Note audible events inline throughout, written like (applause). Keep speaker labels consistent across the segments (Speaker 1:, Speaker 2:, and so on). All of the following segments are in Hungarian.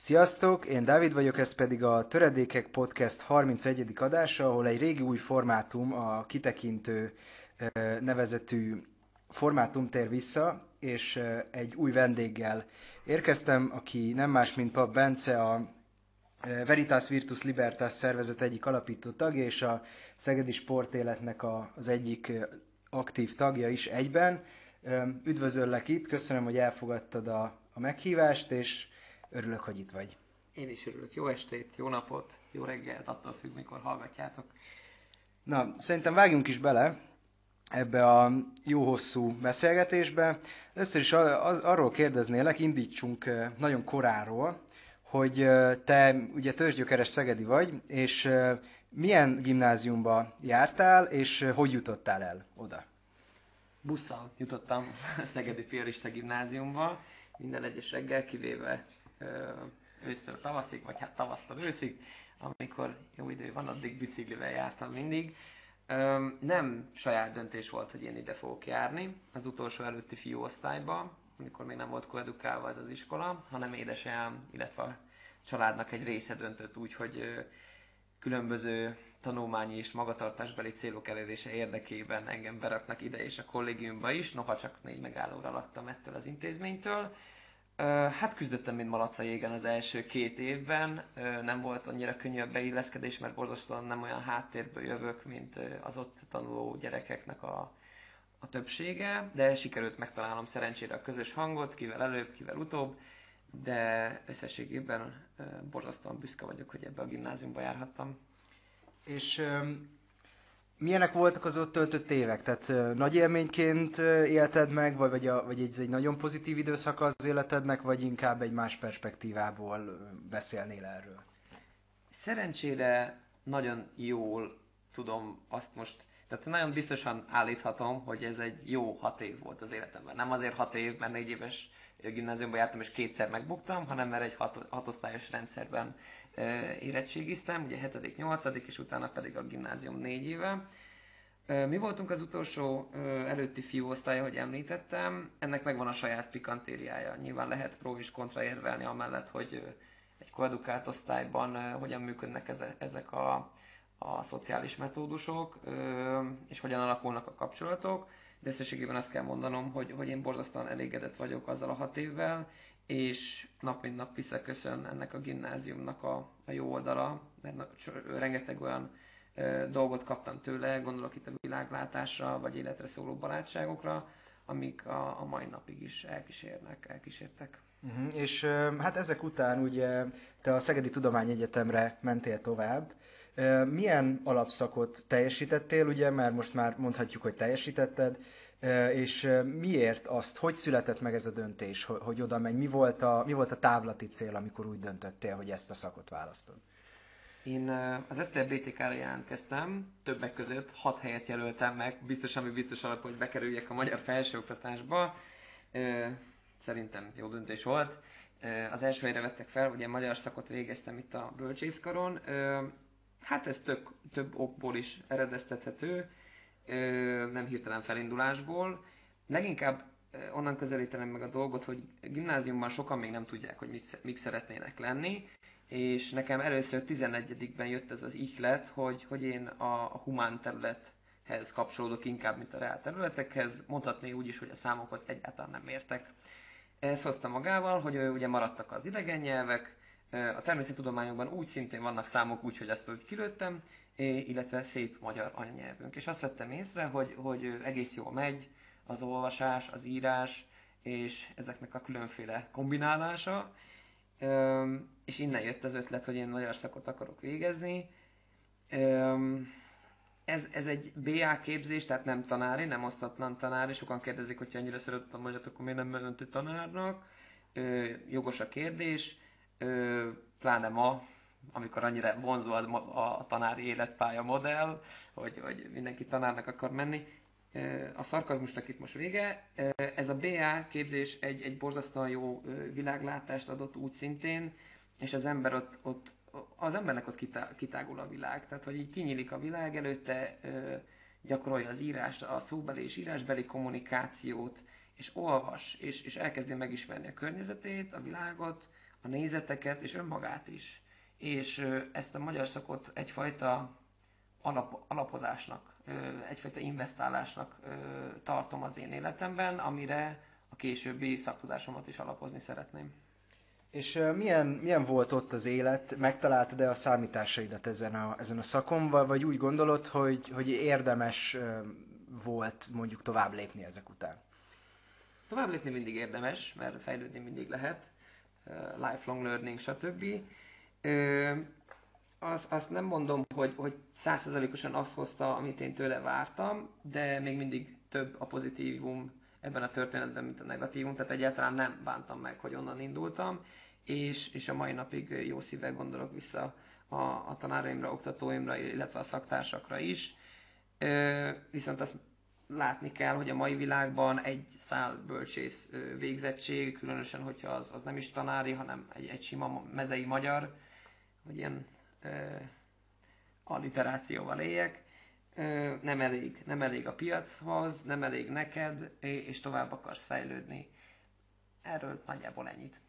Speaker 1: Sziasztok, én Dávid vagyok, ez pedig a Töredékek Podcast 31. adása, ahol egy régi új formátum, a kitekintő nevezetű formátum tér vissza, és egy új vendéggel érkeztem, aki nem más, mint Pap Bence, a Veritas Virtus Libertas szervezet egyik alapító tagja, és a Szegedi Sportéletnek az egyik aktív tagja is egyben. Üdvözöllek itt, köszönöm, hogy elfogadtad a, a meghívást, és örülök, hogy itt vagy.
Speaker 2: Én is örülök. Jó estét, jó napot, jó reggelt, attól függ, mikor hallgatjátok.
Speaker 1: Na, szerintem vágjunk is bele ebbe a jó hosszú beszélgetésbe. Először is arról kérdeznélek, indítsunk nagyon koráról, hogy te ugye törzsgyökeres Szegedi vagy, és milyen gimnáziumba jártál, és hogy jutottál el oda?
Speaker 2: Busszal jutottam a (laughs) Szegedi Piarista gimnáziumba, minden egyes reggel, kivéve ősztől tavaszig, vagy hát tavasztól őszig, amikor jó idő van, addig biciklivel jártam mindig. Nem saját döntés volt, hogy én ide fogok járni. Az utolsó előtti fiúosztályba, amikor még nem volt koedukálva ez az iskola, hanem édesem, illetve a családnak egy része döntött úgy, hogy különböző tanulmányi és magatartásbeli célok elérése érdekében engem beraknak ide és a kollégiumba is, noha csak négy megállóra laktam ettől az intézménytől. Hát küzdöttem, mint malac a jégen az első két évben. Nem volt annyira könnyű a beilleszkedés, mert borzasztóan nem olyan háttérből jövök, mint az ott tanuló gyerekeknek a, a többsége, de sikerült megtalálnom szerencsére a közös hangot, kivel előbb, kivel utóbb, de összességében borzasztóan büszke vagyok, hogy ebbe a gimnáziumba járhattam.
Speaker 1: És Milyenek voltak az ott töltött évek? Tehát nagy élményként élted meg, vagy, vagy, a, vagy ez egy nagyon pozitív időszak az életednek, vagy inkább egy más perspektívából beszélnél erről?
Speaker 2: Szerencsére nagyon jól tudom azt most, tehát nagyon biztosan állíthatom, hogy ez egy jó hat év volt az életemben. Nem azért hat év, mert négy éves gimnáziumban jártam és kétszer megbuktam, hanem mert egy hat, hatosztályos rendszerben érettségiztem, ugye 7 8 és utána pedig a gimnázium négy éve. Mi voltunk az utolsó előtti fiúosztály, hogy említettem, ennek megvan a saját pikantériája. Nyilván lehet pró és kontra érvelni amellett, hogy egy koedukált osztályban hogyan működnek ezek a, a szociális metódusok, és hogyan alakulnak a kapcsolatok, de összességében azt kell mondanom, hogy, hogy én borzasztóan elégedett vagyok azzal a hat évvel, és nap mint nap visszaköszön ennek a gimnáziumnak a, a jó oldala, mert rengeteg olyan ö, dolgot kaptam tőle, gondolok itt a világlátásra, vagy életre szóló barátságokra, amik a, a mai napig is elkísérnek, elkísértek.
Speaker 1: Uh-huh. És hát ezek után ugye te a Szegedi Tudományegyetemre mentél tovább. Milyen alapszakot teljesítettél, ugye, mert most már mondhatjuk, hogy teljesítetted, és miért azt, hogy született meg ez a döntés, hogy oda menj? Mi volt a, mi volt a távlati cél, amikor úgy döntöttél, hogy ezt a szakot választod?
Speaker 2: Én az Eszter BTK-ra jelentkeztem, többek között hat helyet jelöltem meg, biztos, ami biztos alap, hogy bekerüljek a magyar felsőoktatásba. Szerintem jó döntés volt. Az első helyre vettek fel, ugye magyar szakot végeztem itt a bölcsészkaron. Hát ez több, több okból is eredeztethető nem hirtelen felindulásból. Leginkább onnan közelítenem meg a dolgot, hogy gimnáziumban sokan még nem tudják, hogy mit, mik szeretnének lenni, és nekem először 11-ben jött ez az ihlet, hogy, hogy én a, a humán területhez kapcsolódok inkább, mint a reál területekhez. Mondhatni úgy is, hogy a számokhoz egyáltalán nem értek. Ez hozta magával, hogy ugye maradtak az idegen nyelvek, a természettudományokban úgy szintén vannak számok úgy, hogy ezt úgy kilőttem, illetve szép magyar anyanyelvünk. És azt vettem észre, hogy, hogy egész jól megy az olvasás, az írás, és ezeknek a különféle kombinálása. És innen jött az ötlet, hogy én magyar szakot akarok végezni. Ez, ez egy BA képzés, tehát nem tanári, nem osztatlan tanári. Sokan kérdezik, hogy annyira szeretett a magyar, akkor miért nem mentél tanárnak. Jogos a kérdés, pláne ma, amikor annyira vonzó a, a tanári életpálya modell, hogy, hogy mindenki tanárnak akar menni. A szarkazmusnak itt most vége. Ez a BA képzés egy, egy borzasztóan jó világlátást adott úgy szintén, és az ember ott, ott az embernek ott kitá, kitágul a világ. Tehát, hogy így kinyílik a világ előtte, gyakorolja az írás, a szóbeli és írásbeli kommunikációt, és olvas, és, és elkezdi megismerni a környezetét, a világot, a nézeteket és önmagát is. És ezt a magyar szakot egyfajta alap, alapozásnak, egyfajta investálásnak tartom az én életemben, amire a későbbi szaktudásomat is alapozni szeretném.
Speaker 1: És milyen, milyen volt ott az élet? Megtaláltad-e a számításaidat ezen a, ezen a szakon, vagy úgy gondolod, hogy, hogy érdemes volt mondjuk tovább lépni ezek után?
Speaker 2: Tovább lépni mindig érdemes, mert fejlődni mindig lehet, lifelong learning, stb. Azt, azt nem mondom, hogy, hogy százszerzalékosan azt hozta, amit én tőle vártam, de még mindig több a pozitívum ebben a történetben, mint a negatívum, tehát egyáltalán nem bántam meg, hogy onnan indultam, és, és a mai napig jó szívvel gondolok vissza a, a tanáraimra, oktatóimra, illetve a szaktársakra is. Ö, viszont azt látni kell, hogy a mai világban egy szál bölcsész végzettség, különösen, hogyha az, az nem is tanári, hanem egy, egy sima mezei magyar, hogy ilyen ö, alliterációval éljek, ö, nem elég, nem elég a piachoz, nem elég neked, és tovább akarsz fejlődni. Erről nagyjából ennyit.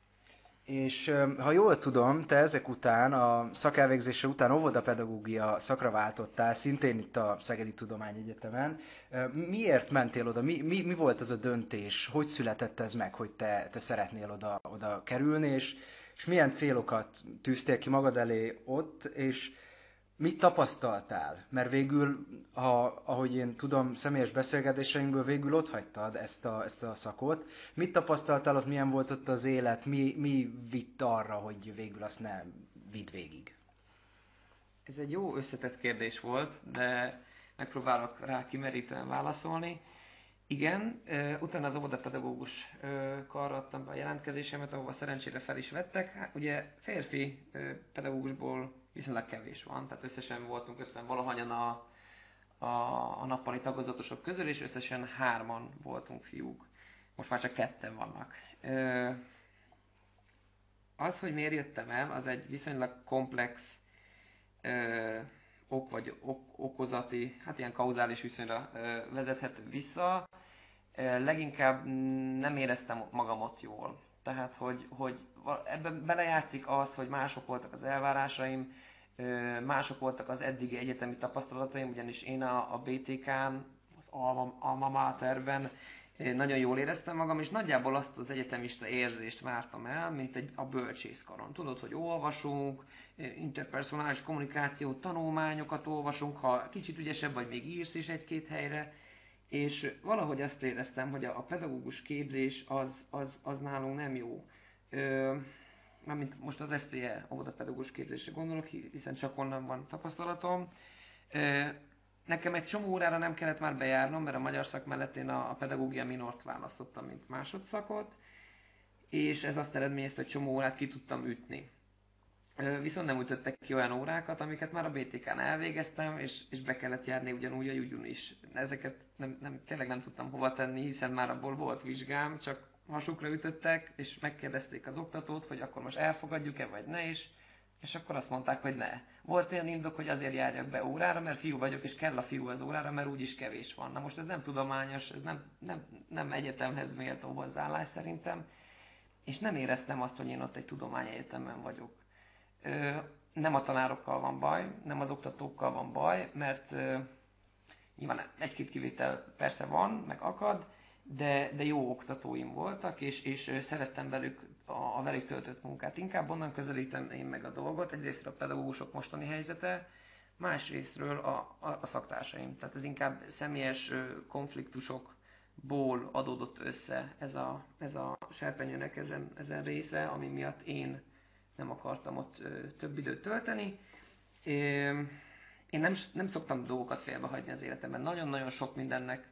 Speaker 1: És ha jól tudom, te ezek után, a szakelvégzése után óvodapedagógia szakra váltottál, szintén itt a Szegedi Tudományegyetemen. Miért mentél oda? Mi, mi, mi volt az a döntés? Hogy született ez meg, hogy te, te szeretnél oda, oda kerülni, és, és milyen célokat tűztél ki magad elé ott, és mit tapasztaltál? Mert végül, ha, ahogy én tudom, személyes beszélgetéseinkből végül ott hagytad ezt a, ezt a szakot. Mit tapasztaltál ott, milyen volt ott az élet, mi, mi vitt arra, hogy végül azt nem vidd végig?
Speaker 2: Ez egy jó összetett kérdés volt, de megpróbálok rá kimerítően válaszolni. Igen, utána az óvodapedagógus karra adtam be a jelentkezésemet, ahova szerencsére fel is vettek. Hát, ugye férfi pedagógusból viszonylag kevés van, tehát összesen voltunk 50 valahanyan a, a, a nappali tagozatosok közül, és összesen hárman voltunk fiúk. Most már csak ketten vannak. Az, hogy miért jöttem el, az egy viszonylag komplex ö, ok vagy ok, okozati, hát ilyen kauzális viszonyra ö, vezethető vissza. Leginkább nem éreztem magam jól. Tehát, hogy, hogy ebben belejátszik az, hogy mások voltak az elvárásaim, mások voltak az eddigi egyetemi tapasztalataim, ugyanis én a, a BTK-n, az Alma, Alma Materben nagyon jól éreztem magam, és nagyjából azt az egyetemista érzést vártam el, mint egy, a bölcsészkaron. Tudod, hogy olvasunk, interpersonális kommunikáció, tanulmányokat olvasunk, ha kicsit ügyesebb vagy, még írsz is egy-két helyre, és valahogy azt éreztem, hogy a, pedagógus képzés az, az, az nálunk nem jó. Ö, mármint most az STE óvodapedagógus képzésre gondolok, hiszen csak onnan van tapasztalatom. Nekem egy csomó órára nem kellett már bejárnom, mert a magyar szak mellett én a, a pedagógia minort választottam, mint másodszakot, és ez azt eredményezte, hogy csomó órát ki tudtam ütni. Viszont nem ütöttek ki olyan órákat, amiket már a BTK-n elvégeztem, és, és be kellett járni ugyanúgy a Jugyun is. Ezeket nem, nem, tényleg nem tudtam hova tenni, hiszen már abból volt vizsgám, csak hasukra ütöttek, és megkérdezték az oktatót, hogy akkor most elfogadjuk-e, vagy ne is, és akkor azt mondták, hogy ne. Volt olyan indok, hogy azért járjak be órára, mert fiú vagyok, és kell a fiú az órára, mert úgyis kevés van. Na most ez nem tudományos, ez nem, nem, nem egyetemhez méltó hozzáállás szerintem, és nem éreztem azt, hogy én ott egy tudományegyetemen vagyok. Nem a tanárokkal van baj, nem az oktatókkal van baj, mert nyilván egy-két kivétel persze van, meg akad, de, de jó oktatóim voltak, és, és szerettem velük a, a velük töltött munkát. Inkább onnan közelítem én meg a dolgot, egyrészt a pedagógusok mostani helyzete, másrésztről a, a, a szaktársaim. Tehát ez inkább személyes konfliktusokból adódott össze ez a, ez a serpenyőnek ezen, ezen része, ami miatt én nem akartam ott több időt tölteni. Én nem, nem szoktam dolgokat félbehagyni az életemben. Nagyon-nagyon sok mindennek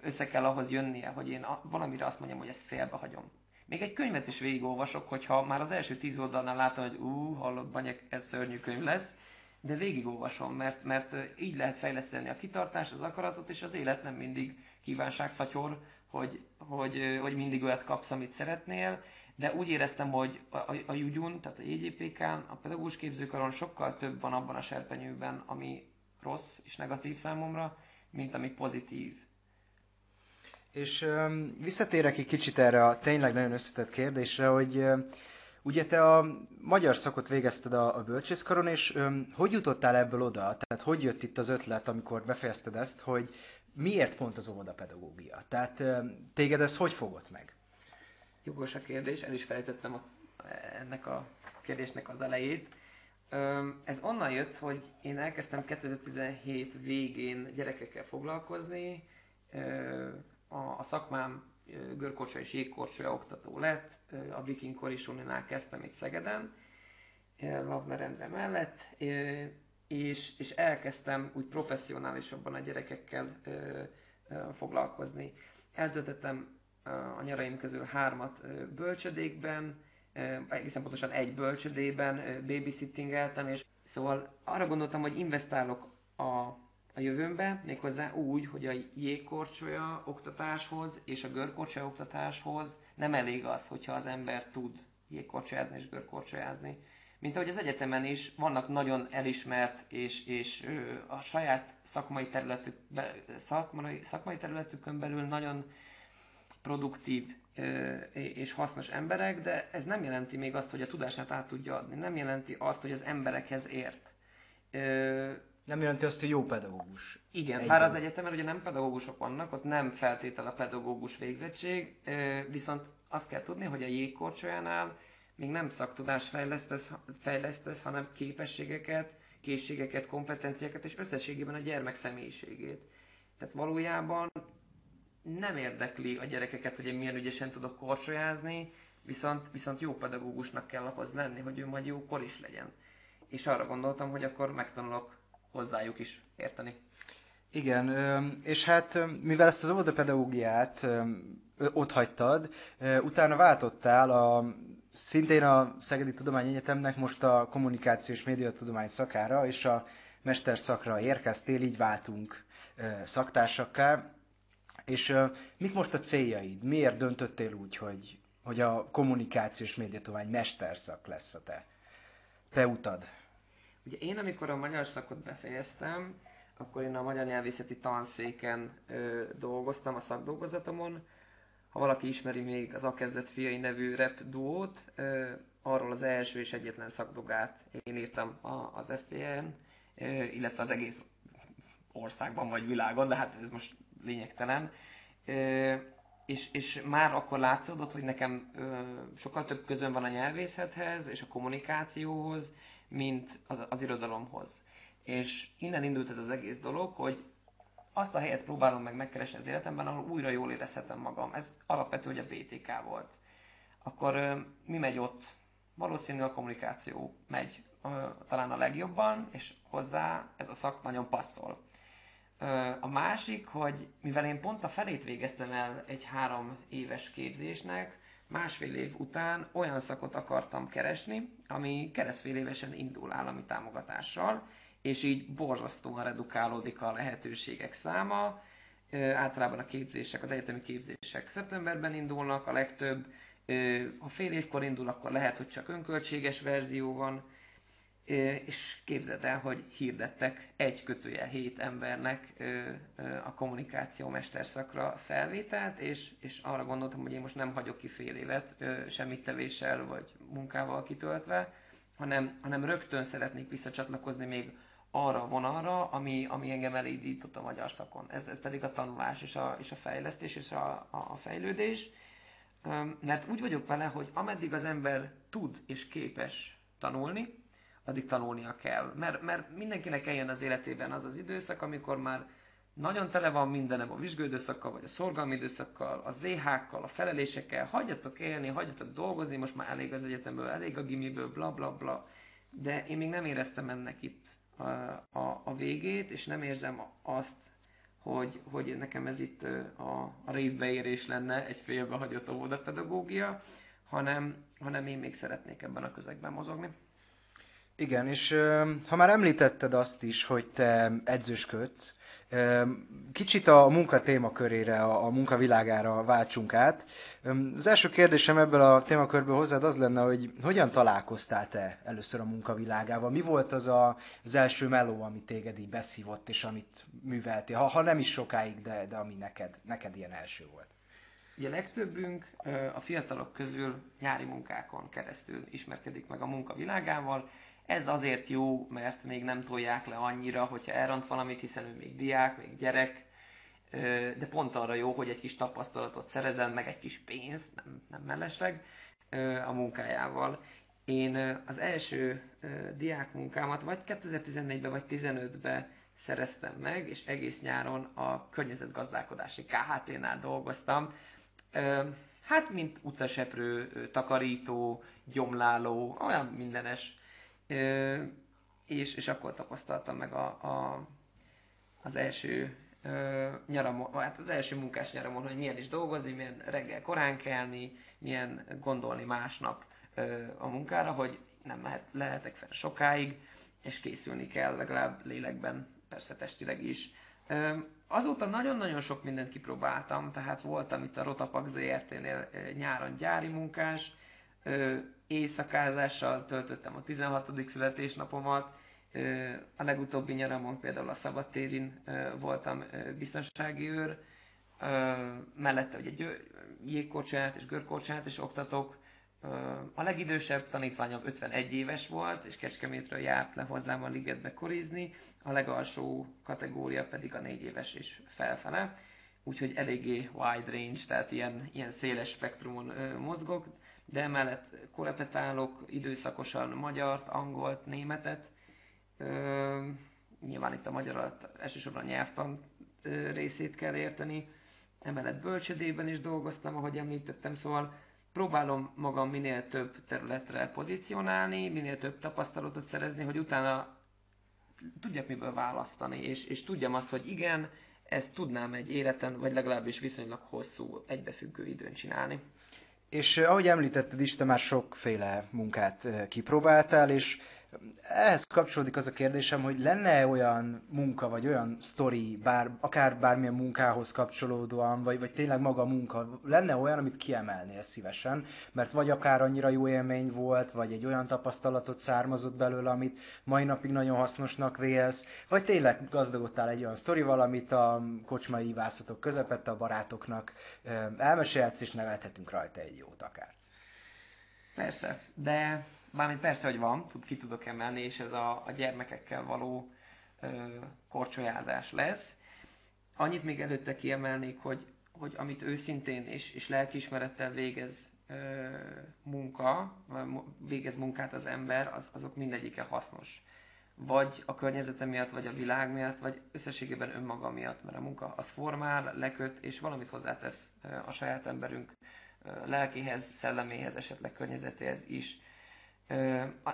Speaker 2: össze kell ahhoz jönnie, hogy én valamire azt mondjam, hogy ezt félbehagyom. Még egy könyvet is végigolvasok, hogyha már az első tíz oldalnál látom, hogy ú, hallott banyek, ez szörnyű könyv lesz, de végigolvasom, mert, mert így lehet fejleszteni a kitartást, az akaratot, és az élet nem mindig kívánságszatyor, hogy, hogy, hogy mindig olyat kapsz, amit szeretnél, de úgy éreztem, hogy a, a, a Jugyun, tehát a JGPK-n, a pedagógus képzőkaron sokkal több van abban a serpenyőben, ami rossz és negatív számomra, mint ami pozitív.
Speaker 1: És um, visszatérek egy kicsit erre a tényleg nagyon összetett kérdésre, hogy um, ugye te a magyar szakot végezted a, a bölcsészkaron, és um, hogy jutottál ebből oda? Tehát hogy jött itt az ötlet, amikor befejezted ezt, hogy miért pont az óvodapedagógia? Tehát um, téged ez hogy fogott meg?
Speaker 2: Jogos a kérdés, el is felejtettem a, ennek a kérdésnek az elejét. Ez onnan jött, hogy én elkezdtem 2017 végén gyerekekkel foglalkozni, a, szakmám görkorcsa és jégkorcsolya oktató lett, a Viking Korisoninál kezdtem itt Szegeden, Lavner Endre mellett, és, és elkezdtem úgy professzionálisabban a gyerekekkel foglalkozni. Eltöltöttem a nyaraim közül hármat bölcsödékben, egészen pontosan egy bölcsödében babysittingeltem, és szóval arra gondoltam, hogy investálok a, a jövőmbe, méghozzá úgy, hogy a jégkorcsolya oktatáshoz és a görkorcsolya oktatáshoz nem elég az, hogyha az ember tud jégkorcsolyázni és görkorcsolyázni. Mint ahogy az egyetemen is vannak nagyon elismert és, és a saját szakmai, területük, szakmai, szakmai területükön belül nagyon produktív és hasznos emberek, de ez nem jelenti még azt, hogy a tudását át tudja adni. Nem jelenti azt, hogy az emberekhez ért.
Speaker 1: Nem jelenti azt, hogy jó pedagógus.
Speaker 2: Igen, Egyben. bár az egyetemen ugye nem pedagógusok vannak, ott nem feltétel a pedagógus végzettség, viszont azt kell tudni, hogy a jégkorcsolyánál még nem szaktudás fejlesztesz, fejlesztesz, hanem képességeket, készségeket, kompetenciákat és összességében a gyermek személyiségét. Tehát valójában nem érdekli a gyerekeket, hogy én milyen ügyesen tudok korcsolyázni, viszont, viszont jó pedagógusnak kell ahhoz lenni, hogy ő majd jó kor is legyen. És arra gondoltam, hogy akkor megtanulok hozzájuk is érteni.
Speaker 1: Igen, és hát mivel ezt az óvodapedagógiát ott hagytad, utána váltottál a szintén a Szegedi Tudományegyetemnek most a kommunikáció és médiatudomány szakára, és a mesterszakra érkeztél, így váltunk szaktársakká. És uh, mik most a céljaid? Miért döntöttél úgy, hogy, hogy a kommunikációs médiatovány mesterszak lesz a te, te utad?
Speaker 2: Ugye én, amikor a magyar szakot befejeztem, akkor én a magyar nyelvészeti tanszéken ö, dolgoztam a szakdolgozatomon. Ha valaki ismeri még az A kezdet fiai nevű rap duót, ö, arról az első és egyetlen szakdogát én írtam a, az STN, ö, illetve az egész országban vagy világon, de hát ez most lényegtelen. És, és már akkor látszódott, hogy nekem sokkal több közön van a nyelvészethez és a kommunikációhoz, mint az, az irodalomhoz. És innen indult ez az egész dolog, hogy azt a helyet próbálom meg megkeresni az életemben, ahol újra jól érezhetem magam. Ez alapvető, hogy a BTK volt. Akkor mi megy ott? Valószínűleg a kommunikáció megy talán a legjobban, és hozzá ez a szak nagyon passzol. A másik, hogy mivel én pont a felét végeztem el egy három éves képzésnek, másfél év után olyan szakot akartam keresni, ami keresztfél évesen indul állami támogatással, és így borzasztóan redukálódik a lehetőségek száma. Általában a képzések, az egyetemi képzések szeptemberben indulnak, a legtöbb. Ha fél évkor indul, akkor lehet, hogy csak önköltséges verzió van és képzeld el, hogy hirdettek egy kötője hét embernek a kommunikáció mesterszakra felvételt, és, és arra gondoltam, hogy én most nem hagyok ki fél évet semmit tevéssel vagy munkával kitöltve, hanem, hanem rögtön szeretnék visszacsatlakozni még arra a vonalra, ami, ami engem elindított a magyar szakon. Ez, ez pedig a tanulás és a, és a fejlesztés és a, a fejlődés. Mert úgy vagyok vele, hogy ameddig az ember tud és képes tanulni, addig tanulnia kell. Mert, mert mindenkinek eljön az életében az az időszak, amikor már nagyon tele van mindenem a vizsgőidőszakkal, vagy a szorgalmi időszakkal, a ZH-kkal, a felelésekkel, hagyjatok élni, hagyjatok dolgozni, most már elég az egyetemből, elég a gimiből, bla bla bla. De én még nem éreztem ennek itt a, a, a végét, és nem érzem azt, hogy, hogy nekem ez itt a, a révbeérés lenne, egy félbehagyott óvodapedagógia, hanem, hanem én még szeretnék ebben a közegben mozogni.
Speaker 1: Igen, és ha már említetted azt is, hogy te edzősködsz, Kicsit a munka témakörére, a munkavilágára váltsunk át. Az első kérdésem ebből a témakörből hozzád az lenne, hogy hogyan találkoztál te először a munkavilágával? Mi volt az a, az első meló, ami téged így beszívott, és amit műveltél? Ha, ha nem is sokáig, de, de ami neked, neked ilyen első volt.
Speaker 2: Ugye legtöbbünk a fiatalok közül nyári munkákon keresztül ismerkedik meg a munkavilágával. Ez azért jó, mert még nem tolják le annyira, hogyha elront valamit, hiszen ő még diák, még gyerek, de pont arra jó, hogy egy kis tapasztalatot szerezen, meg egy kis pénzt, nem, nem mellesleg, a munkájával. Én az első diák munkámat vagy 2014-ben, vagy 2015-ben szereztem meg, és egész nyáron a környezetgazdálkodási KHT-nál dolgoztam. Hát, mint utcaseprő, takarító, gyomláló, olyan mindenes és, és akkor tapasztaltam meg a, a, az első nyaramon, hát az első munkás nyaramon, hogy milyen is dolgozni, milyen reggel korán kelni, milyen gondolni másnap a munkára, hogy nem lehet, lehetek fel sokáig, és készülni kell legalább lélekben, persze testileg is. Azóta nagyon-nagyon sok mindent kipróbáltam, tehát voltam itt a Rotapak ZRT-nél nyáron gyári munkás, éjszakázással töltöttem a 16. születésnapomat, a legutóbbi nyaramon például a szabadtérin voltam biztonsági őr, mellette ugye jégkocsát és görkocsát is oktatok. A legidősebb tanítványom 51 éves volt, és Kecskemétről járt le hozzám a ligetbe korizni, a legalsó kategória pedig a 4 éves és felfele, úgyhogy eléggé wide range, tehát ilyen, ilyen széles spektrumon mozgok, de emellett korepetálok időszakosan magyart, angolt, németet. Ö, nyilván itt a magyar alatt elsősorban a nyelvtan részét kell érteni. Emellett bölcsödében is dolgoztam, ahogy említettem, szóval próbálom magam minél több területre pozícionálni, minél több tapasztalatot szerezni, hogy utána tudjak miből választani, és, és tudjam azt, hogy igen, ezt tudnám egy életen, vagy legalábbis viszonylag hosszú, egybefüggő időn csinálni.
Speaker 1: És ahogy említetted is, te már sokféle munkát kipróbáltál, és ehhez kapcsolódik az a kérdésem, hogy lenne olyan munka, vagy olyan sztori, bár, akár bármilyen munkához kapcsolódóan, vagy, vagy tényleg maga a munka, lenne olyan, amit kiemelnél szívesen, mert vagy akár annyira jó élmény volt, vagy egy olyan tapasztalatot származott belőle, amit mai napig nagyon hasznosnak vélsz, vagy tényleg gazdagodtál egy olyan sztorival, amit a kocsmai ívászatok közepette a barátoknak elmesélhetsz, és nevelhetünk rajta egy jót akár.
Speaker 2: Persze, de Mármint persze, hogy van, tud, ki tudok emelni, és ez a, a gyermekekkel való ö, korcsolyázás lesz. Annyit még előtte kiemelnék, hogy, hogy amit őszintén és, és lelkiismerettel végez ö, munka, végez munkát az ember, az, azok mindegyike hasznos. Vagy a környezete miatt, vagy a világ miatt, vagy összességében önmaga miatt, mert a munka az formál, leköt, és valamit hozzátesz a saját emberünk lelkéhez, szelleméhez, esetleg környezetéhez is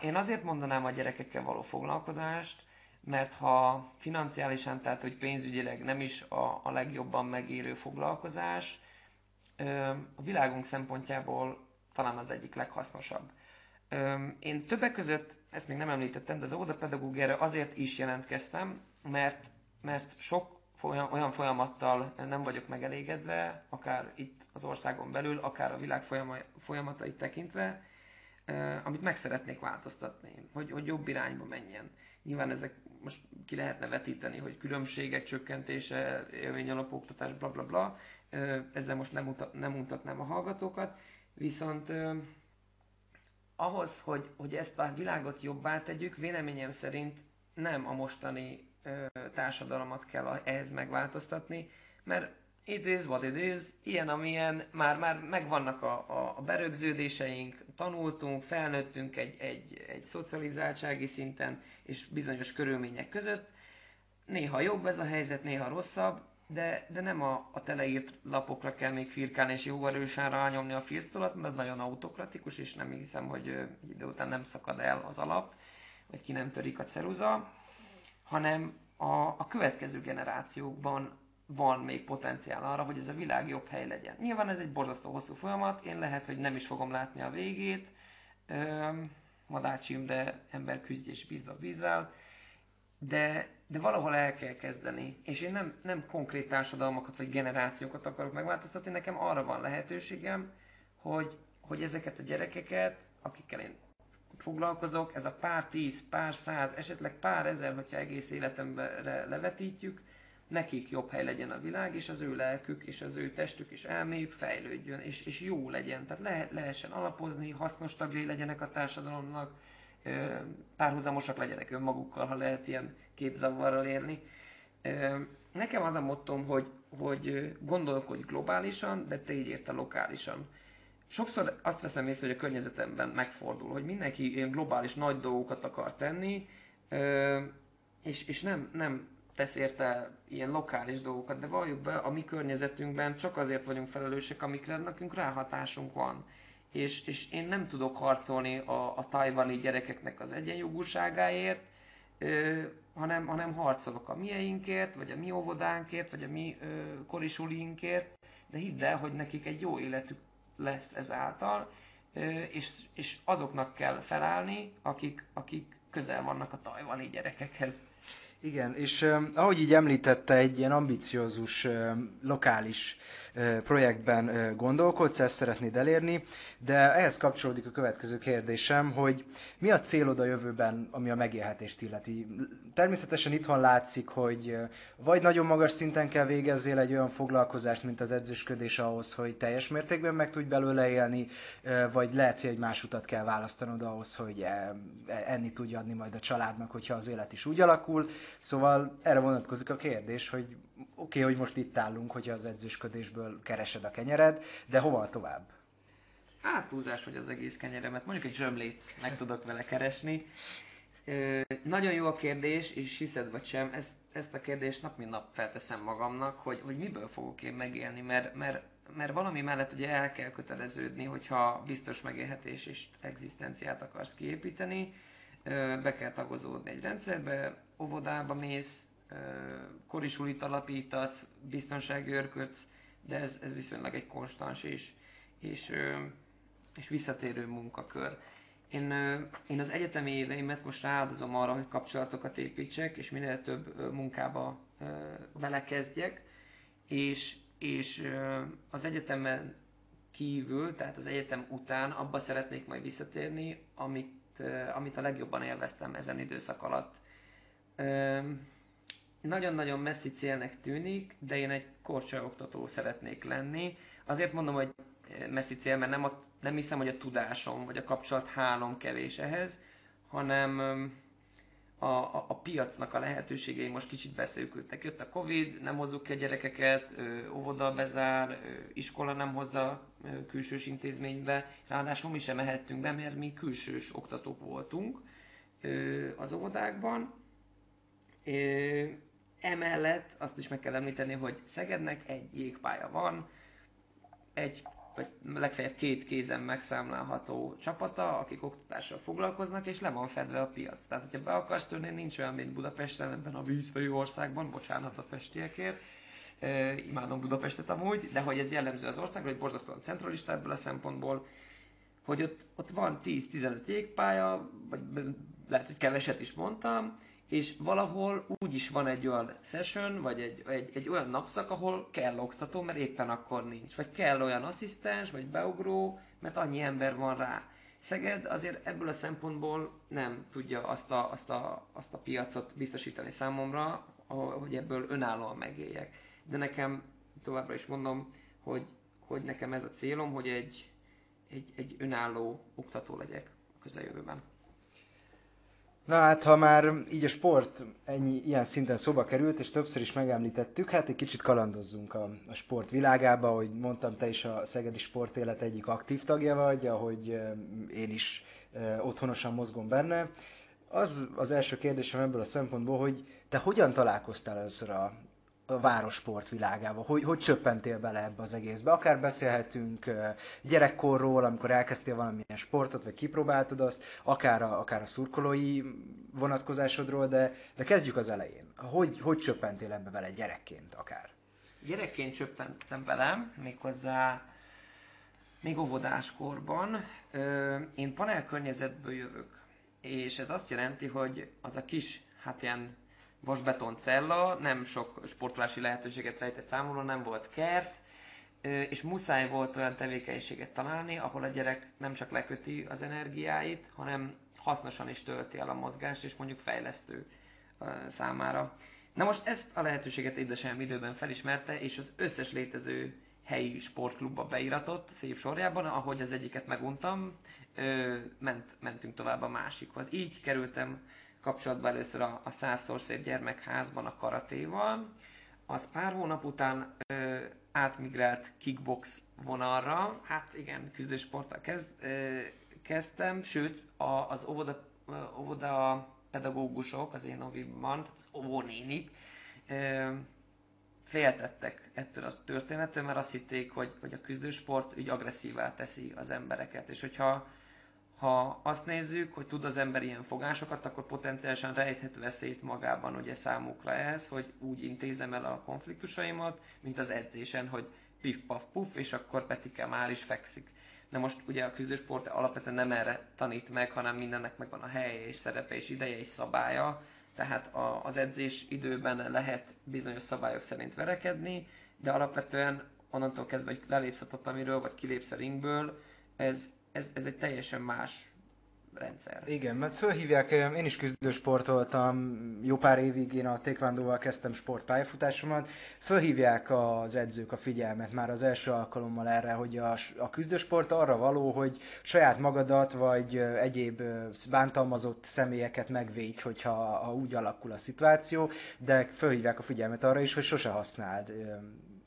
Speaker 2: én azért mondanám a gyerekekkel való foglalkozást, mert ha financiálisan, tehát hogy pénzügyileg nem is a, a legjobban megérő foglalkozás, a világunk szempontjából talán az egyik leghasznosabb. Én többek között, ezt még nem említettem, de az óvodapedagógiára azért is jelentkeztem, mert, mert sok olyan folyamattal nem vagyok megelégedve, akár itt az országon belül, akár a világ folyamatait tekintve, amit meg szeretnék változtatni, hogy, hogy jobb irányba menjen. Nyilván ezek most ki lehetne vetíteni, hogy különbségek csökkentése, élmény alapoktatás, bla bla bla. Ezzel most nem, mutat, nem mutatnám a hallgatókat, viszont ahhoz, hogy, hogy ezt a világot jobbá tegyük, véleményem szerint nem a mostani társadalmat kell ehhez megváltoztatni, mert it is what it is, ilyen amilyen, már, már megvannak a, a, a berögződéseink, tanultunk, felnőttünk egy, egy, egy szocializáltsági szinten és bizonyos körülmények között. Néha jobb ez a helyzet, néha rosszabb, de, de nem a, a teleírt lapokra kell még firkálni és jó erősen rányomni a fircolat, mert az nagyon autokratikus, és nem hiszem, hogy egy idő után nem szakad el az alap, vagy ki nem törik a ceruza, hanem a, a következő generációkban van még potenciál arra, hogy ez a világ jobb hely legyen. Nyilván ez egy borzasztó hosszú folyamat, én lehet, hogy nem is fogom látni a végét, madácsim, de ember küzdj és bízva bízzel, de, de valahol el kell kezdeni. És én nem, nem konkrét társadalmakat vagy generációkat akarok megváltoztatni, nekem arra van lehetőségem, hogy, hogy ezeket a gyerekeket, akikkel én foglalkozok, ez a pár tíz, pár száz, esetleg pár ezer, hogyha egész életemben levetítjük, nekik jobb hely legyen a világ, és az ő lelkük, és az ő testük és elméjük fejlődjön, és, és jó legyen. Tehát le, lehessen alapozni, hasznos tagjai legyenek a társadalomnak, párhuzamosak legyenek önmagukkal, ha lehet ilyen képzavarral élni. Nekem az a mottom, hogy, hogy gondolkodj globálisan, de te így érte lokálisan. Sokszor azt veszem észre, hogy a környezetemben megfordul, hogy mindenki ilyen globális nagy dolgokat akar tenni, és, és nem, nem tesz érte ilyen lokális dolgokat, de valljuk be, a mi környezetünkben csak azért vagyunk felelősek, amikre nekünk ráhatásunk van. És, és én nem tudok harcolni a, a tajvani gyerekeknek az egyenjogúságáért, ö, hanem, hanem harcolok a mieinkért, vagy a mi óvodánkért, vagy a mi ö, korisulinkért, de hidd el, hogy nekik egy jó életük lesz ezáltal, ö, és, és azoknak kell felállni, akik, akik közel vannak a tajvani gyerekekhez.
Speaker 1: Igen, és ahogy így említette, egy ilyen ambiciózus, lokális projektben gondolkodsz, ezt szeretnéd elérni, de ehhez kapcsolódik a következő kérdésem, hogy mi a célod a jövőben, ami a megélhetést illeti? Természetesen itthon látszik, hogy vagy nagyon magas szinten kell végezzél egy olyan foglalkozást, mint az edzősködés ahhoz, hogy teljes mértékben meg tudj belőle élni, vagy lehet, hogy egy más utat kell választanod ahhoz, hogy uh, enni tudja adni majd a családnak, hogyha az élet is úgy alakul, Szóval erre vonatkozik a kérdés, hogy oké, okay, hogy most itt állunk, hogyha az edzősködésből keresed a kenyered, de hova tovább?
Speaker 2: Hát túlzás, hogy az egész kenyeremet, mondjuk egy zsömlét meg tudok vele keresni. Ö, nagyon jó a kérdés, és hiszed vagy sem, ezt, ezt a kérdést nap mint nap felteszem magamnak, hogy, hogy miből fogok én megélni, mert, mert, mert valami mellett ugye el kell köteleződni, hogyha biztos megélhetés és egzisztenciát akarsz kiépíteni, be kell tagozódni egy rendszerbe, óvodába mész, korisulit alapítasz, biztonsági örködsz, de ez, ez viszonylag egy konstans és, és, és visszatérő munkakör. Én, én az egyetemi éveimet most rááldozom arra, hogy kapcsolatokat építsek, és minél több munkába belekezdjek, és, és az egyetemen kívül, tehát az egyetem után abba szeretnék majd visszatérni, amit, amit a legjobban élveztem ezen időszak alatt nagyon-nagyon messzi célnek tűnik, de én egy oktató szeretnék lenni. Azért mondom, hogy messzi cél, mert nem, a, nem hiszem, hogy a tudásom vagy a kapcsolat hálom kevés ehhez, hanem a, a, a piacnak a lehetőségei most kicsit beszélkültek. Jött a Covid, nem hozzuk ki a gyerekeket, óvoda bezár, iskola nem hozza külsős intézménybe, ráadásul mi sem mehettünk be, mert mi külsős oktatók voltunk az óvodákban Emellett azt is meg kell említeni, hogy Szegednek egy jégpálya van, egy vagy legfeljebb két kézen megszámlálható csapata, akik oktatással foglalkoznak, és le van fedve a piac. Tehát, hogyha be akarsz törni, nincs olyan, mint Budapesten, ebben a vízfejű országban, bocsánat a pestiekért, e, imádom Budapestet amúgy, de hogy ez jellemző az országra, hogy borzasztóan centralista ebből a szempontból, hogy ott, ott van 10-15 jégpálya, vagy lehet, hogy keveset is mondtam, és valahol úgy is van egy olyan session, vagy egy, egy, egy olyan napszak, ahol kell oktató, mert éppen akkor nincs. Vagy kell olyan asszisztens, vagy beugró, mert annyi ember van rá. Szeged azért ebből a szempontból nem tudja azt a, azt a, azt a piacot biztosítani számomra, hogy ebből önállóan megéljek. De nekem továbbra is mondom, hogy, hogy nekem ez a célom, hogy egy, egy, egy önálló oktató legyek a közeljövőben.
Speaker 1: Na hát, ha már így a sport ennyi, ilyen szinten szóba került, és többször is megemlítettük, hát egy kicsit kalandozzunk a, a sport világába, hogy mondtam, te is a Szegedi Sportélet egyik aktív tagja vagy, ahogy én is otthonosan mozgom benne. Az az első kérdésem ebből a szempontból, hogy te hogyan találkoztál először a, a városport világába? Hogy, hogy csöppentél bele ebbe az egészbe? Akár beszélhetünk gyerekkorról, amikor elkezdtél valamilyen sportot, vagy kipróbáltad azt, akár a, akár a szurkolói vonatkozásodról, de, de kezdjük az elején. Hogy, hogy csöppentél ebbe bele gyerekként akár?
Speaker 2: Gyerekként csöppentem bele, méghozzá még óvodáskorban. Én panel környezetből jövök, és ez azt jelenti, hogy az a kis, hát ilyen vasbeton cella, nem sok sportolási lehetőséget rejtett számomra, nem volt kert, és muszáj volt olyan tevékenységet találni, ahol a gyerek nem csak leköti az energiáit, hanem hasznosan is tölti el a mozgást, és mondjuk fejlesztő számára. Na most ezt a lehetőséget édesanyám időben felismerte, és az összes létező helyi sportklubba beiratott szép sorjában, ahogy az egyiket meguntam, ment, mentünk tovább a másikhoz. Így kerültem kapcsolatba először a, a százszor szép gyermekházban a karatéval, az pár hónap után ö, átmigrált kickbox vonalra, hát igen, küzdősporttal kezd, ö, kezdtem, sőt a, az óvoda, óvoda pedagógusok az én ovimban, az óvónénik, ö, féltettek ettől a történettől, mert azt hitték, hogy, hogy a küzdősport úgy agresszívá teszi az embereket, és hogyha ha azt nézzük, hogy tud az ember ilyen fogásokat, akkor potenciálisan rejthet veszélyt magában ugye számukra ez, hogy úgy intézem el a konfliktusaimat, mint az edzésen, hogy pif paf puf, és akkor Petike már is fekszik. Na most ugye a küzdősport alapvetően nem erre tanít meg, hanem mindennek megvan a helye és szerepe és ideje és szabálya, tehát a, az edzés időben lehet bizonyos szabályok szerint verekedni, de alapvetően onnantól kezdve, hogy lelépsz a tatamiről, vagy kilépsz a ringből, ez ez, ez egy teljesen más rendszer.
Speaker 1: Igen, mert fölhívják, én is küzdősportoltam, jó pár évig én a taekwondoval kezdtem sportpályafutásomat, fölhívják az edzők a figyelmet már az első alkalommal erre, hogy a, a küzdősport arra való, hogy saját magadat vagy egyéb bántalmazott személyeket megvédj, hogyha ha úgy alakul a szituáció, de fölhívják a figyelmet arra is, hogy sose használd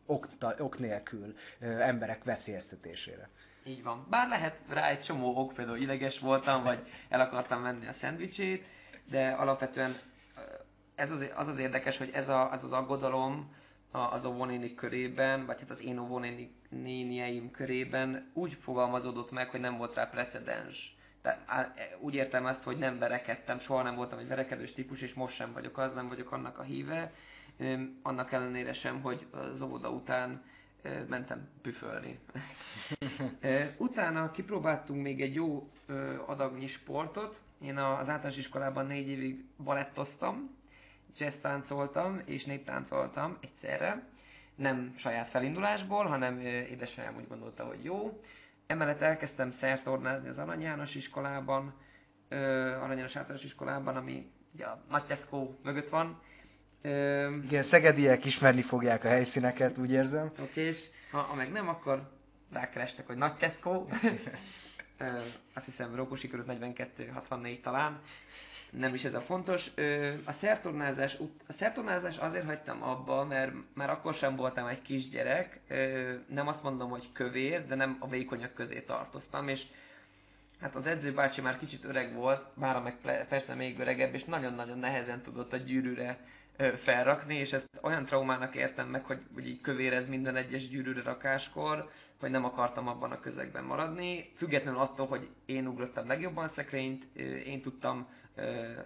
Speaker 1: ok, ok nélkül emberek veszélyeztetésére.
Speaker 2: Így van. Bár lehet rá egy csomó ok, például ideges voltam, vagy el akartam venni a szendvicsét, de alapvetően ez az, az az érdekes, hogy ez, a, az az aggodalom az óvónénik körében, vagy hát az én óvónénieim körében úgy fogalmazódott meg, hogy nem volt rá precedens. Tehát e, úgy értem ezt, hogy nem verekedtem, soha nem voltam egy verekedős típus, és most sem vagyok az, nem vagyok annak a híve. Annak ellenére sem, hogy az óvoda után mentem püfölni. Utána kipróbáltunk még egy jó adagnyi sportot. Én az általános iskolában négy évig balettoztam, jazz táncoltam és néptáncoltam egyszerre. Nem saját felindulásból, hanem édesanyám úgy gondolta, hogy jó. Emellett elkezdtem szertornázni az Arany János iskolában, Arany János általános iskolában, ami ugye a Nagy mögött van,
Speaker 1: Öm, Igen, szegediek ismerni fogják a helyszíneket, úgy érzem.
Speaker 2: Oké, és ha, ha meg nem, akkor rákerestek, hogy nagy Tesco. (laughs) Ö, azt hiszem Rókusi körül 42-64 talán. Nem is ez a fontos. Ö, a szertornázás, a szertornázás azért hagytam abba, mert már akkor sem voltam egy kisgyerek. Ö, nem azt mondom, hogy kövér, de nem a vékonyak közé tartoztam, és hát az edzőbácsi már kicsit öreg volt, bár meg persze még öregebb, és nagyon-nagyon nehezen tudott a gyűrűre felrakni, és ezt olyan traumának értem meg, hogy, hogy így kövérez minden egyes gyűrűre rakáskor, hogy nem akartam abban a közegben maradni. Függetlenül attól, hogy én ugrottam legjobban szekrényt, én tudtam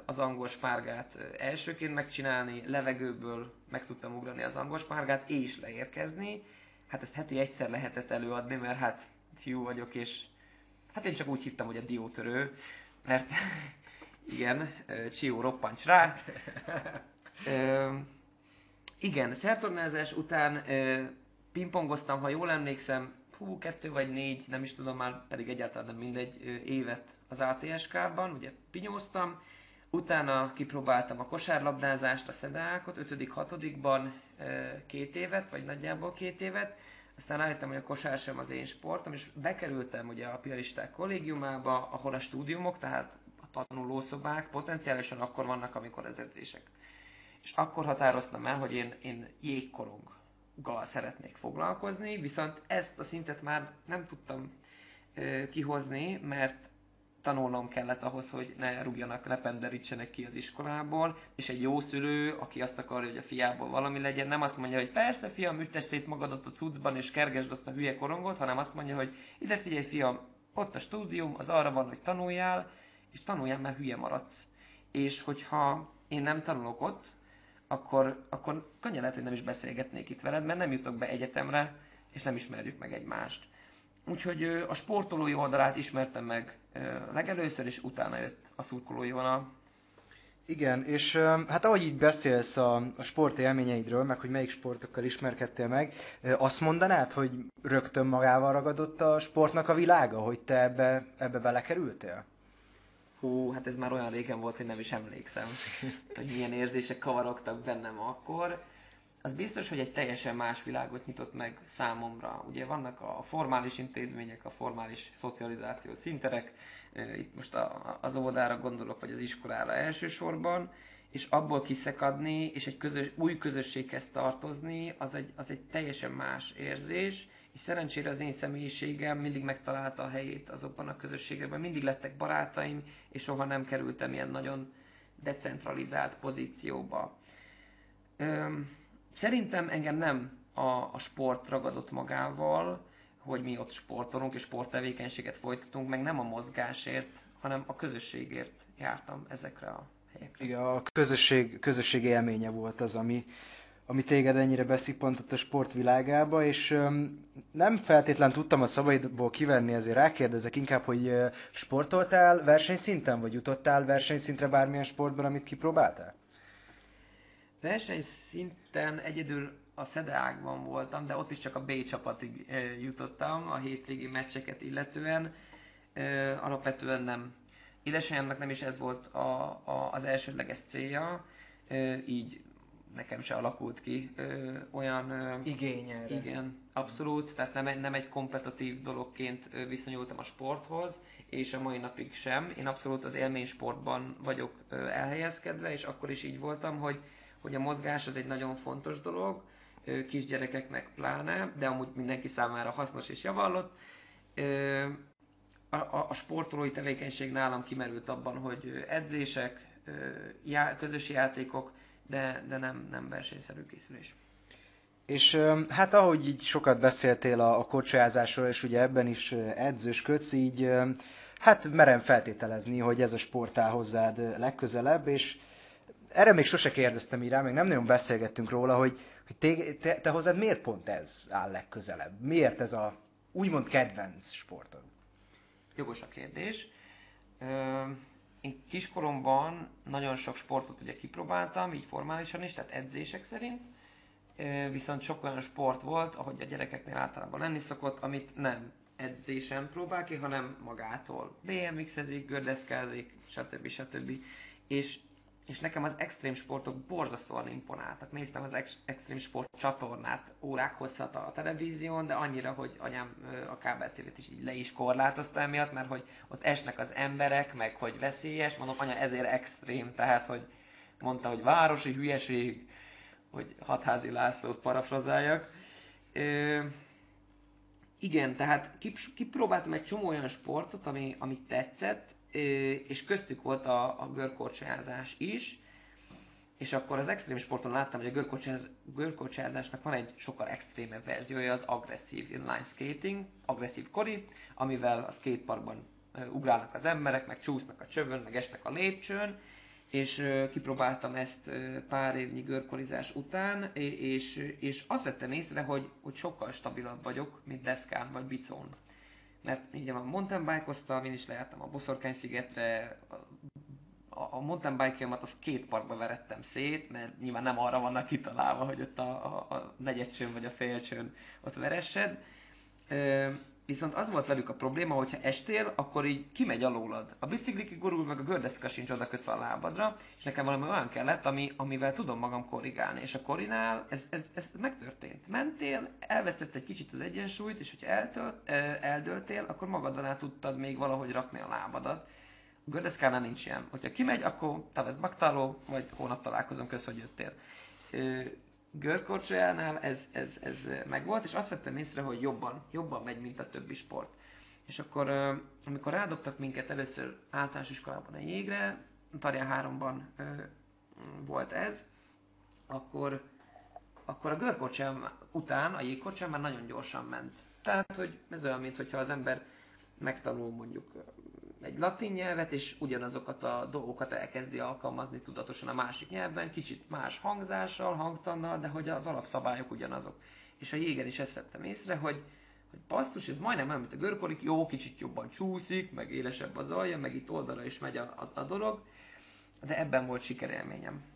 Speaker 2: az angol spárgát elsőként megcsinálni, levegőből meg tudtam ugrani az angol spárgát, és leérkezni. Hát ezt heti egyszer lehetett előadni, mert hát fiú vagyok, és hát én csak úgy hittem, hogy a diótörő, mert (laughs) igen, Csió roppancs rá, Ö, igen, szertornázás után ö, pingpongoztam, ha jól emlékszem, hú, kettő vagy négy, nem is tudom már, pedig egyáltalán nem mindegy, évet az ATSK-ban, ugye pinyóztam, utána kipróbáltam a kosárlabdázást, a szedákot, 5 hatodikban két évet, vagy nagyjából két évet, aztán rájöttem, hogy a kosár sem az én sportom, és bekerültem ugye a piaristák kollégiumába, ahol a stúdiumok, tehát a tanulószobák potenciálisan akkor vannak, amikor az edzések és akkor határoztam el, hogy én, én jégkoronggal szeretnék foglalkozni, viszont ezt a szintet már nem tudtam ö, kihozni, mert tanulnom kellett ahhoz, hogy ne rúgjanak, ne penderítsenek ki az iskolából, és egy jó szülő, aki azt akarja, hogy a fiából valami legyen, nem azt mondja, hogy persze fiam, üttes szét magadat a cuccban, és kergesd azt a hülye korongot, hanem azt mondja, hogy ide figyelj fiam, ott a stúdium, az arra van, hogy tanuljál, és tanuljál, mert hülye maradsz. És hogyha én nem tanulok ott, akkor, akkor könnyen lehet, hogy nem is beszélgetnék itt veled, mert nem jutok be egyetemre, és nem ismerjük meg egymást. Úgyhogy a sportolói oldalát ismertem meg legelőször, és utána jött a szurkolói vonal.
Speaker 1: Igen, és hát ahogy így beszélsz a, a sport élményeidről, meg hogy melyik sportokkal ismerkedtél meg, azt mondanád, hogy rögtön magával ragadott a sportnak a világa, hogy te ebbe, ebbe belekerültél?
Speaker 2: Hú, hát ez már olyan régen volt, hogy nem is emlékszem, hogy milyen érzések kavarogtak bennem akkor. Az biztos, hogy egy teljesen más világot nyitott meg számomra. Ugye vannak a formális intézmények, a formális szocializációs szinterek, itt most a, az óvodára gondolok, vagy az iskolára elsősorban, és abból kiszakadni, és egy közös, új közösséghez tartozni, az egy, az egy teljesen más érzés, és szerencsére az én személyiségem mindig megtalálta a helyét azokban a közösségekben, mindig lettek barátaim, és soha nem kerültem ilyen nagyon decentralizált pozícióba. Üm, szerintem engem nem a, a sport ragadott magával, hogy mi ott sportolunk és sporttevékenységet folytatunk, meg nem a mozgásért, hanem a közösségért jártam ezekre a helyekre.
Speaker 1: Igen, a közösség, közösség élménye volt az, ami, ami téged ennyire beszippantott a sportvilágába, és um, nem feltétlen tudtam a szabaidból kivenni, ezért rákérdezek inkább, hogy uh, sportoltál versenyszinten, vagy jutottál versenyszintre bármilyen sportban, amit kipróbáltál?
Speaker 2: Versenyszinten egyedül a Szedeágban voltam, de ott is csak a B csapatig jutottam a hétvégi meccseket illetően. Alapvetően nem. Édesanyámnak nem is ez volt a, a, az elsődleges célja, így nekem se alakult ki ö, olyan... Ö,
Speaker 1: Igénye.
Speaker 2: Igen, abszolút, tehát nem, nem egy kompetitív dologként viszonyultam a sporthoz, és a mai napig sem. Én abszolút az élménysportban vagyok ö, elhelyezkedve, és akkor is így voltam, hogy, hogy a mozgás az egy nagyon fontos dolog, kisgyerekeknek pláne, de amúgy mindenki számára hasznos és javallott. A, a, a sportolói tevékenység nálam kimerült abban, hogy edzések, já, közös játékok, de, de nem, nem versenyszerű készülés.
Speaker 1: És hát ahogy így sokat beszéltél a, a kocsázásról, és ugye ebben is edzősködsz, így hát merem feltételezni, hogy ez a sport áll hozzád legközelebb, és erre még sose kérdeztem így rá, még nem nagyon beszélgettünk róla, hogy, hogy te, te, te hozzád miért pont ez áll legközelebb? Miért ez a úgymond kedvenc sportod?
Speaker 2: Jogos a kérdés. Én kiskoromban nagyon sok sportot ugye kipróbáltam, így formálisan is, tehát edzések szerint. Viszont sok olyan sport volt, ahogy a gyerekeknél általában lenni szokott, amit nem edzésen próbál ki, hanem magától. BMX-ezik, gördeszkázik, stb. stb. És és nekem az extrém sportok borzasztóan imponáltak. Néztem az ex- extrém sport csatornát órák hosszat a televízión, de annyira, hogy anyám a kábel is így le is korlátozta emiatt, mert hogy ott esnek az emberek, meg hogy veszélyes, mondom, anya ezért extrém, tehát hogy mondta, hogy városi hülyeség, hogy hatházi Lászlót parafrazáljak. Ö, igen, tehát kipróbáltam egy csomó olyan sportot, ami, ami tetszett, és köztük volt a, a görkorcsázás is, és akkor az extrém sporton láttam, hogy a görkorcsázásnak van egy sokkal extrémebb verziója, az agresszív inline skating, agresszív kori, amivel a skateparkban ugrálnak az emberek, meg csúsznak a csövön, meg esnek a lépcsőn, és kipróbáltam ezt pár évnyi görkorizás után, és, és azt vettem észre, hogy, hogy sokkal stabilabb vagyok, mint deszkán vagy bicón mert így van, mountain bike én is lejártam a Boszorkány-szigetre, a, a mountain bike az két parkba verettem szét, mert nyilván nem arra vannak kitalálva, hogy ott a, a, a negyedcsőn vagy a félcsőn ott veressed. Viszont az volt velük a probléma, hogyha estél, akkor így kimegy alólad. A bicikli gurul, meg a gördeszka sincs oda kötve a lábadra, és nekem valami olyan kellett, ami, amivel tudom magam korrigálni. És a korinál ez, ez, ez megtörtént. Mentél, elvesztett egy kicsit az egyensúlyt, és hogyha eltölt, eldöltél, akkor magad alá tudtad még valahogy rakni a lábadat. A gördeszkánál nincs ilyen. Hogyha kimegy, akkor tavesz baktáló, vagy hónap találkozunk, kösz, hogy jöttél görkorcsolyánál ez, ez, ez megvolt, és azt vettem észre, hogy jobban, jobban megy, mint a többi sport. És akkor, amikor rádobtak minket először általános iskolában a jégre, Tarján 3-ban volt ez, akkor, akkor a görkorcsám után a jégkorcsám már nagyon gyorsan ment. Tehát, hogy ez olyan, mintha az ember megtanul mondjuk egy latin nyelvet, és ugyanazokat a dolgokat elkezdi alkalmazni tudatosan a másik nyelvben, kicsit más hangzással, hangtannal, de hogy az alapszabályok ugyanazok. És a jégen is ezt vettem észre, hogy, hogy basszus, ez majdnem olyan, mint a görkorik, jó, kicsit jobban csúszik, meg élesebb az alja, meg itt oldalra is megy a, a, a dolog, de ebben volt sikerélményem.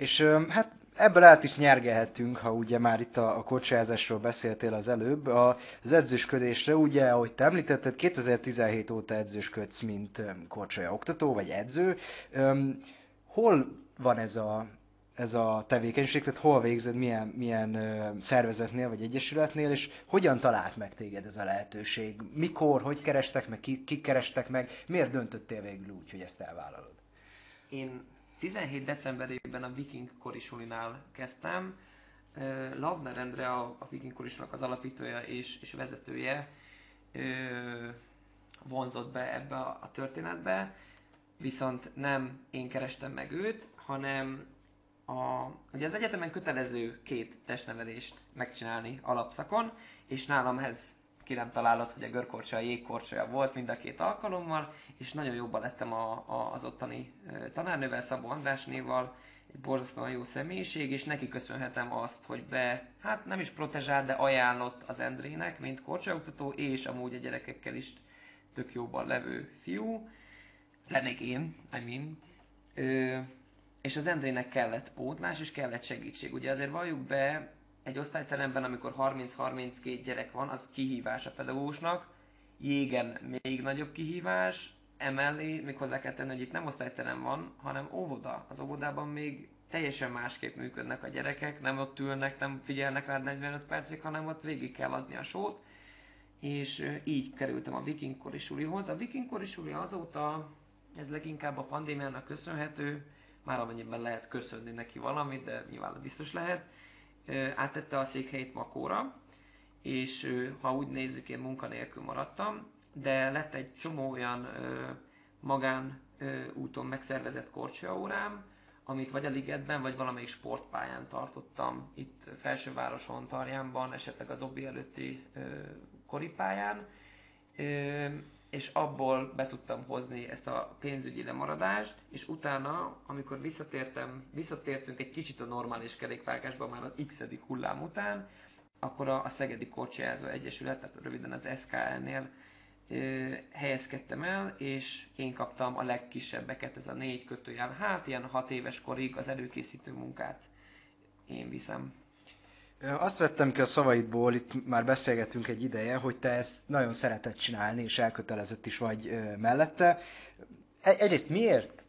Speaker 1: És hát ebből át is nyergelhetünk, ha ugye már itt a, a kocsázásról beszéltél az előbb, a, az edzősködésre, ugye, ahogy te említetted, 2017 óta edzősködsz, mint korcsolya oktató, vagy edző. Hol van ez a, ez a tevékenység, tehát hol végzed, milyen, milyen szervezetnél vagy egyesületnél, és hogyan talált meg téged ez a lehetőség? Mikor, hogy kerestek meg, ki, ki kerestek meg, miért döntöttél végül úgy, hogy ezt elvállalod?
Speaker 2: Én 17 decemberében a Viking Korisulinál kezdtem. Lavner Endre, a, a Viking Korisulinak az alapítója és, és vezetője vonzott be ebbe a történetbe, viszont nem én kerestem meg őt, hanem a, ugye az egyetemen kötelező két testnevelést megcsinálni alapszakon, és nálam ez ki nem találod, hogy a görkorcsolya, jégkorcsolya volt mind a két alkalommal, és nagyon jobban lettem a, a, az ottani tanárnővel, Szabó Andrásnéval, egy borzasztóan jó személyiség, és neki köszönhetem azt, hogy be, hát nem is protezsált, de ajánlott az Endrének, mint korcsolyaoktató, és amúgy a gyerekekkel is tök jóban levő fiú. Lennék én, I mean. Ö, és az Endrének kellett pótlás, és kellett segítség. Ugye azért valljuk be, egy osztályteremben, amikor 30-32 gyerek van, az kihívás a pedagógusnak. Jégen még nagyobb kihívás, emellé még hozzá kell tenni, hogy itt nem osztályterem van, hanem óvoda. Az óvodában még teljesen másképp működnek a gyerekek, nem ott ülnek, nem figyelnek rá 45 percig, hanem ott végig kell adni a sót. És így kerültem a Viking Korisulihoz. A Viking Korisuli azóta, ez leginkább a pandémiának köszönhető, már amennyiben lehet köszönni neki valamit, de nyilván biztos lehet, áttette a székhelyét Makóra, és ha úgy nézzük, én munkanélkül maradtam, de lett egy csomó olyan magán úton megszervezett korcsolyaórám, amit vagy a ligetben, vagy valamelyik sportpályán tartottam, itt Felsővároson, Tarjánban, esetleg az Obi előtti koripályán, és abból be tudtam hozni ezt a pénzügyi lemaradást, és utána, amikor visszatértem, visszatértünk egy kicsit a normális kerékvágásba már az x hullám után, akkor a, a Szegedi Korcsolyázó Egyesület, tehát röviden az SKL-nél helyezkedtem el, és én kaptam a legkisebbeket, ez a négy kötőjel, hát ilyen hat éves korig az előkészítő munkát én viszem.
Speaker 1: Azt vettem ki a szavaidból, itt már beszélgetünk egy ideje, hogy te ezt nagyon szereted csinálni, és elkötelezett is vagy mellette. E-, egyrészt miért?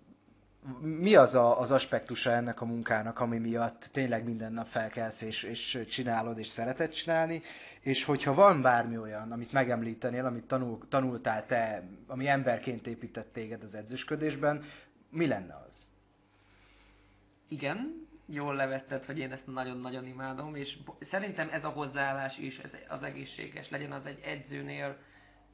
Speaker 1: Mi az a, az aspektusa ennek a munkának, ami miatt tényleg minden nap felkelsz és, és csinálod, és szereted csinálni? És hogyha van bármi olyan, amit megemlítenél, amit tanul, tanultál te, ami emberként épített téged az edzősködésben, mi lenne az?
Speaker 2: Igen, jól levetted, hogy én ezt nagyon-nagyon imádom, és szerintem ez a hozzáállás is ez az egészséges, legyen az egy edzőnél,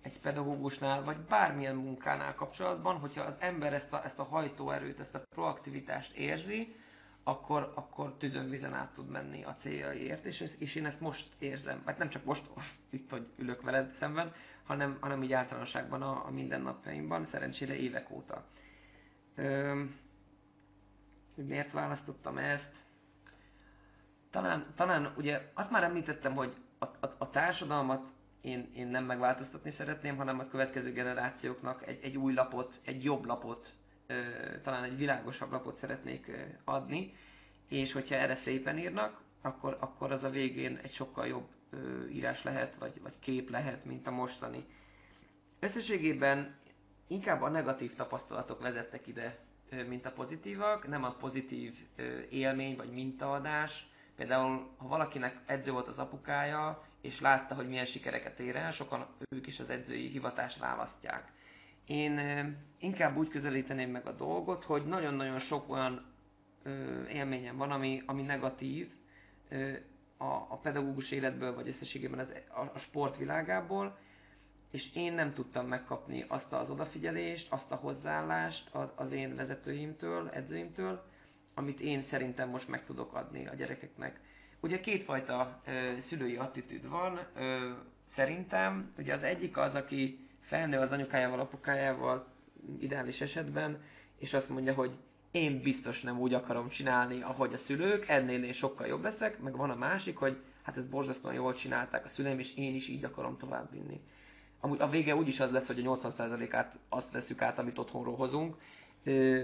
Speaker 2: egy pedagógusnál, vagy bármilyen munkánál kapcsolatban, hogyha az ember ezt a, ezt a hajtóerőt, ezt a proaktivitást érzi, akkor, akkor tüzönvizen át tud menni a céljaiért, és, és én ezt most érzem, vagy nem csak most, itt, hogy ülök veled szemben, hanem, hanem így általánosságban a, a mindennapjaimban, szerencsére évek óta. Üm, hogy miért választottam ezt. Talán, talán ugye azt már említettem, hogy a, a, a társadalmat én, én nem megváltoztatni szeretném, hanem a következő generációknak egy, egy új lapot, egy jobb lapot, ö, talán egy világosabb lapot szeretnék ö, adni, és hogyha erre szépen írnak, akkor, akkor az a végén egy sokkal jobb ö, írás lehet, vagy, vagy kép lehet, mint a mostani. Összességében inkább a negatív tapasztalatok vezettek ide mint a pozitívak, nem a pozitív élmény vagy mintaadás. Például, ha valakinek edző volt az apukája, és látta, hogy milyen sikereket ér el, sokan ők is az edzői hivatást választják. Én inkább úgy közelíteném meg a dolgot, hogy nagyon-nagyon sok olyan élményem van, ami, ami negatív a, a pedagógus életből, vagy összességében az, a, a sportvilágából, és én nem tudtam megkapni azt az odafigyelést, azt a hozzáállást az, az én vezetőimtől, edzőimtől, amit én szerintem most meg tudok adni a gyerekeknek. Ugye kétfajta ö, szülői attitűd van, ö, szerintem. Ugye az egyik az, aki felnő az anyukájával, apukájával, ideális esetben, és azt mondja, hogy én biztos nem úgy akarom csinálni, ahogy a szülők, ennél én sokkal jobb leszek, meg van a másik, hogy hát ezt borzasztóan jól csinálták a szüleim, és én is így akarom továbbvinni amúgy a vége úgyis az lesz, hogy a 80%-át azt veszük át, amit otthonról hozunk,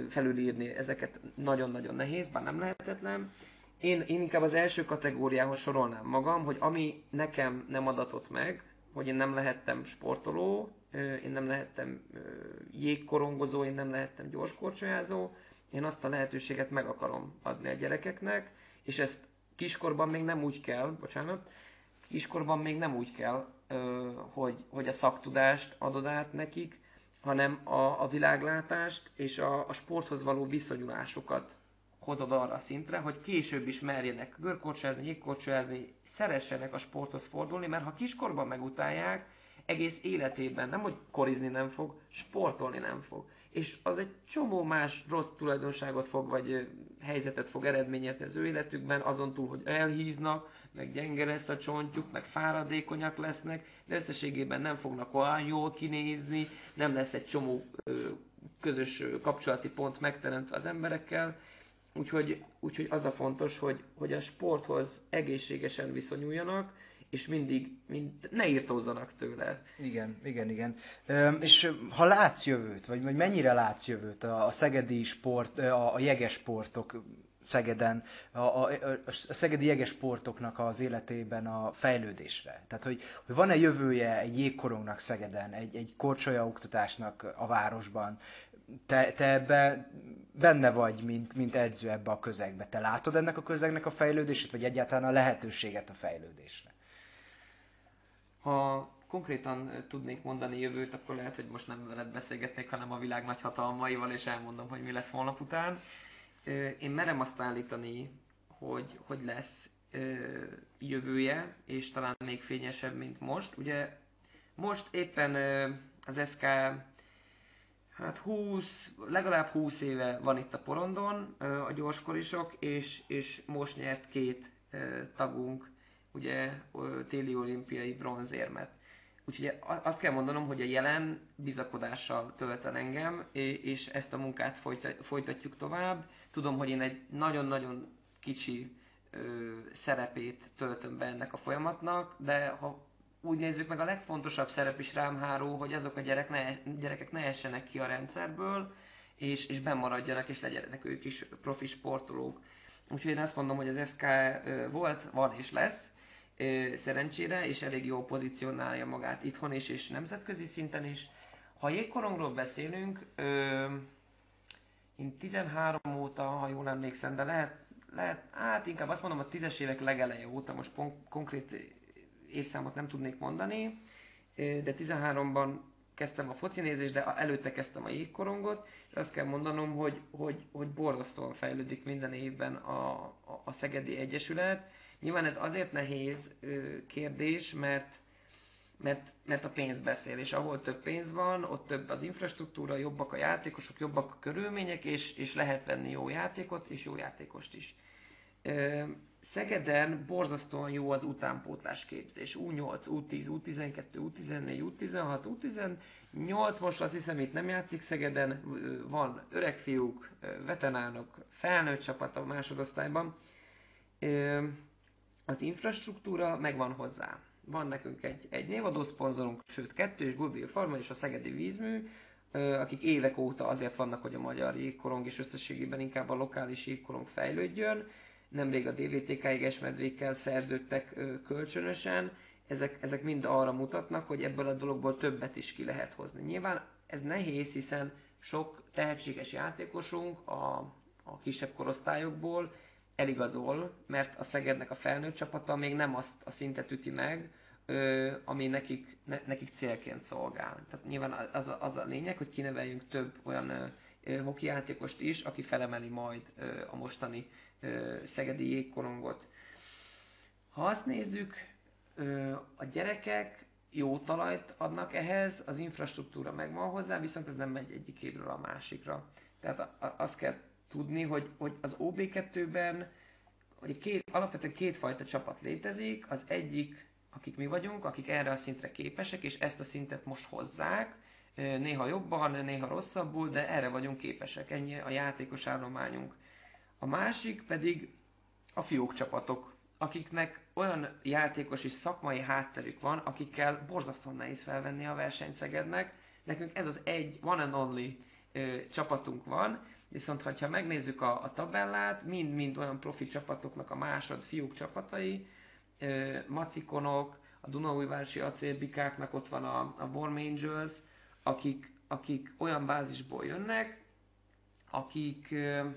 Speaker 2: felülírni ezeket nagyon-nagyon nehéz, bár nem lehetetlen. Én, én inkább az első kategóriához sorolnám magam, hogy ami nekem nem adatott meg, hogy én nem lehettem sportoló, én nem lehettem jégkorongozó, én nem lehettem gyorskorcsolyázó, én azt a lehetőséget meg akarom adni a gyerekeknek, és ezt kiskorban még nem úgy kell, bocsánat, kiskorban még nem úgy kell, hogy, hogy a szaktudást adod át nekik, hanem a, a világlátást és a, a sporthoz való viszonyulásukat hozod arra a szintre, hogy később is merjenek görkorcsolyázni, jégkorcsolyázni, szeressenek a sporthoz fordulni, mert ha kiskorban megutálják, egész életében nem, hogy korizni nem fog, sportolni nem fog. És az egy csomó más rossz tulajdonságot fog, vagy helyzetet fog eredményezni az ő életükben, azon túl, hogy elhíznak, meg gyenge lesz a csontjuk, meg fáradékonyak lesznek, de összességében nem fognak olyan jól kinézni, nem lesz egy csomó ö, közös kapcsolati pont megteremtve az emberekkel, úgyhogy, úgyhogy az a fontos, hogy, hogy a sporthoz egészségesen viszonyuljanak, és mindig mind, ne írtózzanak tőle.
Speaker 1: Igen, igen, igen. És ha látsz jövőt, vagy, vagy mennyire látsz jövőt a, a szegedi sport, a, a jeges sportok Szegeden, a, a, a szegedi jeges sportoknak az életében a fejlődésre. Tehát, hogy, hogy van-e jövője egy jégkorongnak Szegeden, egy, egy korcsolya oktatásnak a városban, te, te ebbe benne vagy, mint, mint edző ebbe a közegbe. Te látod ennek a közegnek a fejlődését, vagy egyáltalán a lehetőséget a fejlődésre?
Speaker 2: Ha konkrétan tudnék mondani jövőt, akkor lehet, hogy most nem veled beszélgetnék, hanem a világ nagy hatalmaival, és elmondom, hogy mi lesz holnap után. Én merem azt állítani, hogy, hogy lesz jövője, és talán még fényesebb, mint most. Ugye most éppen az SK hát 20, legalább 20 éve van itt a porondon a gyorskorisok, és, és most nyert két tagunk ugye téli olimpiai bronzérmet. Úgyhogy azt kell mondanom, hogy a jelen bizakodással tölt el engem, és ezt a munkát folytatjuk tovább. Tudom, hogy én egy nagyon-nagyon kicsi szerepét töltöm be ennek a folyamatnak, de ha úgy nézzük meg, a legfontosabb szerep is rám háró, hogy azok a gyerek ne, gyerekek ne essenek ki a rendszerből, és, és bemaradjanak, és legyenek ők is profi sportolók. Úgyhogy én azt mondom, hogy az SK volt, van és lesz, szerencsére, és elég jól pozícionálja magát itthon is, és nemzetközi szinten is. Ha jégkorongról beszélünk, ö, én 13 óta, ha jól emlékszem, de lehet, lehet, hát inkább azt mondom, a 10-es évek legeleje óta, most konkrét évszámot nem tudnék mondani, de 13-ban kezdtem a focinézést, de előtte kezdtem a jégkorongot, és azt kell mondanom, hogy, hogy, hogy borzasztóan fejlődik minden évben a, a, a Szegedi Egyesület, Nyilván ez azért nehéz kérdés, mert, mert, mert a pénz beszél, és ahol több pénz van, ott több az infrastruktúra, jobbak a játékosok, jobbak a körülmények, és, és lehet venni jó játékot, és jó játékost is. Szegeden borzasztóan jó az utánpótlás képzés. U8, U10, U12, U14, U16, U18, most azt hiszem itt nem játszik Szegeden, van öreg fiúk, veteránok, felnőtt csapat a másodosztályban az infrastruktúra megvan hozzá. Van nekünk egy, egy névadó szponzorunk, sőt kettő, és Goodwill Pharma és a Szegedi Vízmű, akik évek óta azért vannak, hogy a magyar jégkorong és összességében inkább a lokális jégkorong fejlődjön. Nemrég a DVTK medvékkel szerződtek kölcsönösen, ezek, ezek mind arra mutatnak, hogy ebből a dologból többet is ki lehet hozni. Nyilván ez nehéz, hiszen sok tehetséges játékosunk a, a kisebb korosztályokból eligazol, mert a Szegednek a felnőtt csapata még nem azt a szintet üti meg, ami nekik, ne, nekik célként szolgál. Tehát nyilván az, az a lényeg, hogy kineveljünk több olyan hoki játékost is, aki felemeli majd a mostani szegedi jégkorongot. Ha azt nézzük, a gyerekek jó talajt adnak ehhez, az infrastruktúra megvan hozzá, viszont ez nem megy egyik évről a másikra. Tehát azt kell tudni, hogy, hogy az OB2-ben hogy két, alapvetően kétfajta csapat létezik, az egyik, akik mi vagyunk, akik erre a szintre képesek, és ezt a szintet most hozzák, néha jobban, néha rosszabbul, de erre vagyunk képesek, ennyi a játékos állományunk. A másik pedig a fiók csapatok, akiknek olyan játékos és szakmai hátterük van, akikkel borzasztóan nehéz felvenni a versenyt Szegednek. Nekünk ez az egy, one and only ö, csapatunk van, viszont ha megnézzük a, a tabellát, mind-mind olyan profi csapatoknak a másod fiúk csapatai, ö, Macikonok, a Dunaújvárosi acélbikáknak ott van a, a Warm Angels, akik, akik olyan bázisból jönnek, akik, ö,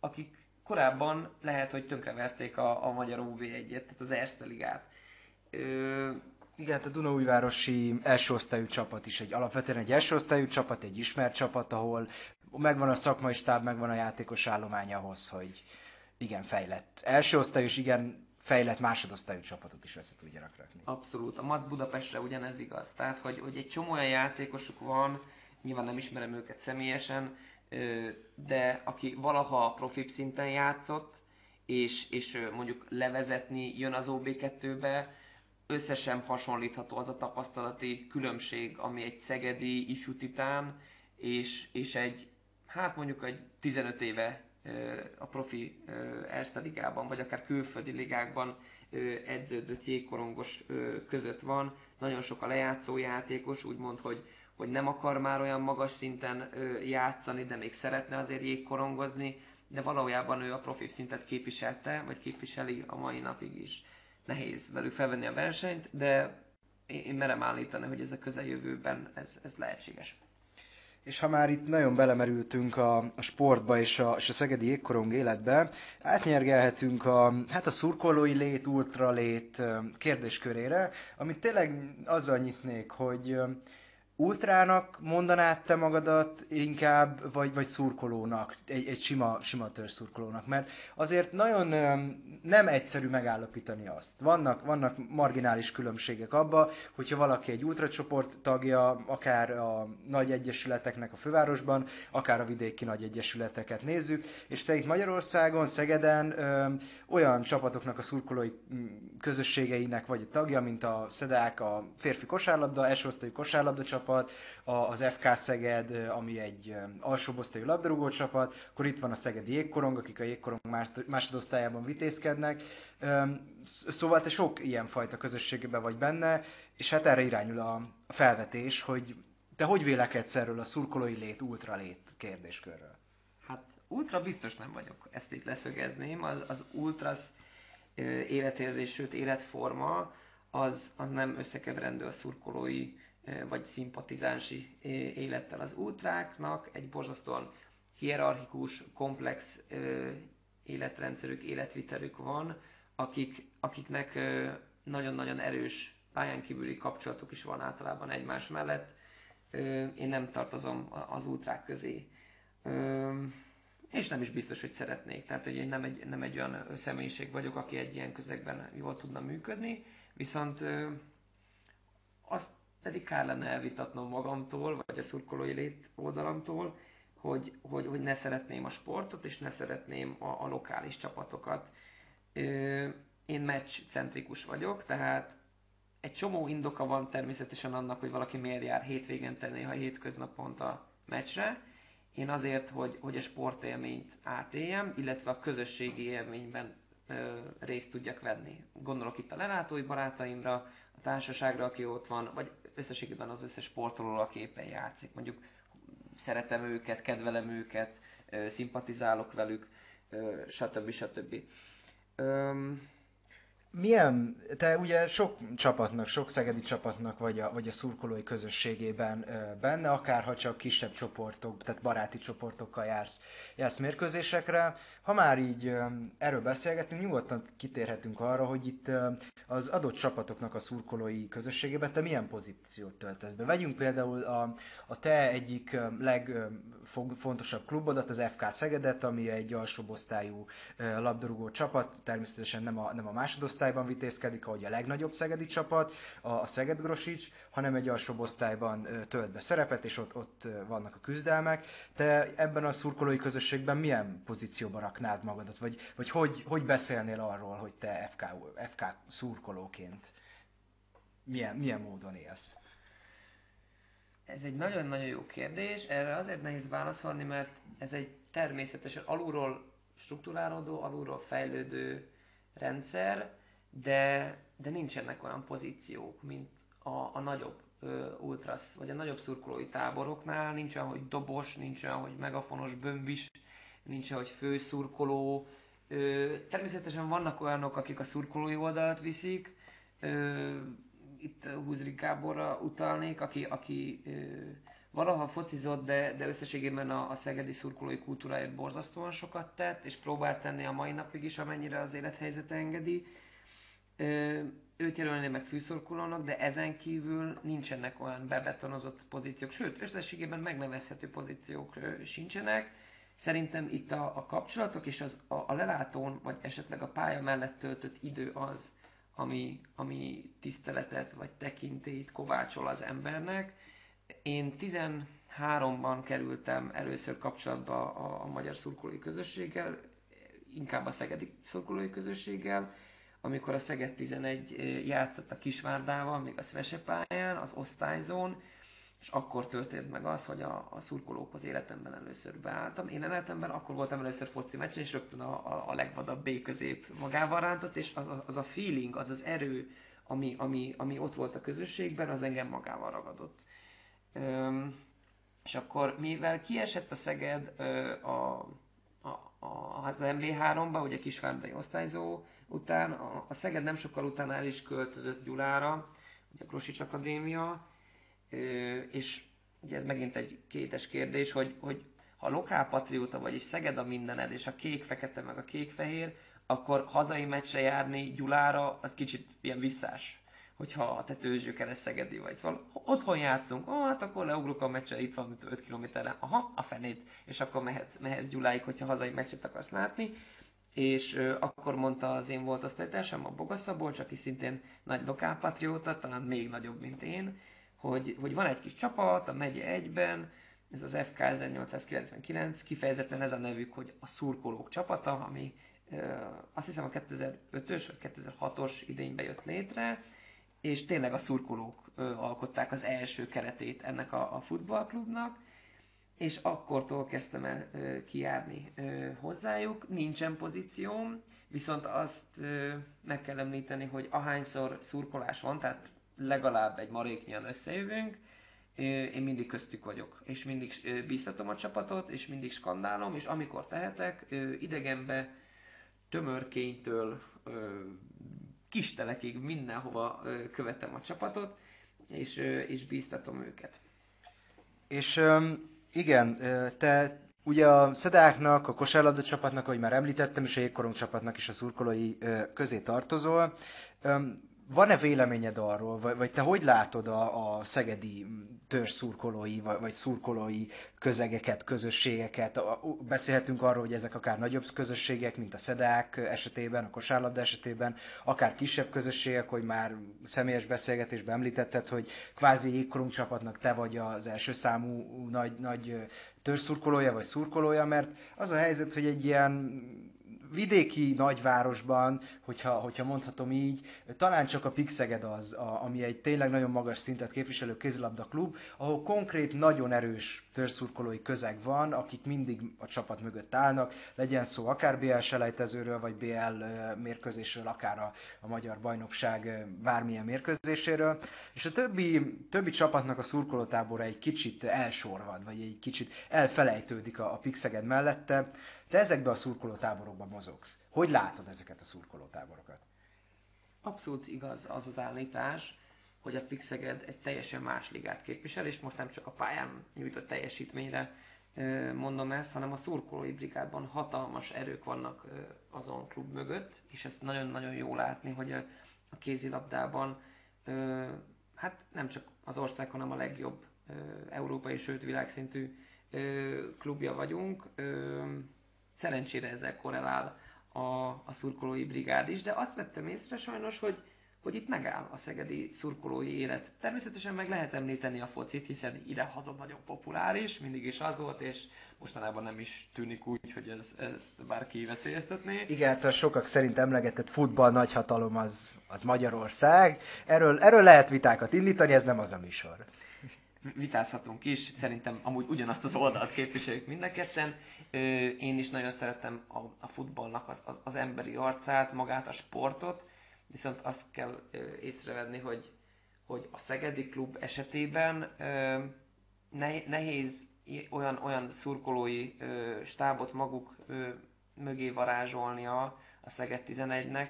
Speaker 2: akik korábban lehet, hogy tönkreverték a, a magyar OV1-et, tehát az Erste Ligát.
Speaker 1: Ö, igen, hát a Dunaújvárosi első osztályú csapat is egy alapvetően egy első osztályú csapat, egy ismert csapat, ahol megvan a szakmai stáb, megvan a játékos állomány ahhoz, hogy igen, fejlett. Első osztályú és igen, fejlett másodosztályú csapatot is össze tudjanak rakni.
Speaker 2: Abszolút. A Mac Budapestre ugyanez igaz. Tehát, hogy, hogy egy csomó olyan játékosuk van, nyilván nem ismerem őket személyesen, de aki valaha profi szinten játszott, és, és mondjuk levezetni jön az OB2-be, összesen hasonlítható az a tapasztalati különbség, ami egy szegedi ifjú titán, és, és egy, hát mondjuk egy 15 éve a profi Erste ligában, vagy akár külföldi ligákban edződött jégkorongos között van. Nagyon sok a lejátszó játékos, úgymond, hogy, hogy nem akar már olyan magas szinten játszani, de még szeretne azért jégkorongozni, de valójában ő a profi szintet képviselte, vagy képviseli a mai napig is nehéz velük felvenni a versenyt, de én merem állítani, hogy ez a közeljövőben ez, ez lehetséges.
Speaker 1: És ha már itt nagyon belemerültünk a, a sportba és a, és a szegedi égkorong életbe, átnyergelhetünk a, hát a szurkolói lét, ultralét kérdéskörére, amit tényleg azzal nyitnék, hogy ultrának mondanád te magadat inkább, vagy, vagy szurkolónak, egy, egy sima, sima szurkolónak, mert azért nagyon nem egyszerű megállapítani azt. Vannak, vannak marginális különbségek abba, hogyha valaki egy ultracsoport tagja, akár a nagy egyesületeknek a fővárosban, akár a vidéki nagy egyesületeket nézzük, és te itt Magyarországon, Szegeden olyan csapatoknak a szurkolói közösségeinek vagy a tagja, mint a Szedák, a férfi kosárlabda, első osztályú kosárlabda csapat, csapat, az FK Szeged, ami egy alsóbosztályú labdarúgó csapat, akkor itt van a Szegedi Jégkorong, akik a Jégkorong másodosztályában vitézkednek. Szóval te sok ilyen fajta közösségben vagy benne, és hát erre irányul a felvetés, hogy te hogy vélekedsz erről a szurkolói lét, ultralét kérdéskörről?
Speaker 2: Hát ultra biztos nem vagyok, ezt itt leszögezném. Az, az ultras életérzés, sőt életforma, az, az nem összekeverendő a szurkolói vagy szimpatizánsi élettel az ultráknak, egy borzasztóan hierarchikus, komplex életrendszerük, életvitelük van, akik, akiknek nagyon-nagyon erős pályán kívüli kapcsolatuk is van általában egymás mellett. Én nem tartozom az ultrák közé. És nem is biztos, hogy szeretnék. Tehát, hogy én nem egy, nem egy olyan személyiség vagyok, aki egy ilyen közegben jól tudna működni, viszont azt pedig kár lenne elvitatnom magamtól, vagy a szurkolói lét oldalamtól, hogy, hogy, hogy ne szeretném a sportot, és ne szeretném a, a lokális csapatokat. Ö, én meccs-centrikus vagyok, tehát egy csomó indoka van természetesen annak, hogy valaki miért jár hétvégente, néha hétköznapont a meccsre. Én azért, hogy, hogy a sportélményt átéljem, illetve a közösségi élményben ö, részt tudjak venni. Gondolok itt a lelátói barátaimra, a társaságra, aki ott van, vagy összességében az összes sportoló, aki éppen játszik. Mondjuk szeretem őket, kedvelem őket, szimpatizálok velük, stb. stb.
Speaker 1: Milyen, te ugye sok csapatnak, sok szegedi csapatnak vagy a, vagy a szurkolói közösségében benne, akárha csak kisebb csoportok, tehát baráti csoportokkal jársz, jársz mérkőzésekre. Ha már így erről beszélgetünk, nyugodtan kitérhetünk arra, hogy itt az adott csapatoknak a szurkolói közösségében te milyen pozíciót töltesz be. Vegyünk például a, a te egyik legfontosabb klubodat, az FK Szegedet, ami egy alsóbb osztályú labdarúgó csapat, természetesen nem a, nem a másodosztályban vitézkedik, ahogy a legnagyobb szegedi csapat, a, Szeged Grosics, hanem egy alsóbb osztályban tölt be szerepet, és ott, ott vannak a küzdelmek. Te ebben a szurkolói közösségben milyen pozícióban raknád magadat, vagy, vagy hogy, hogy beszélnél arról, hogy te FK, FK szurkolóként milyen, milyen módon élsz?
Speaker 2: Ez egy nagyon-nagyon jó kérdés, erre azért nehéz válaszolni, mert ez egy természetesen alulról struktúrálódó, alulról fejlődő rendszer, de, de nincsenek olyan pozíciók, mint a, a nagyobb ultrasz, vagy a nagyobb szurkolói táboroknál nincs olyan, hogy dobos, nincs olyan, hogy megafonos bömbis, nincs olyan, hogy főszurkoló. Természetesen vannak olyanok, akik a szurkolói oldalt viszik, itt Húzrik Gáborra utalnék, aki, aki valaha focizott, de, de összességében a, a szegedi szurkolói kultúráért borzasztóan sokat tett, és próbált tenni a mai napig is, amennyire az élethelyzete engedi. Őt jelölni meg fűszurkolónak, de ezen kívül nincsenek olyan bebetonozott pozíciók, sőt, összességében megnevezhető pozíciók sincsenek. Szerintem itt a, a kapcsolatok és az, a, a lelátón, vagy esetleg a pálya mellett töltött idő az, ami, ami tiszteletet vagy tekintélyt kovácsol az embernek. Én 13-ban kerültem először kapcsolatba a, a magyar szurkolói közösséggel, inkább a szegedi szurkolói közösséggel, amikor a Szeged 11 játszott a Kisvárdával, még a Szvesepályán, az osztályzón, és akkor történt meg az, hogy a, a szurkolókhoz életemben először beálltam. Én életemben akkor voltam először foci meccsen, és rögtön a, a, a legvadabb B közép magával rántott, és az, az a feeling, az az erő, ami, ami, ami ott volt a közösségben, az engem magával ragadott. Üm, és akkor, mivel kiesett a Szeged ö, a, a, a, az MB3-ba, ugye Kisvárdai osztályzó után, a, Szeged nem sokkal utána el is költözött Gyulára, ugye a Krosics Akadémia, és ugye ez megint egy kétes kérdés, hogy, hogy ha lokálpatrióta vagy, és Szeged a mindened, és a kék-fekete meg a kék-fehér, akkor hazai meccsre járni Gyulára, az kicsit ilyen visszás hogyha a tetőzsőkeres Szegedi vagy. Szóval otthon játszunk, oh, hát akkor leugrok a meccsre, itt van 5 kilométerre, aha, a fenét, és akkor mehetsz, mehetsz Gyuláig, hogyha hazai meccset akarsz látni. És akkor mondta az én volt osztálytársam, a Bogaszabolcs, aki szintén nagy lokálpatrióta, talán még nagyobb, mint én, hogy, hogy van egy kis csapat a megye egyben, ez az FK 1899, kifejezetten ez a nevük, hogy a szurkolók csapata, ami ö, azt hiszem a 2005-ös vagy 2006-os idényben jött létre, és tényleg a szurkolók alkották az első keretét ennek a, a futballklubnak, és akkortól kezdtem el ö, kijárni ö, hozzájuk. Nincsen pozícióm, viszont azt ö, meg kell említeni, hogy ahányszor szurkolás van, tehát legalább egy maréknyian összejövünk, én mindig köztük vagyok, és mindig bíztatom a csapatot, és mindig skandálom, és amikor tehetek, idegenbe tömörkénytől kistelekig mindenhova követem a csapatot, és, és bíztatom őket.
Speaker 1: És igen, te ugye a Szedáknak, a kosárlabda csapatnak, ahogy már említettem, és a jégkorong csapatnak is a szurkolói közé tartozol van-e véleményed arról, vagy, vagy te hogy látod a, a szegedi törzs szurkolói, vagy, vagy szurkolói közegeket, közösségeket? A, beszélhetünk arról, hogy ezek akár nagyobb közösségek, mint a szedák esetében, a kosárlabda esetében, akár kisebb közösségek, hogy már személyes beszélgetésben említetted, hogy kvázi jégkorunk csapatnak te vagy az első számú nagy, nagy törzszurkolója, vagy szurkolója, mert az a helyzet, hogy egy ilyen vidéki nagyvárosban, hogyha, hogyha mondhatom így, talán csak a Pixeged az, a, ami egy tényleg nagyon magas szintet képviselő kézilabda klub, ahol konkrét, nagyon erős törzszurkolói közeg van, akik mindig a csapat mögött állnak, legyen szó akár BL selejtezőről, vagy BL mérkőzésről, akár a, a magyar bajnokság bármilyen mérkőzéséről. És a többi, többi csapatnak a szurkolótábora egy kicsit elsorvad, vagy egy kicsit elfelejtődik a, a Pixeged mellette. Te ezekben a szurkolótáborokban mozogsz. Hogy látod ezeket a szurkolótáborokat?
Speaker 2: Abszolút igaz az az állítás, hogy a Pixeged egy teljesen más ligát képvisel, és most nem csak a pályán nyújtott teljesítményre mondom ezt, hanem a szurkolói brigádban hatalmas erők vannak azon klub mögött, és ezt nagyon-nagyon jó látni, hogy a kézilabdában hát nem csak az ország, hanem a legjobb európai, sőt világszintű klubja vagyunk szerencsére ezzel korrelál a, a szurkolói brigád is, de azt vettem észre sajnos, hogy, hogy itt megáll a szegedi szurkolói élet. Természetesen meg lehet említeni a focit, hiszen ide-haza nagyon populáris, mindig is az volt, és mostanában nem is tűnik úgy, hogy ez, ezt bárki veszélyeztetné.
Speaker 1: Igen, hát a sokak szerint emlegetett futball nagyhatalom az, az Magyarország. Erről, erről lehet vitákat indítani, ez nem az a műsor
Speaker 2: vitázhatunk is, szerintem amúgy ugyanazt az oldalt képviseljük mind a ketten. Én is nagyon szeretem a, a futballnak az, az, az emberi arcát, magát a sportot, viszont azt kell észrevenni, hogy, hogy a Szegedi klub esetében nehéz olyan, olyan szurkolói stábot maguk mögé varázsolnia a Szeged 11-nek,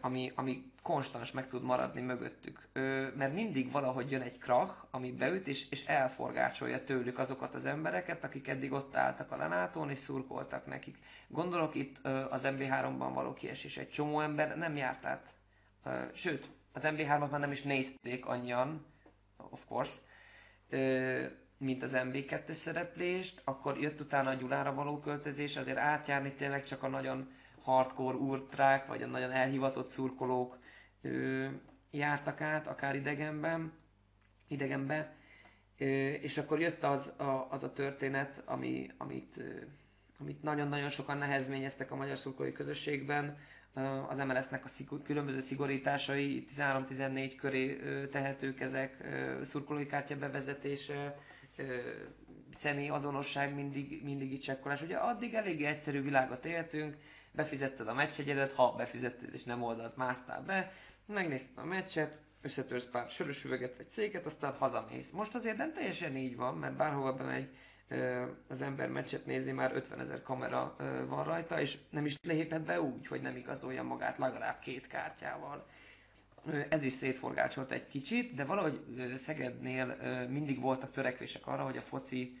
Speaker 2: ami, ami konstans meg tud maradni mögöttük. Mert mindig valahogy jön egy krach, ami beüt, és, és elforgácsolja tőlük azokat az embereket, akik eddig ott álltak a Lenátón, és szurkoltak nekik. Gondolok itt az MB3-ban való kiesés. Egy csomó ember nem járt át. Sőt, az MB3-at már nem is nézték annyian, of course, mint az MB2-es szereplést, akkor jött utána a Gyulára való költözés, azért átjárni tényleg csak a nagyon hardcore ultrák, vagy a nagyon elhivatott szurkolók ö, jártak át, akár idegenben, idegenben, ö, és akkor jött az a, az a történet, ami, amit, ö, amit nagyon-nagyon sokan nehezményeztek a magyar szurkolói közösségben, az MLS-nek a szigor, különböző szigorításai, 13-14 köré tehetők ezek, szurkolói kártya bevezetése, személyazonosság mindig, mindig itt csekkolás. Ugye addig eléggé egyszerű világot éltünk, befizetted a meccsegyedet, ha befizetted és nem oldalt, másztál be, megnézted a meccset, összetörsz pár sörös üveget vagy széket, aztán hazamész. Most azért nem teljesen így van, mert bárhova bemegy az ember meccset nézni, már 50 ezer kamera van rajta, és nem is léphet be úgy, hogy nem igazolja magát legalább két kártyával. Ez is szétforgácsolt egy kicsit, de valahogy Szegednél mindig voltak törekvések arra, hogy a foci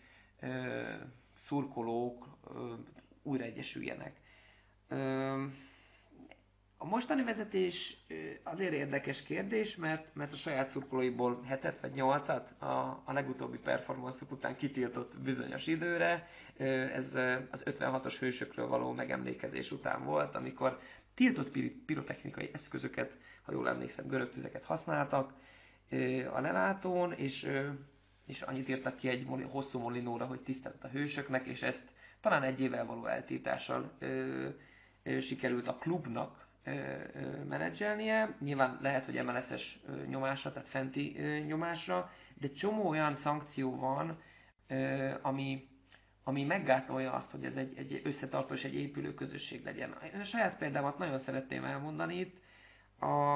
Speaker 2: szurkolók újra egyesüljenek. A mostani vezetés azért érdekes kérdés, mert, mert a saját szurkolóiból hetet vagy nyolcat a, a legutóbbi performance után kitiltott bizonyos időre. Ez az 56-os hősökről való megemlékezés után volt, amikor tiltott pirotechnikai eszközöket, ha jól emlékszem, görög tüzeket használtak a lelátón, és, és annyit írtak ki egy hosszú molinóra, hogy tisztelt a hősöknek, és ezt talán egy évvel való eltiltással sikerült a klubnak menedzselnie. Nyilván lehet, hogy MLS-es nyomásra, tehát fenti nyomásra, de csomó olyan szankció van, ami, ami meggátolja azt, hogy ez egy, egy összetartó és egy épülő közösség legyen. Én a saját példámat nagyon szeretném elmondani itt. A,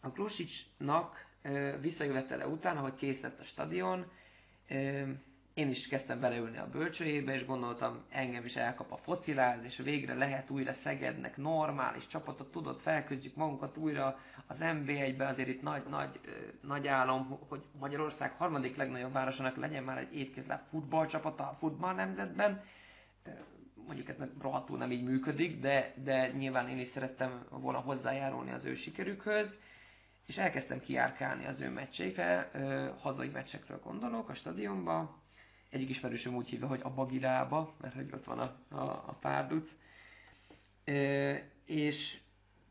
Speaker 2: a Grosicsnak visszajövetele után, ahogy kész lett a stadion, én is kezdtem beleülni a bölcsőjébe, és gondoltam, engem is elkap a fociláz, és végre lehet újra Szegednek normális csapatot, tudod, felközdjük magunkat újra az NB1-be, azért itt nagy, nagy, nagy álom, hogy Magyarország harmadik legnagyobb városának legyen már egy étkezláp futballcsapata a futball nemzetben. Mondjuk ez rohadtul nem így működik, de, de nyilván én is szerettem volna hozzájárulni az ő sikerükhöz. És elkezdtem kiárkálni az ő meccseikre, hazai meccsekről gondolok a stadionba, egyik ismerősöm úgy hívja, hogy a Bagirába, mert hogy ott van a, a, a párduc. E, és,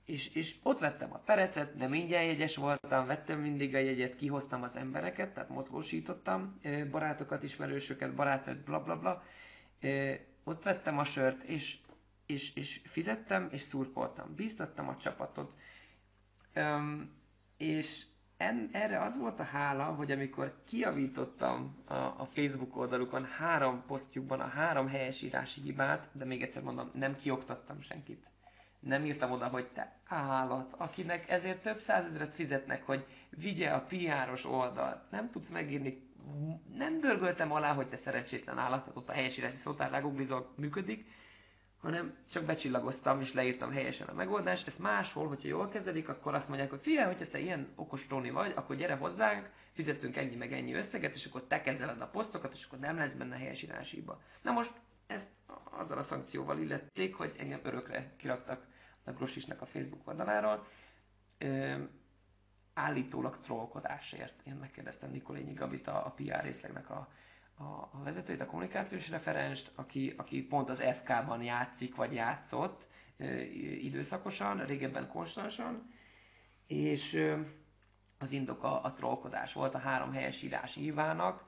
Speaker 2: és, és ott vettem a perecet, de mindjárt jegyes voltam, vettem mindig a jegyet, kihoztam az embereket, tehát mozgósítottam barátokat, ismerősöket, barátokat, bla bla bla. E, ott vettem a sört, és, és, és fizettem, és szurkoltam. Bíztattam a csapatot. Um, és en, erre az volt a hála, hogy amikor kiavítottam a, a Facebook oldalukon három posztjukban a három helyesírási hibát, de még egyszer mondom, nem kioktattam senkit. Nem írtam oda, hogy te állat, akinek ezért több százezret fizetnek, hogy vigye a piáros oldalt. Nem tudsz megírni, nem dörgöltem alá, hogy te szerencsétlen állat, ott a helyesírási szótár googlizol, működik, hanem csak becsillagoztam és leírtam helyesen a megoldást. Ezt máshol, hogyha jól kezelik, akkor azt mondják, hogy figyelj, hogyha te ilyen okos Tróni vagy, akkor gyere hozzánk, fizetünk ennyi meg ennyi összeget, és akkor te kezeled a posztokat, és akkor nem lesz benne helyes hiba. Na most ezt azzal a szankcióval illették, hogy engem örökre kiraktak a Grosisnek a Facebook oldaláról. Ö, állítólag trollkodásért. Én megkérdeztem Nikolényi Gabit, a, a PR részlegnek a, a, a vezetőt, a kommunikációs referenst, aki, aki pont az FK-ban játszik, vagy játszott időszakosan, régebben konstansan, és az indok a, a trollkodás volt a három helyes írás hívának.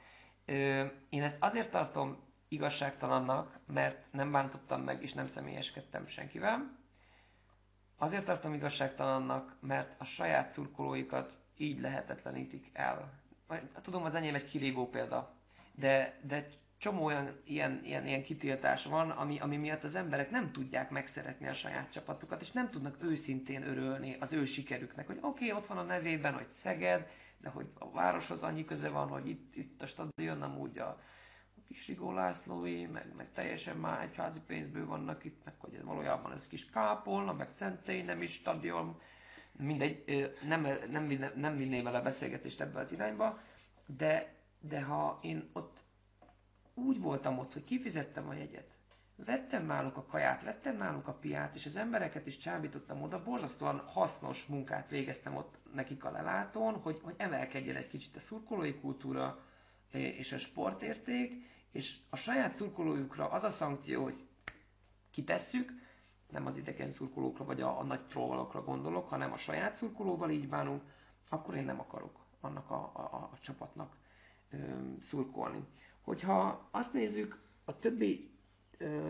Speaker 2: Én ezt azért tartom igazságtalannak, mert nem bántottam meg, és nem személyeskedtem senkivel. Azért tartom igazságtalannak, mert a saját szurkolóikat így lehetetlenítik el. Tudom, az enyém egy kilívó példa, de, de csomó olyan ilyen, ilyen, ilyen kitiltás van, ami, ami miatt az emberek nem tudják megszeretni a saját csapatukat, és nem tudnak őszintén örülni az ő sikerüknek, hogy oké, okay, ott van a nevében, hogy Szeged, de hogy a városhoz annyi köze van, hogy itt, itt a stadion amúgy a, kis Rigó Lászlói, meg, meg teljesen már egyházi pénzből vannak itt, meg hogy valójában ez kis Kápolna, meg Szentély, nem is stadion, mindegy, nem, nem, nem vinném el a beszélgetést ebbe az irányba, de, de ha én ott úgy voltam ott, hogy kifizettem a jegyet, vettem náluk a kaját, vettem náluk a piát, és az embereket is csábítottam oda, borzasztóan hasznos munkát végeztem ott nekik a lelátón, hogy, hogy emelkedjen egy kicsit a szurkolói kultúra és a sportérték, és a saját szurkolójukra az a szankció, hogy kitesszük, nem az idegen szurkolókra vagy a, a nagy trollokra gondolok, hanem a saját szurkolóval így bánunk, akkor én nem akarok annak a, a, a csapatnak szurkolni. Hogyha azt nézzük, a többi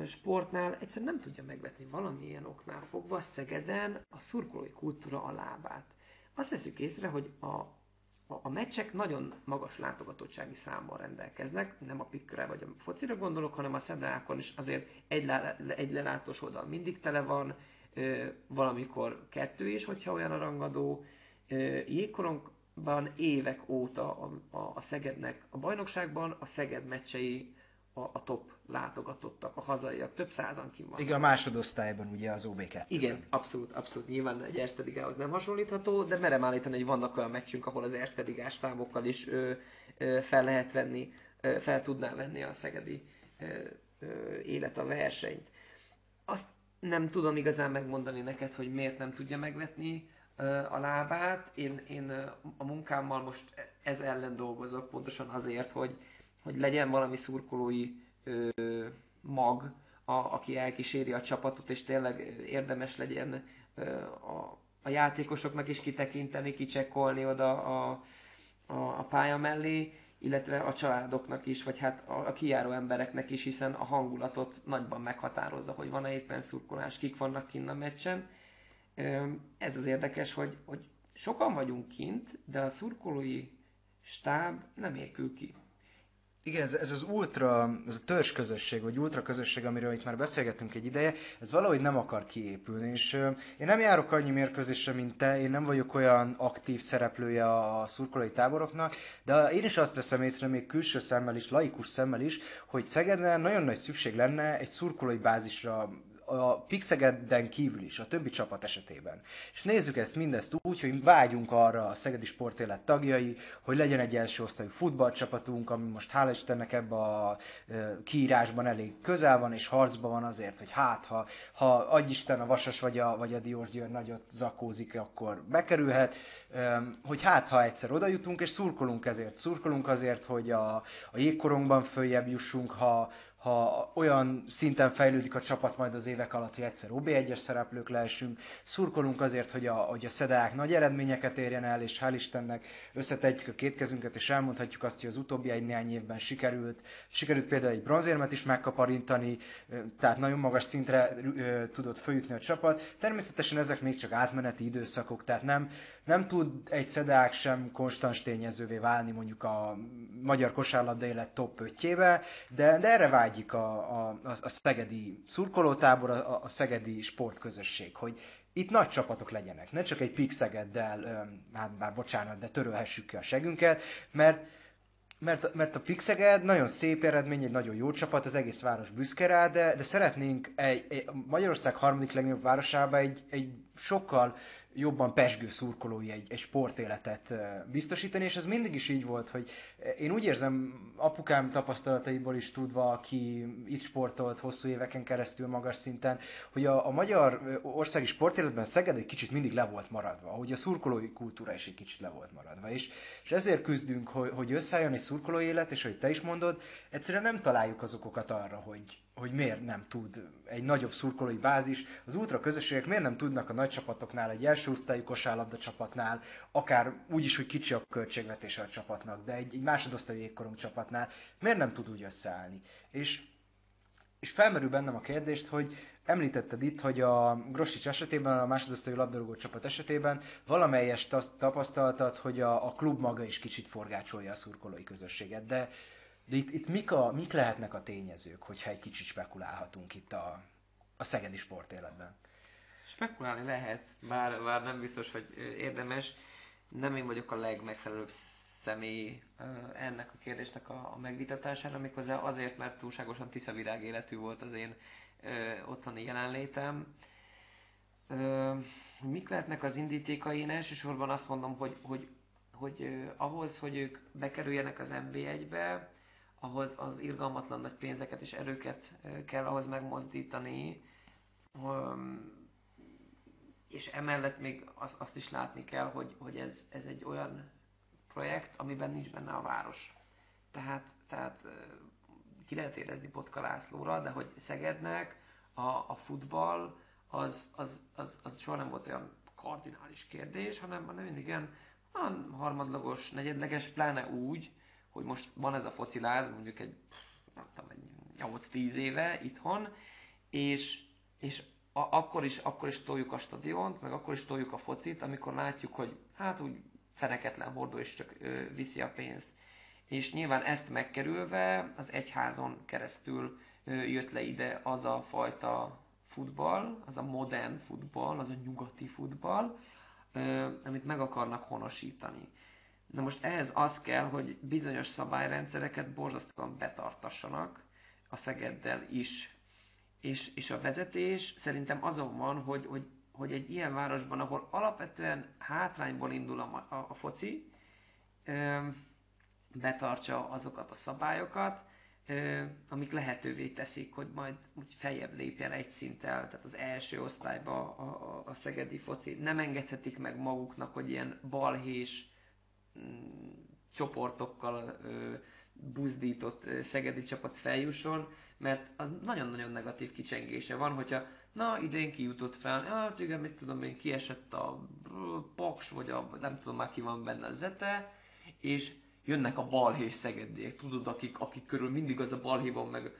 Speaker 2: sportnál egyszerűen nem tudja megvetni valamilyen oknál fogva Szegeden a szurkolói kultúra a lábát. Azt veszük észre, hogy a a, a meccsek nagyon magas látogatottsági számmal rendelkeznek, nem a pikre vagy a focira gondolok, hanem a szedákon is azért egy, le, egy lelátós oldal mindig tele van, valamikor kettő is, hogyha olyan a rangadó. Ö, jégkorongban évek óta a, a, a Szegednek a bajnokságban a Szeged meccsei a, a top látogatottak, a hazaiak, több százan kim van.
Speaker 1: Igen, a másodosztályban ugye az OB2.
Speaker 2: Igen, abszolút, abszolút. Nyilván egy Erste Ligához nem hasonlítható, de merem állítani, hogy vannak olyan meccsünk, ahol az Erste Ligás számokkal is ö, ö, fel lehet venni, ö, fel tudná venni a szegedi ö, ö, élet a versenyt. Azt nem tudom igazán megmondani neked, hogy miért nem tudja megvetni a lábát. Én, én a munkámmal most ez ellen dolgozok, pontosan azért, hogy, hogy legyen valami szurkolói ö, mag, a, aki elkíséri a csapatot, és tényleg érdemes legyen ö, a, a játékosoknak is kitekinteni, kicsekkolni oda a, a, a pálya mellé, illetve a családoknak is, vagy hát a, a kijáró embereknek is, hiszen a hangulatot nagyban meghatározza, hogy van-e éppen szurkolás, kik vannak kint a meccsen. Ez az érdekes, hogy, hogy sokan vagyunk kint, de a szurkolói stáb nem épül ki.
Speaker 1: Igen, ez, ez az ultra, ez a törzs közösség, vagy ultra közösség, amiről itt már beszélgettünk egy ideje, ez valahogy nem akar kiépülni, és uh, én nem járok annyi mérkőzésre, mint te, én nem vagyok olyan aktív szereplője a szurkolói táboroknak, de én is azt veszem észre, még külső szemmel is, laikus szemmel is, hogy Szegeden nagyon nagy szükség lenne egy szurkolói bázisra a Pixegeden kívül is, a többi csapat esetében. És nézzük ezt mindezt úgy, hogy vágyunk arra a Szegedi Sportélet tagjai, hogy legyen egy első osztályú futballcsapatunk, ami most hála Istennek ebbe a kiírásban elég közel van, és harcban van azért, hogy hát, ha, ha adj Isten a Vasas vagy a, vagy a Diós Győr nagyot zakózik, akkor bekerülhet, hogy hát, ha egyszer oda jutunk, és szurkolunk ezért. Szurkolunk azért, hogy a, a jégkorongban följebb jussunk, ha, ha olyan szinten fejlődik a csapat majd az évek alatt, hogy egyszer OB1-es szereplők lehessünk, szurkolunk azért, hogy a, hogy a szedák nagy eredményeket érjen el, és hál' Istennek összetegyük a két kezünket, és elmondhatjuk azt, hogy az utóbbi egy néhány évben sikerült. Sikerült például egy bronzérmet is megkaparintani, tehát nagyon magas szintre tudott följutni a csapat. Természetesen ezek még csak átmeneti időszakok, tehát nem, nem tud egy szedák sem konstans tényezővé válni mondjuk a magyar kosárlabda élet top 5 de, de erre vágyik a, a, a szegedi szurkolótábor, a, a szegedi sportközösség, hogy itt nagy csapatok legyenek, ne csak egy Pixegeddel, hát bár bocsánat, de törölhessük ki a segünket, mert mert, mert a Pixeged nagyon szép eredmény, egy nagyon jó csapat, az egész város büszke rá, de, de szeretnénk egy, egy Magyarország harmadik legnagyobb városába egy, egy sokkal jobban pesgő szurkolói egy, egy sportéletet biztosítani, és ez mindig is így volt, hogy én úgy érzem, apukám tapasztalataiból is tudva, aki itt sportolt hosszú éveken keresztül magas szinten, hogy a, a magyar országi sportéletben Szeged egy kicsit mindig le volt maradva, ahogy a szurkolói kultúra is egy kicsit le volt maradva. És, és ezért küzdünk, hogy, hogy összeálljon egy szurkolói élet, és hogy te is mondod, egyszerűen nem találjuk az okokat arra, hogy, hogy miért nem tud egy nagyobb szurkolói bázis, az ultra közösségek miért nem tudnak a nagy csapatoknál, egy első osztályú kosárlabda csapatnál, akár úgy is, hogy kicsi a költségvetése a csapatnak, de egy, egy másodosztályú jégkorong csapatnál, miért nem tud úgy összeállni? És, és felmerül bennem a kérdést, hogy említetted itt, hogy a Grossics esetében, a másodosztályú labdarúgó csapat esetében valamelyest azt tapasztaltad, hogy a, a klub maga is kicsit forgácsolja a szurkolói közösséget, de De itt, itt mik, a, mik lehetnek a tényezők, hogyha egy kicsit spekulálhatunk itt a, a szegedi sportéletben?
Speaker 2: Spekulálni lehet, bár, bár nem biztos, hogy érdemes. Nem én vagyok a legmegfelelőbb személy ennek a kérdésnek a, a megvitatására, méghozzá azért, mert túlságosan tiszavirág életű volt az én ö, otthoni jelenlétem. Ö, mik lehetnek az indítékai? Én elsősorban azt mondom, hogy, hogy, hogy ö, ahhoz, hogy ők bekerüljenek az NB1-be, ahhoz az irgalmatlan nagy pénzeket és erőket kell ahhoz megmozdítani, és emellett még az, azt is látni kell, hogy, hogy ez, ez egy olyan projekt, amiben nincs benne a város. Tehát, tehát ki lehet érezni Botka Lászlóra, de hogy Szegednek a, a futball az, az, az, az soha nem volt olyan kardinális kérdés, hanem, hanem mindig ilyen harmadlagos, negyedleges, pláne úgy, hogy most van ez a fociláz, mondjuk egy, nem tudom, egy 8-10 éve itthon, és, és a, akkor, is, akkor is toljuk a stadiont, meg akkor is toljuk a focit, amikor látjuk, hogy hát úgy feneketlen hordó és csak ö, viszi a pénzt. És nyilván ezt megkerülve az egyházon keresztül ö, jött le ide az a fajta futball, az a modern futball, az a nyugati futball, ö, amit meg akarnak honosítani. Na most ehhez az kell, hogy bizonyos szabályrendszereket borzasztóan betartassanak a Szegeddel is. És, és a vezetés szerintem azon van, hogy, hogy hogy egy ilyen városban, ahol alapvetően hátrányból indul a, a, a foci, ö, betartsa azokat a szabályokat, ö, amik lehetővé teszik, hogy majd úgy feljebb lépjen egy szinttel, tehát az első osztályba a, a, a szegedi foci. Nem engedhetik meg maguknak, hogy ilyen balhés csoportokkal ö, buzdított szegedi csapat feljusson, mert az nagyon-nagyon negatív kicsengése van, hogyha na idén kijutott fel, hát igen, mit tudom én, kiesett a Paks, vagy a, nem tudom már ki van benne a Zete, és jönnek a balhés szegediek, tudod, akik, akik körül mindig az a balhé van, meg.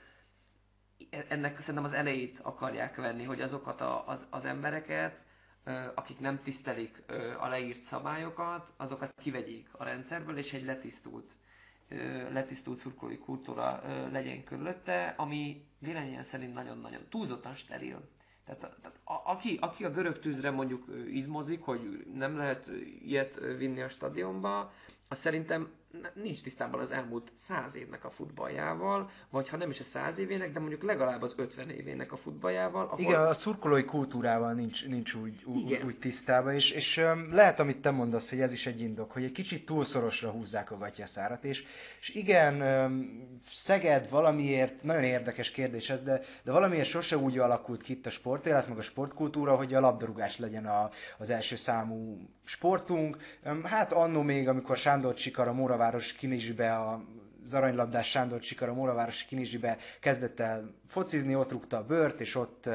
Speaker 2: Ennek szerintem az elejét akarják venni, hogy azokat a, az, az embereket, akik nem tisztelik a leírt szabályokat, azokat kivegyék a rendszerből, és egy letisztult, letisztult szurkolói kultúra legyen körülötte, ami véleményem szerint nagyon-nagyon túlzottan steril. Tehát, tehát a, aki, aki a görög tűzre mondjuk izmozik, hogy nem lehet ilyet vinni a stadionba, az szerintem nincs tisztában az elmúlt száz évnek a futballjával, vagy ha nem is a száz évének, de mondjuk legalább az 50 évének a futballjával.
Speaker 1: Ahol... Igen, a szurkolói kultúrával nincs, nincs úgy, úgy, úgy tisztában, és, és lehet, amit te mondasz, hogy ez is egy indok, hogy egy kicsit túlszorosra húzzák a gatyaszárat, és, és igen, Szeged valamiért, nagyon érdekes kérdés ez, de, de valamiért sose úgy alakult ki itt a sportélet, meg a sportkultúra, hogy a labdarúgás legyen a, az első számú sportunk. Hát annó még, amikor Sándor Csikar a Móra Móraváros Kinizsibe a az aranylabdás Sándor Csikar a Móravárosi Kinizsibe kezdett el focizni, ott rúgta a bört, és ott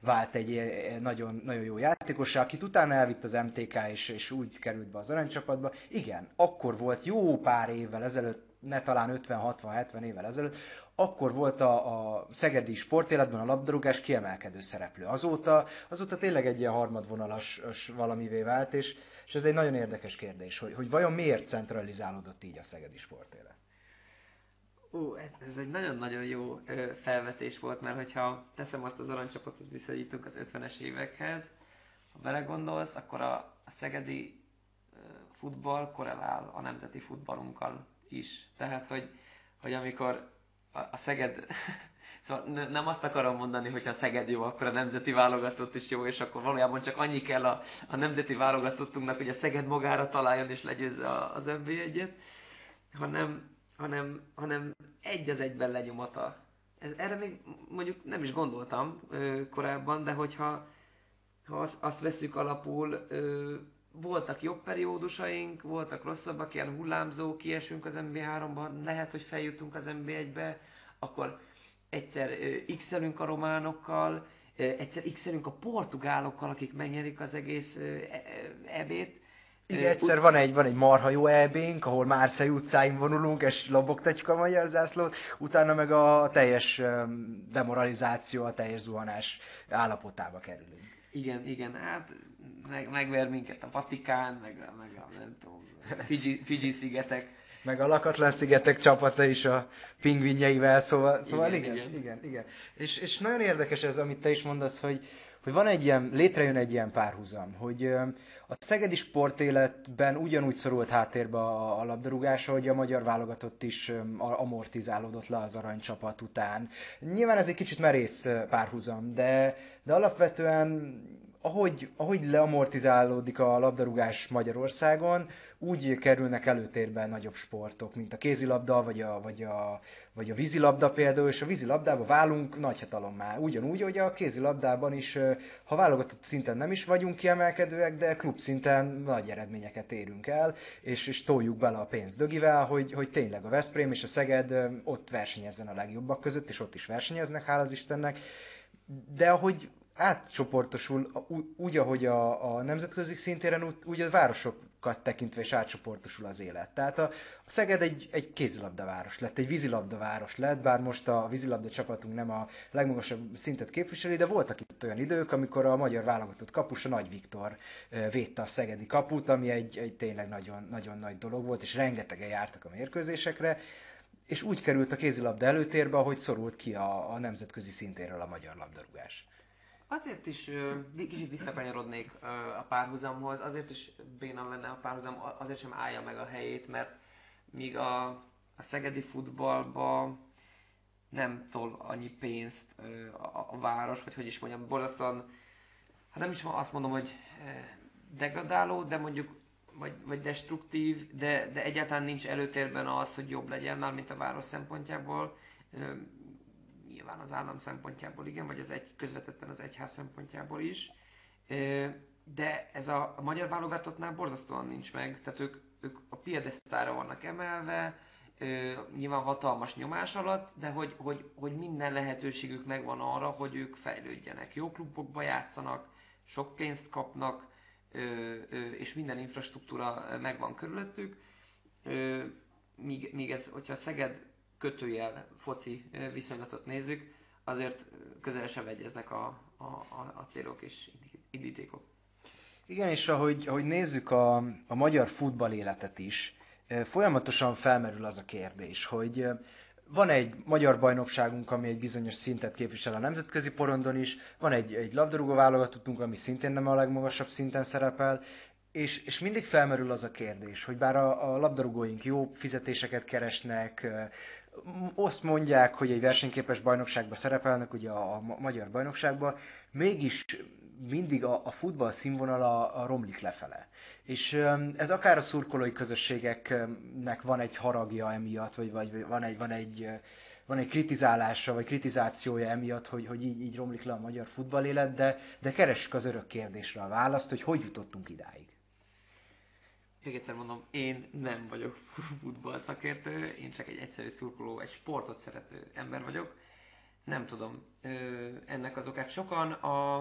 Speaker 1: vált egy nagyon, nagyon jó játékos, akit utána elvitt az MTK, és, és úgy került be az aranycsapatba. Igen, akkor volt jó pár évvel ezelőtt, ne talán 50-60-70 évvel ezelőtt, akkor volt a, a szegedi sportéletben a labdarúgás kiemelkedő szereplő. Azóta, azóta tényleg egy ilyen harmadvonalas valamivé vált, és, és ez egy nagyon érdekes kérdés, hogy, hogy vajon miért centralizálódott így a szegedi sportélet?
Speaker 2: Ó, ez, ez egy nagyon-nagyon jó ö, felvetés volt, mert hogyha teszem azt az aranycsapatot viszonyítunk az 50-es évekhez, ha belegondolsz, akkor a, a szegedi ö, futball korrelál a nemzeti futballunkkal is. Tehát, hogy, hogy amikor a, a Szeged (laughs) Szóval nem azt akarom mondani, hogy ha Szeged jó, akkor a nemzeti válogatott is jó, és akkor valójában csak annyi kell a, a nemzeti válogatottunknak, hogy a Szeged magára találjon és legyőzze az mb 1 hanem, hanem, hanem egy az egyben lenyomata. Ez, erre még mondjuk nem is gondoltam ö, korábban, de hogyha ha azt, azt veszük alapul, ö, voltak jobb periódusaink, voltak rosszabbak, ilyen hullámzó, kiesünk az MB3-ban, lehet, hogy feljutunk az MB1-be, akkor egyszer x a románokkal, egyszer x a portugálokkal, akik megnyerik az egész ebét.
Speaker 1: Igen, egyszer van egy, van egy marha jó ebénk, ahol Márszai utcáin vonulunk, és lobogtatjuk a magyar zászlót, utána meg a teljes demoralizáció, a teljes zuhanás állapotába kerülünk.
Speaker 2: Igen, igen, hát meg, megver minket a Vatikán, meg, meg a nem tudom, Fiji, Fiji szigetek
Speaker 1: Meg a Lakatlan szigetek csapata is a pingvinjeivel, szóval, szóval igen, igen, igen. igen, igen. És, és nagyon érdekes ez, amit te is mondasz, hogy, hogy van egy ilyen, létrejön egy ilyen párhuzam, hogy a szegedi sportéletben ugyanúgy szorult háttérbe a, a labdarúgás, hogy a magyar válogatott is amortizálódott le az aranycsapat után. Nyilván ez egy kicsit merész párhuzam, de, de alapvetően ahogy, ahogy leamortizálódik a labdarúgás Magyarországon, úgy kerülnek előtérben nagyobb sportok, mint a kézilabda, vagy a, vagy a, vagy a vízilabda például, és a vízilabdában válunk nagy hatalommá. Ugyanúgy, hogy a kézilabdában is, ha válogatott szinten nem is vagyunk kiemelkedőek, de klub szinten nagy eredményeket érünk el, és, és toljuk bele a pénzt dögivel, hogy, hogy tényleg a Veszprém és a Szeged ott versenyezzen a legjobbak között, és ott is versenyeznek, hála az Istennek. De ahogy átcsoportosul, úgy, ahogy a, a nemzetközi szintéren, úgy a városokat tekintve is átcsoportosul az élet. Tehát a, a Szeged egy, egy kézilabdaváros lett, egy vízilabdaváros lett, bár most a vízilabda csapatunk nem a legmagasabb szintet képviseli, de voltak itt olyan idők, amikor a magyar válogatott kapus, a Nagy Viktor védte a szegedi kaput, ami egy, egy tényleg nagyon, nagyon nagy dolog volt, és rengetegen jártak a mérkőzésekre, és úgy került a kézilabda előtérbe, ahogy szorult ki a, a nemzetközi szintéről a magyar labdarúgás.
Speaker 2: Azért is kicsit visszakanyarodnék a párhuzamhoz, azért is bénam lenne a párhuzam, azért sem állja meg a helyét, mert míg a, a szegedi futballba nem tol annyi pénzt a, a város, vagy hogy is mondjam, borzasztóan, hát nem is azt mondom, hogy degradáló, de mondjuk vagy, vagy destruktív, de, de egyáltalán nincs előtérben az, hogy jobb legyen már, mint a város szempontjából nyilván az állam szempontjából igen, vagy az egy, közvetetten az egyház szempontjából is, de ez a, a magyar válogatottnál borzasztóan nincs meg, tehát ők, ők a piedesztára vannak emelve, nyilván hatalmas nyomás alatt, de hogy, hogy, hogy minden lehetőségük megvan arra, hogy ők fejlődjenek. Jó klubokba játszanak, sok pénzt kapnak, és minden infrastruktúra megvan körülöttük. Míg, míg ez, hogyha Szeged kötőjel foci viszonylatot nézzük, azért közel sem egyeznek a, a, a, célok és indítékok.
Speaker 1: Igen, és ahogy, ahogy nézzük a, a magyar futball életet is, folyamatosan felmerül az a kérdés, hogy van egy magyar bajnokságunk, ami egy bizonyos szintet képvisel a nemzetközi porondon is, van egy, egy labdarúgó válogatottunk, ami szintén nem a legmagasabb szinten szerepel, és, és mindig felmerül az a kérdés, hogy bár a, a labdarúgóink jó fizetéseket keresnek, azt mondják, hogy egy versenyképes bajnokságban szerepelnek, ugye a, magyar bajnokságban, mégis mindig a, a futball színvonala a romlik lefele. És ez akár a szurkolói közösségeknek van egy haragja emiatt, vagy, vagy van egy, van egy van egy kritizálása, vagy kritizációja emiatt, hogy, hogy így, így romlik le a magyar futballélet, de, de keressük az örök kérdésre a választ, hogy hogy jutottunk idáig
Speaker 2: még egyszer mondom, én nem vagyok futball szakértő, én csak egy egyszerű szurkoló, egy sportot szerető ember vagyok. Nem tudom ennek az okát. Sokan a,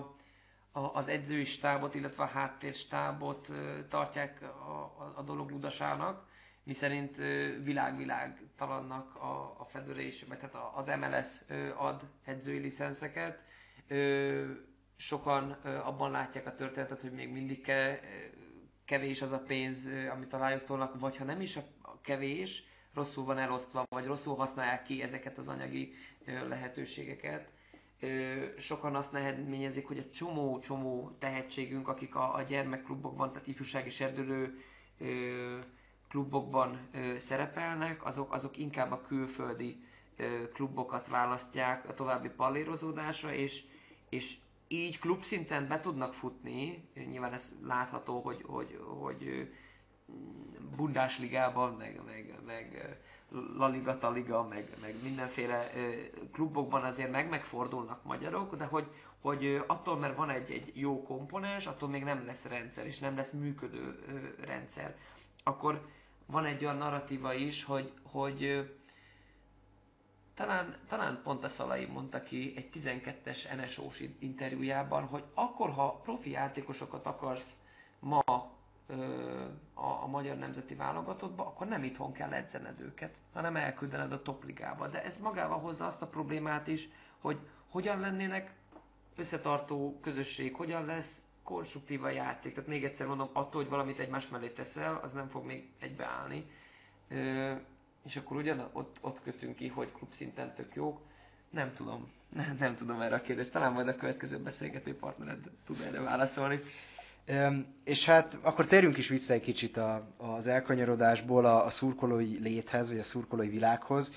Speaker 2: a, az edzői stábot, illetve a háttérstábot tartják a, a, a dolog ludasának, miszerint világ-világ talannak a, a Federation, vagy tehát az MLS ad edzői licenszeket. Sokan abban látják a történetet, hogy még mindig kell kevés az a pénz, amit a tolnak, vagy ha nem is a kevés, rosszul van elosztva, vagy rosszul használják ki ezeket az anyagi lehetőségeket. Sokan azt nehezményezik, hogy a csomó-csomó tehetségünk, akik a, a gyermekklubokban, tehát ifjúsági serdülő klubokban szerepelnek, azok, azok inkább a külföldi klubokat választják a további pallérozódásra, és, és így klubszinten be tudnak futni, nyilván ez látható, hogy, hogy, hogy Bundesligában, meg, meg, meg La Liga, Taliga, meg, meg mindenféle klubokban azért meg megfordulnak magyarok, de hogy, hogy attól, mert van egy, egy jó komponens, attól még nem lesz rendszer, és nem lesz működő rendszer. Akkor van egy olyan narratíva is, hogy, hogy talán, talán pont a Szalai mondta ki egy 12-es NSO-s interjújában, hogy akkor, ha profi játékosokat akarsz ma a, a magyar nemzeti válogatottba, akkor nem itthon kell edzened őket, hanem elküldened a topligába. De ez magával hozza azt a problémát is, hogy hogyan lennének összetartó közösség, hogyan lesz konstruktív a játék. Tehát még egyszer mondom, attól, hogy valamit egymás mellé teszel, az nem fog még egybeállni és akkor ugyan ott, ott kötünk ki, hogy klubszinten tök jók. Nem tudom, nem, nem tudom erre a kérdést. Talán majd a következő beszélgető partnered tud erre válaszolni.
Speaker 1: Üm, és hát akkor térjünk is vissza egy kicsit a, az elkanyarodásból a, a szurkolói léthez, vagy a szurkolói világhoz.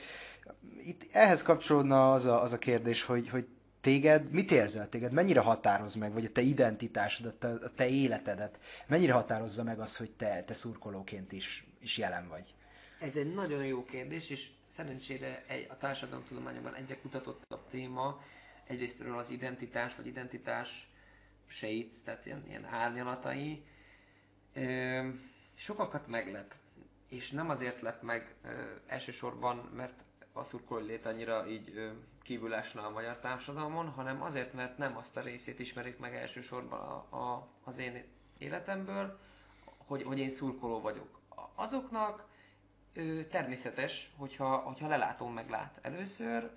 Speaker 1: Itt ehhez kapcsolódna az a, az a kérdés, hogy, hogy téged, mit érzel téged, mennyire határoz meg, vagy a te identitásodat, a te életedet, mennyire határozza meg az, hogy te, te szurkolóként is, is jelen vagy?
Speaker 2: Ez egy nagyon jó kérdés, és szerencsére egy, a társadalomtudományokban egyre kutatottabb téma, egyrésztről az identitás, vagy identitás shades, tehát ilyen, ilyen árnyalatai. Ö, sokakat meglep, és nem azért lep meg ö, elsősorban, mert a szurkolói lét annyira így ö, kívül a magyar társadalmon, hanem azért, mert nem azt a részét ismerik meg elsősorban a, a, az én életemből, hogy, hogy én szurkoló vagyok. Azoknak ö, természetes, hogyha, hogyha lelátom meg lát először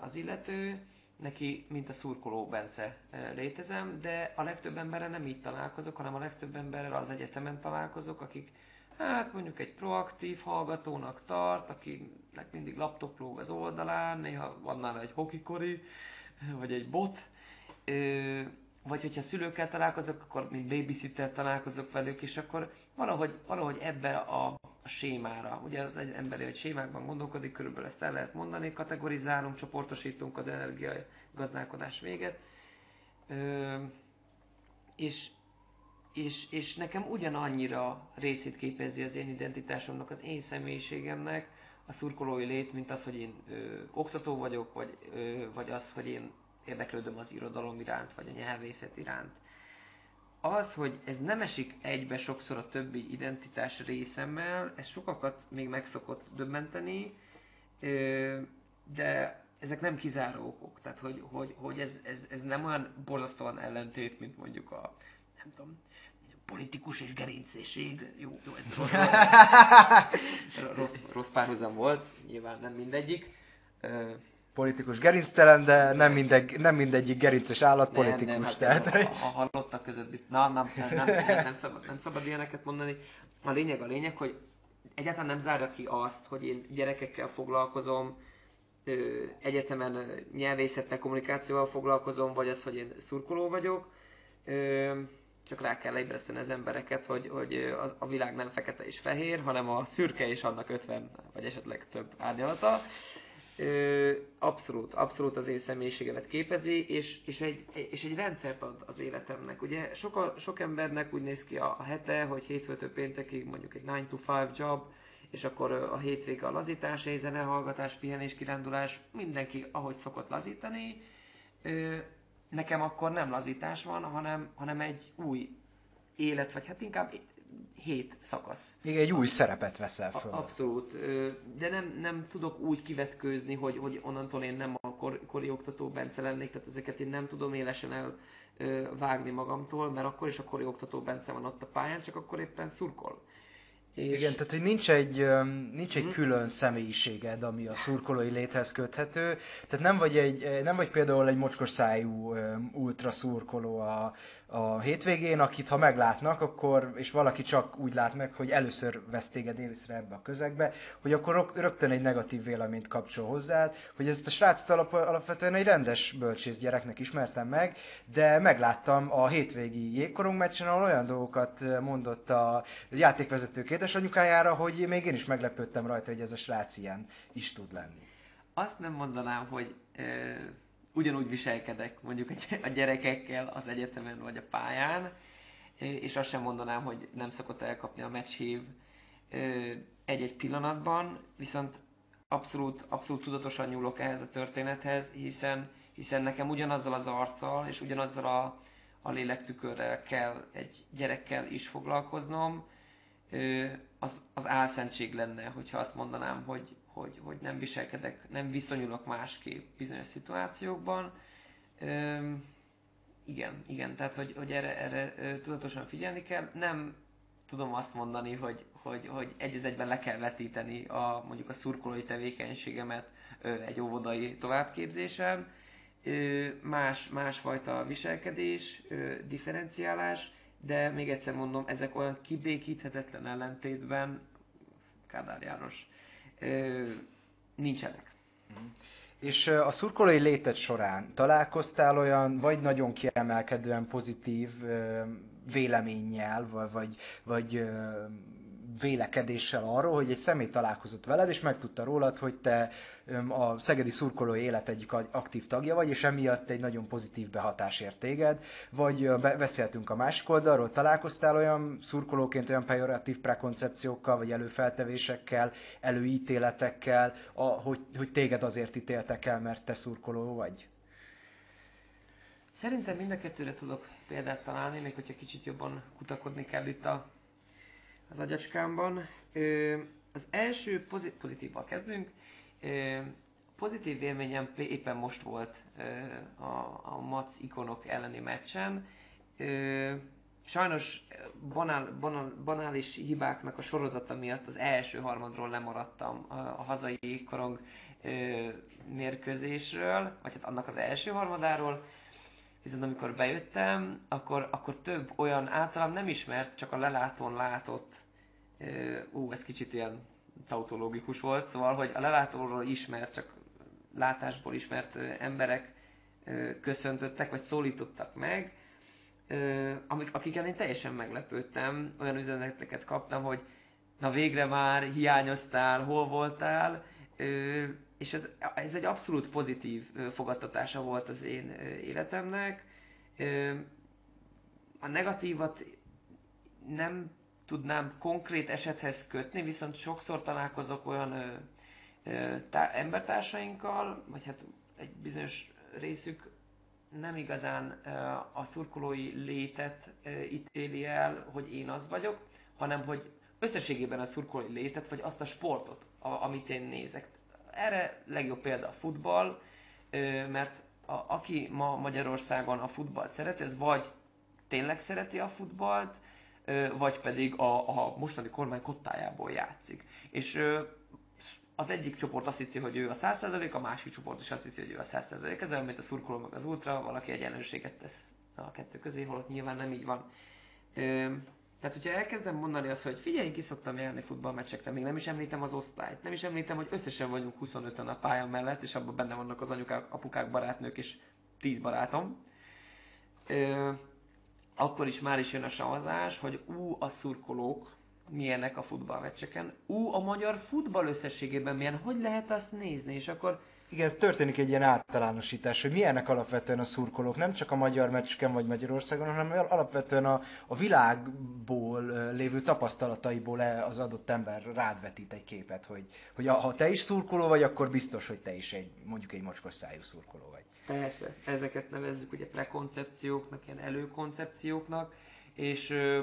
Speaker 2: az illető, neki, mint a szurkoló Bence létezem, de a legtöbb emberrel nem így találkozok, hanem a legtöbb emberrel az egyetemen találkozok, akik hát mondjuk egy proaktív hallgatónak tart, akinek mindig laptop lóg az oldalán, néha van nála egy hokikori, vagy egy bot, vagy hogyha szülőkkel találkozok, akkor mint babysitter találkozok velük, és akkor valahogy, valahogy ebbe a sémára, ugye az egy emberi, hogy sémákban gondolkodik, körülbelül ezt el lehet mondani, kategorizálunk, csoportosítunk az energia gazdálkodás véget, Ö, és, és, és nekem ugyanannyira részét képezi az én identitásomnak, az én személyiségemnek, a szurkolói lét, mint az, hogy én ö, oktató vagyok, vagy, ö, vagy az, hogy én érdeklődöm az irodalom iránt, vagy a nyelvészet iránt. Az, hogy ez nem esik egybe sokszor a többi identitás részemmel, ez sokakat még meg szokott döbbenteni, de ezek nem kizáró okok. Tehát, hogy, hogy, hogy ez, ez, ez nem olyan borzasztóan ellentét, mint mondjuk a, nem tudom, politikus és gerincéség. Jó, jó, ez rossz, (laughs) rossz, rossz párhuzam volt, nyilván nem mindegyik
Speaker 1: politikus gerinctelen, de nem, mindegy, nem mindegyik gerinces állat nem, politikus. Nem,
Speaker 2: hát tehát... a, a, halottak között biztos, na, nem, nem, nem, nem, nem, szabad, nem szabad ilyeneket mondani. A lényeg a lényeg, hogy egyáltalán nem zárja ki azt, hogy én gyerekekkel foglalkozom, egyetemen nyelvészettel, kommunikációval foglalkozom, vagy az, hogy én szurkoló vagyok. Csak rá kell ébreszteni az embereket, hogy, hogy az, a világ nem fekete és fehér, hanem a szürke és annak 50 vagy esetleg több árnyalata abszolút, abszolút az én személyiségemet képezi, és, és, egy, és egy rendszert ad az életemnek. Ugye sok, sok embernek úgy néz ki a, a hete, hogy hétfőtől péntekig mondjuk egy 9 to 5 job, és akkor a hétvége a lazítás, egy zenehallgatás, pihenés, kirándulás, mindenki ahogy szokott lazítani. Nekem akkor nem lazítás van, hanem, hanem egy új élet, vagy hát inkább hét szakasz.
Speaker 1: Igen, egy új szerepet veszel
Speaker 2: fel. Abszolút, de nem, nem tudok úgy kivetkőzni, hogy, hogy onnantól én nem a kor, kori oktató Bence lennék, tehát ezeket én nem tudom élesen el vágni magamtól, mert akkor is a kori oktató Bence van ott a pályán, csak akkor éppen szurkol.
Speaker 1: És... Igen, tehát hogy nincs egy, nincs egy hmm. külön személyiséged, ami a szurkolói léthez köthető. Tehát nem vagy, egy, nem vagy például egy mocskos szájú ultra szurkoló a, a hétvégén, akit ha meglátnak, akkor, és valaki csak úgy lát meg, hogy először vesz téged észre ebbe a közegbe, hogy akkor rögtön egy negatív véleményt kapcsol hozzád, hogy ezt a srácot alap, alapvetően egy rendes bölcsész gyereknek ismertem meg, de megláttam a hétvégi jégkorong meccsen, ahol olyan dolgokat mondott a játékvezető édesanyukájára, hogy még én is meglepődtem rajta, hogy ez a srác ilyen is tud lenni.
Speaker 2: Azt nem mondanám, hogy ugyanúgy viselkedek mondjuk a gyerekekkel az egyetemen vagy a pályán, és azt sem mondanám, hogy nem szokott elkapni a meccshív egy-egy pillanatban, viszont abszolút, abszolút tudatosan nyúlok ehhez a történethez, hiszen, hiszen nekem ugyanazzal az arccal és ugyanazzal a, a lélektükörrel kell egy gyerekkel is foglalkoznom, az, az álszentség lenne, hogyha azt mondanám, hogy, hogy, hogy nem viselkedek, nem viszonyulok másképp bizonyos szituációkban. Üm, igen, igen, tehát hogy, hogy erre, erre tudatosan figyelni kell. Nem tudom azt mondani, hogy, hogy, hogy egy egyben le kell vetíteni a, mondjuk a szurkolói tevékenységemet egy óvodai továbbképzésen. Más, másfajta viselkedés, differenciálás, de még egyszer mondom, ezek olyan kibékíthetetlen ellentétben Kádár János. Nincsenek.
Speaker 1: Mhm. És a szurkolói létet során találkoztál olyan, vagy nagyon kiemelkedően pozitív véleménnyel, vagy, vagy, vagy vélekedéssel arról, hogy egy személy találkozott veled, és megtudta rólad, hogy te a szegedi szurkolói élet egyik aktív tagja vagy, és emiatt egy nagyon pozitív behatás ért téged, vagy beszéltünk a másik oldalról, találkoztál olyan szurkolóként olyan pejoratív prekoncepciókkal, vagy előfeltevésekkel, előítéletekkel, a, hogy, hogy téged azért ítéltek el, mert te szurkoló vagy?
Speaker 2: Szerintem mind a kettőre tudok példát találni, még hogyha kicsit jobban kutakodni kell itt a, az agyacskámban. Az első pozit- pozitívval kezdünk. Pozitív élményem éppen most volt a, a Mac ikonok elleni meccsen. Sajnos banál, banál, banális hibáknak a sorozata miatt az első harmadról lemaradtam a, hazai korong mérkőzésről, vagy hát annak az első harmadáról viszont amikor bejöttem, akkor, akkor több olyan általam nem ismert, csak a lelátón látott, ú, ez kicsit ilyen tautológikus volt, szóval, hogy a lelátóról ismert, csak látásból ismert emberek köszöntöttek, vagy szólítottak meg, amik, akiken én teljesen meglepődtem, olyan üzeneteket kaptam, hogy na végre már hiányoztál, hol voltál, és ez, ez egy abszolút pozitív fogadtatása volt az én életemnek. A negatívat nem tudnám konkrét esethez kötni, viszont sokszor találkozok olyan ö, ö, tá- embertársainkkal, vagy hát egy bizonyos részük nem igazán ö, a szurkolói létet ö, ítéli el, hogy én az vagyok, hanem hogy összességében a szurkolói létet, vagy azt a sportot, a, amit én nézek erre legjobb példa a futball, mert a, aki ma Magyarországon a futballt szereti, ez vagy tényleg szereti a futballt, vagy pedig a, a mostani kormány kottájából játszik. És az egyik csoport azt hiszi, hogy ő a 100%, a másik csoport is azt hiszi, hogy ő a 100%. Ez olyan, mint a szurkoló meg az ultra, valaki egyenlőséget tesz a kettő közé, holott nyilván nem így van. Tehát, hogyha elkezdem mondani azt, hogy figyelj, ki szoktam járni futballmeccsekre, még nem is említem az osztályt, nem is említem, hogy összesen vagyunk 25-en a pálya mellett, és abban benne vannak az anyukák, apukák, barátnők és 10 barátom, ö, akkor is már is jön a savazás, hogy ú, a szurkolók milyenek a futballmeccseken, ú, a magyar futball összességében milyen, hogy lehet azt nézni, és akkor
Speaker 1: igen, történik egy ilyen általánosítás, hogy milyenek alapvetően a szurkolók, nem csak a magyar meccsken vagy Magyarországon, hanem alapvetően a, a világból lévő tapasztalataiból e az adott ember rád vetít egy képet, hogy, hogy ha te is szurkoló vagy, akkor biztos, hogy te is egy, mondjuk egy mocskos szájú szurkoló vagy.
Speaker 2: Persze, ezeket nevezzük ugye prekoncepcióknak, ilyen előkoncepcióknak, és ö,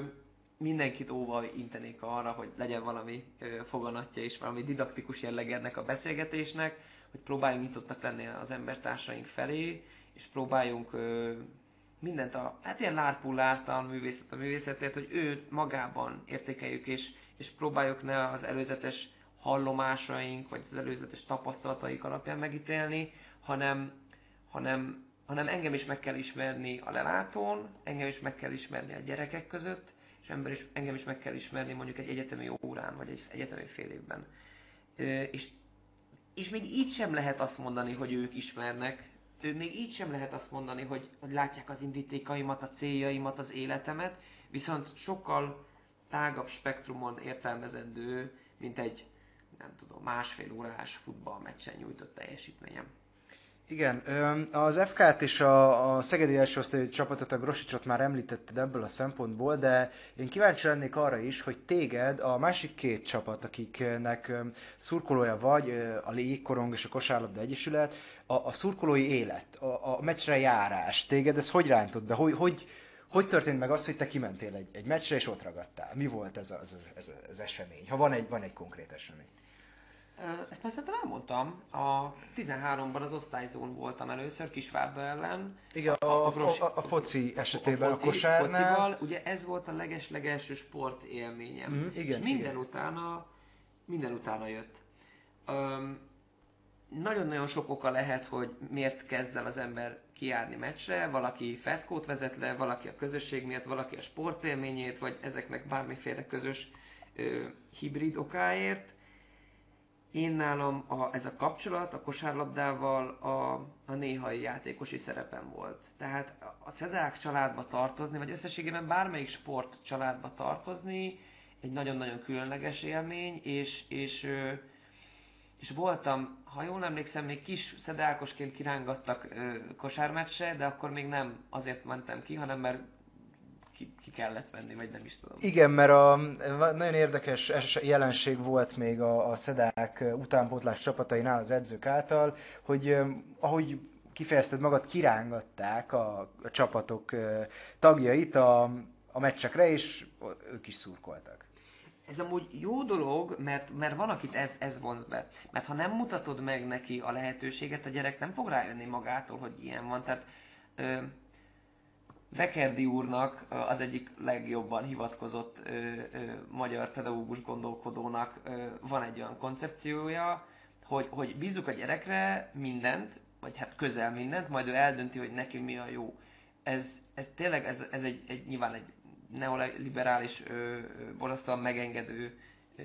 Speaker 2: mindenkit óva intenék arra, hogy legyen valami ö, foganatja és valami didaktikus jelleg ennek a beszélgetésnek, hogy próbáljunk nyitottak lenni az embertársaink felé, és próbáljunk ö, mindent a, hát ilyen lárpullártan művészet a művészetért, hogy ő magában értékeljük, és, és próbáljuk ne az előzetes hallomásaink, vagy az előzetes tapasztalataik alapján megítélni, hanem, hanem, hanem engem is meg kell ismerni a lelátón, engem is meg kell ismerni a gyerekek között, és ember is, engem is meg kell ismerni mondjuk egy egyetemi órán, vagy egy egyetemi fél évben. És és még így sem lehet azt mondani, hogy ők ismernek, ő még így sem lehet azt mondani, hogy, hogy látják az indítékaimat, a céljaimat, az életemet, viszont sokkal tágabb spektrumon értelmezendő, mint egy, nem tudom, másfél órás futballmeccsen nyújtott teljesítményem.
Speaker 1: Igen, az FK-t és a, a Szegedi első osztályú csapatot, a Grosicsot már említetted ebből a szempontból, de én kíváncsi lennék arra is, hogy téged a másik két csapat, akiknek szurkolója vagy, a Légkorong és a Kosárlabda Egyesület, a, a szurkolói élet, a, a meccsre járás, téged ez hogy rántott be? Hogy, hogy, hogy történt meg az, hogy te kimentél egy, egy meccsre és ott ragadtál? Mi volt ez az, ez, ez esemény? Ha van egy, van egy konkrét esemény.
Speaker 2: Ezt persze elmondtam. A 13-ban az osztályzón voltam először Kisvárda ellen.
Speaker 1: Igen, a, a, a, fos, a, a foci esetében, a, foci, a kosárnál. Focival,
Speaker 2: ugye ez volt a leges-legelső sport élményem. Mm, igen, és minden igen. utána, minden utána jött. Um, nagyon-nagyon sok oka lehet, hogy miért kezd el az ember kijárni meccsre, valaki feszkót vezet le, valaki a közösség miatt, valaki a sportélményét, vagy ezeknek bármiféle közös ö, hibrid okáért Én nálam a, ez a kapcsolat a kosárlabdával a, a néhai játékosi szerepem volt. Tehát a szedák családba tartozni, vagy összességében bármelyik sport családba tartozni, egy nagyon-nagyon különleges élmény, és, és, és voltam, ha jól emlékszem, még kis szedákosként kirángattak kosármeccse, de akkor még nem azért mentem ki, hanem mert ki, ki kellett venni, vagy nem is tudom.
Speaker 1: Igen, mert a, nagyon érdekes jelenség volt még a, a szedák utánpótlás csapatainál az edzők által, hogy ahogy kifejezted magad, kirángatták a, a csapatok tagjait a, a meccsekre, és ők is szurkoltak.
Speaker 2: Ez amúgy jó dolog, mert, mert van, akit ez, ez vonz be. Mert ha nem mutatod meg neki a lehetőséget, a gyerek nem fog rájönni magától, hogy ilyen van. Tehát ö, Vekerdi úrnak az egyik legjobban hivatkozott ö, ö, magyar pedagógus gondolkodónak ö, van egy olyan koncepciója, hogy, hogy bízzuk a gyerekre mindent, vagy hát közel mindent, majd ő eldönti, hogy neki mi a jó. Ez, ez tényleg, ez, ez egy, egy, nyilván egy neoliberális, borzasztóan megengedő, ö,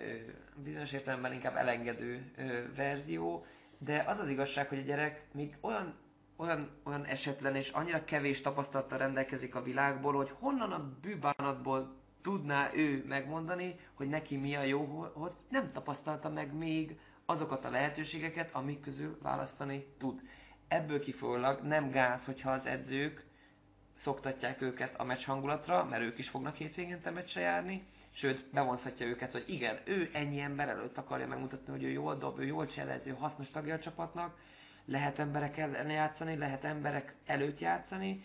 Speaker 2: bizonyos értelemben inkább elengedő ö, verzió, de az az igazság, hogy a gyerek még olyan olyan, olyan esetlen és annyira kevés tapasztalattal rendelkezik a világból, hogy honnan a bűbánatból tudná ő megmondani, hogy neki mi a jó, hogy nem tapasztalta meg még azokat a lehetőségeket, amik közül választani tud. Ebből kifolyólag nem gáz, hogyha az edzők szoktatják őket a meccs hangulatra, mert ők is fognak hétvégente meccsre járni, sőt, bevonzhatja őket, hogy igen, ő ennyi ember előtt akarja megmutatni, hogy ő jól dob, ő jól cselező, hasznos tagja a csapatnak, lehet emberek ellen játszani, lehet emberek előtt játszani,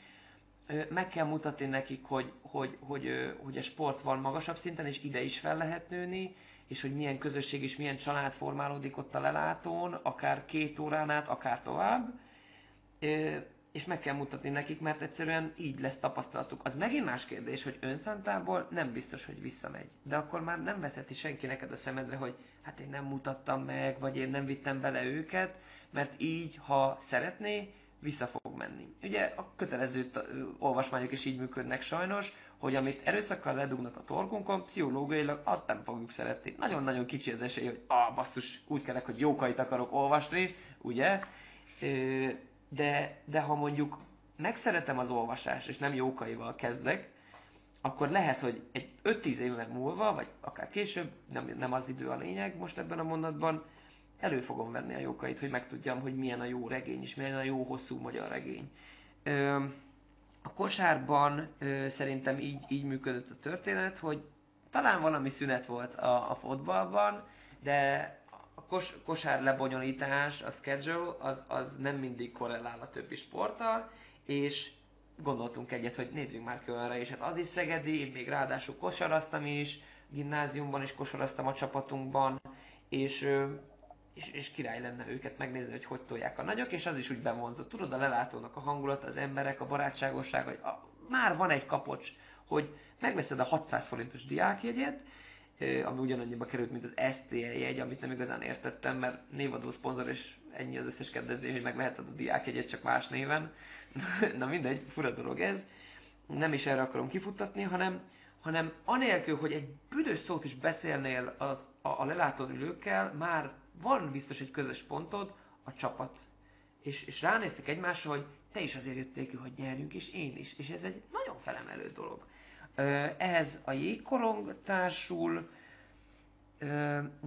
Speaker 2: meg kell mutatni nekik, hogy, hogy, hogy, hogy a sport van magasabb szinten, és ide is fel lehet nőni, és hogy milyen közösség és milyen család formálódik ott a lelátón, akár két órán át, akár tovább és meg kell mutatni nekik, mert egyszerűen így lesz tapasztalatuk. Az megint más kérdés, hogy önszántából nem biztos, hogy visszamegy. De akkor már nem vetheti senki neked a szemedre, hogy hát én nem mutattam meg, vagy én nem vittem bele őket, mert így, ha szeretné, vissza fog menni. Ugye a kötelező olvasmányok is így működnek sajnos, hogy amit erőszakkal ledugnak a torkunkon, pszichológiailag azt nem fogjuk szeretni. Nagyon-nagyon kicsi az esély, hogy ah, basszus, úgy kellek, hogy jókait akarok olvasni, ugye? de, de ha mondjuk megszeretem az olvasást, és nem jókaival kezdek, akkor lehet, hogy egy 5-10 év múlva, vagy akár később, nem, nem az idő a lényeg most ebben a mondatban, elő fogom venni a jókait, hogy megtudjam, hogy milyen a jó regény, és milyen a jó hosszú magyar regény. Ö, a kosárban ö, szerintem így, így működött a történet, hogy talán valami szünet volt a, a fotballban, de kos, kosár lebonyolítás, a schedule, az, az nem mindig korrelál a többi sporttal, és gondoltunk egyet, hogy nézzünk már olyanra, és hát az is Szegedi, én még ráadásul kosaraztam is, gimnáziumban is kosaraztam a csapatunkban, és, és, és király lenne őket megnézni, hogy hogy tolják a nagyok, és az is úgy bevonzott. Tudod, a lelátónak a hangulat, az emberek, a barátságosság, hogy a, már van egy kapocs, hogy megveszed a 600 forintos diákjegyet, ami ugyanannyiba került, mint az STL jegy, amit nem igazán értettem, mert névadó szponzor, és ennyi az összes kedvezmény, hogy megveheted a diákjegyet csak más néven. (laughs) Na mindegy, fura dolog ez. Nem is erre akarom kifuttatni, hanem, hanem anélkül, hogy egy büdös szót is beszélnél az, a, a lelátón ülőkkel, már van biztos egy közös pontod, a csapat. És, és ránéztek egymásra, hogy te is azért jöttél ki, hogy nyerjünk, és én is. És ez egy nagyon felemelő dolog. Ehhez a jégkorong társul,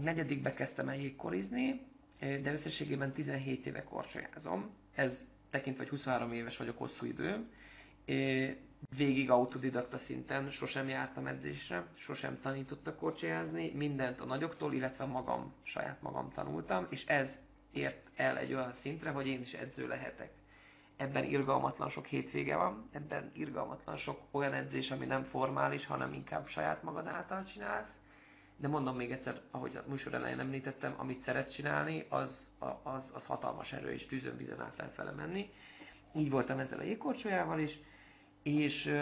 Speaker 2: negyedikbe kezdtem el jégkorizni, de összességében 17 éve korcsolyázom. Ez tekintve, hogy 23 éves vagyok, hosszú idő. Végig autodidakta szinten sosem jártam edzésre, sosem tanítottak korcsolyázni, mindent a nagyoktól, illetve magam, saját magam tanultam, és ez ért el egy olyan szintre, hogy én is edző lehetek ebben irgalmatlan sok hétvége van, ebben irgalmatlan sok olyan edzés, ami nem formális, hanem inkább saját magad által csinálsz. De mondom még egyszer, ahogy a műsor elején említettem, amit szeretsz csinálni, az, az, az hatalmas erő, és tűzön vízen át lehet fele menni. Így voltam ezzel a jégkorcsolyával is, és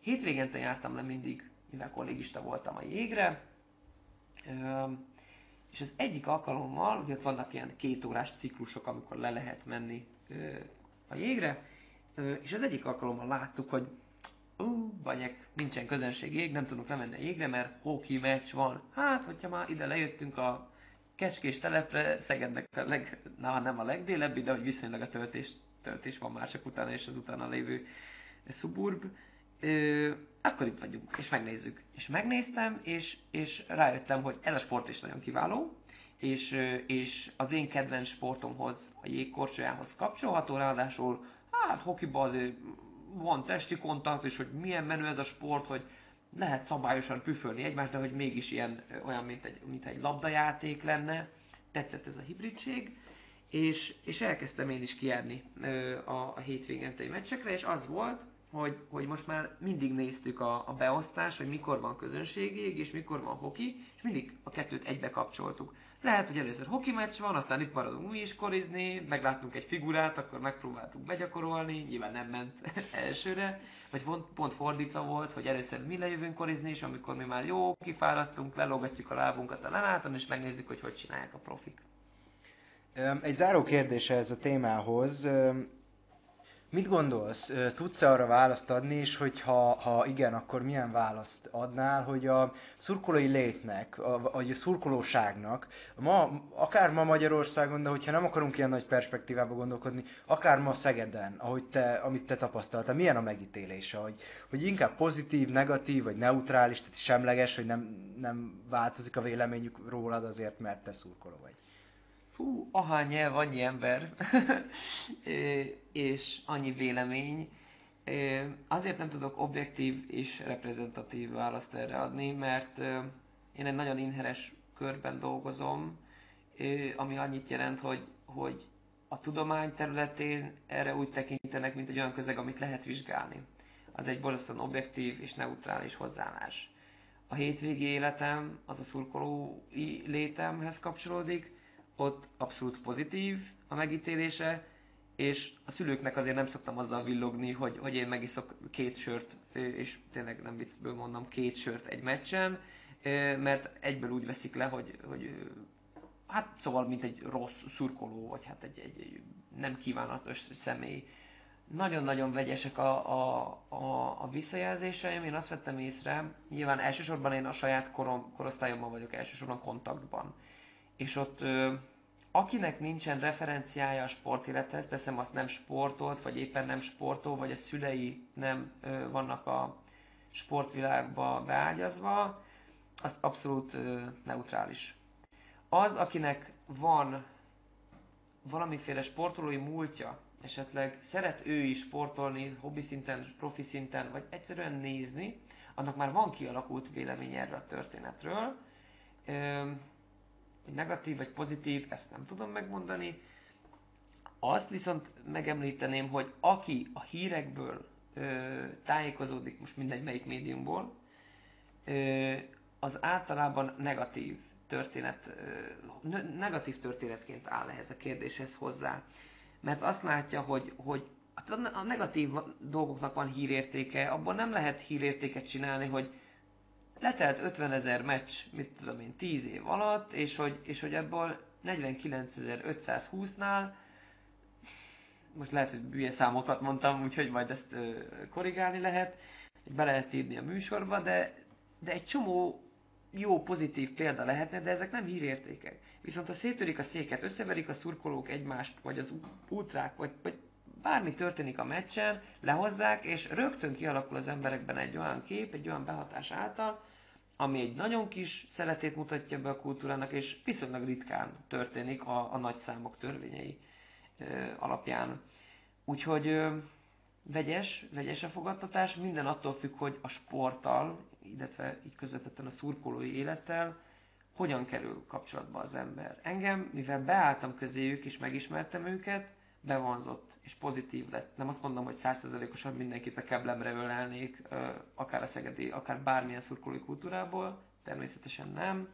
Speaker 2: hétvégente jártam le mindig, mivel kollégista voltam a jégre, és az egyik alkalommal, ugye ott vannak ilyen két órás ciklusok, amikor le lehet menni a jégre, és az egyik alkalommal láttuk, hogy ú, banyek, nincsen közönség jég, nem tudunk lemenni a jégre, mert hoki meccs van. Hát, hogyha már ide lejöttünk a Kecskés telepre, Szegednek a leg, na, nem a legdélebbi, de hogy viszonylag a töltés, töltés van már utána és az utána lévő szuburb. Ö, akkor itt vagyunk, és megnézzük. És megnéztem, és, és rájöttem, hogy ez a sport is nagyon kiváló, és, és az én kedvenc sportomhoz, a jégkorcsolyához kapcsolható, ráadásul hát hokiba azért van testi kontakt, és hogy milyen menő ez a sport, hogy lehet szabályosan püfölni egymást, de hogy mégis ilyen olyan, mint egy, mint egy labdajáték lenne. Tetszett ez a hibridség, és, és elkezdtem én is kijárni a, a hétvégentei meccsekre, és az volt, hogy, hogy most már mindig néztük a, a beosztást, hogy mikor van közönségig, és mikor van hoki, és mindig a kettőt egybe kapcsoltuk. Lehet, hogy először hoki meccs van, aztán itt maradunk mi is korizni, megláttunk egy figurát, akkor megpróbáltuk begyakorolni, nyilván nem ment (laughs) elsőre, vagy pont, pont fordítva volt, hogy először mi lejövünk korizni, és amikor mi már jó kifáradtunk, lelogatjuk a lábunkat a lenáton, és megnézzük, hogy hogy csinálják a profik.
Speaker 1: Egy záró kérdése ez a témához. Mit gondolsz, tudsz -e arra választ adni, és hogy ha, igen, akkor milyen választ adnál, hogy a szurkolói létnek, a, a szurkolóságnak, ma, akár ma Magyarországon, de hogyha nem akarunk ilyen nagy perspektívába gondolkodni, akár ma Szegeden, ahogy te, amit te tapasztaltál, milyen a megítélése, hogy, hogy inkább pozitív, negatív, vagy neutrális, tehát semleges, hogy nem, nem változik a véleményük rólad azért, mert te szurkoló vagy
Speaker 2: fú, ahány nyelv, annyi ember, (laughs) és annyi vélemény. Azért nem tudok objektív és reprezentatív választ erre adni, mert én egy nagyon inheres körben dolgozom, ami annyit jelent, hogy, hogy a tudomány területén erre úgy tekintenek, mint egy olyan közeg, amit lehet vizsgálni. Az egy borzasztóan objektív és neutrális hozzáállás. A hétvégi életem, az a szurkolói létemhez kapcsolódik, ott abszolút pozitív a megítélése, és a szülőknek azért nem szoktam azzal villogni, hogy, hogy én megiszok két sört, és tényleg nem viccből mondom, két sört egy meccsen, mert egyből úgy veszik le, hogy, hogy hát szóval, mint egy rossz szurkoló, vagy hát egy, egy, egy nem kívánatos személy. Nagyon-nagyon vegyesek a, a, a, a visszajelzéseim, én azt vettem észre, nyilván elsősorban én a saját korom, korosztályomban vagyok elsősorban kontaktban és ott ö, akinek nincsen referenciája a sportélethez, teszem azt nem sportolt, vagy éppen nem sportol, vagy a szülei nem ö, vannak a sportvilágba beágyazva, az abszolút ö, neutrális. Az, akinek van valamiféle sportolói múltja, esetleg szeret ő is sportolni, hobbi szinten, profi szinten, vagy egyszerűen nézni, annak már van kialakult vélemény erről a történetről, hogy negatív vagy pozitív, ezt nem tudom megmondani. Azt viszont megemlíteném, hogy aki a hírekből ö, tájékozódik, most mindegy melyik médiumból, ö, az általában negatív történet, ö, negatív történetként áll ehhez a kérdéshez hozzá. Mert azt látja, hogy, hogy a negatív dolgoknak van hírértéke, abban nem lehet hírértéket csinálni, hogy letelt 50 ezer meccs, mit tudom én, 10 év alatt, és hogy, és hogy ebből 49.520-nál, most lehet, hogy bűje számokat mondtam, úgyhogy majd ezt ö, korrigálni lehet, be lehet írni a műsorba, de, de egy csomó jó, pozitív példa lehetne, de ezek nem hírértékek. Viszont ha szétörik a széket, összeverik a szurkolók egymást, vagy az ultrák, vagy, vagy bármi történik a meccsen, lehozzák, és rögtön kialakul az emberekben egy olyan kép, egy olyan behatás által, ami egy nagyon kis szeretét mutatja be a kultúrának, és viszonylag ritkán történik a, a nagy számok törvényei ö, alapján. Úgyhogy ö, vegyes, vegyes a fogadtatás, minden attól függ, hogy a sporttal, illetve így közvetetten a szurkolói élettel, hogyan kerül kapcsolatba az ember. Engem, mivel beálltam közéjük és megismertem őket, bevonzott és pozitív lett. Nem azt mondom, hogy százszerzalékosan mindenkit a keblemre ölelnék, akár a szegedi, akár bármilyen szurkolói kultúrából, természetesen nem.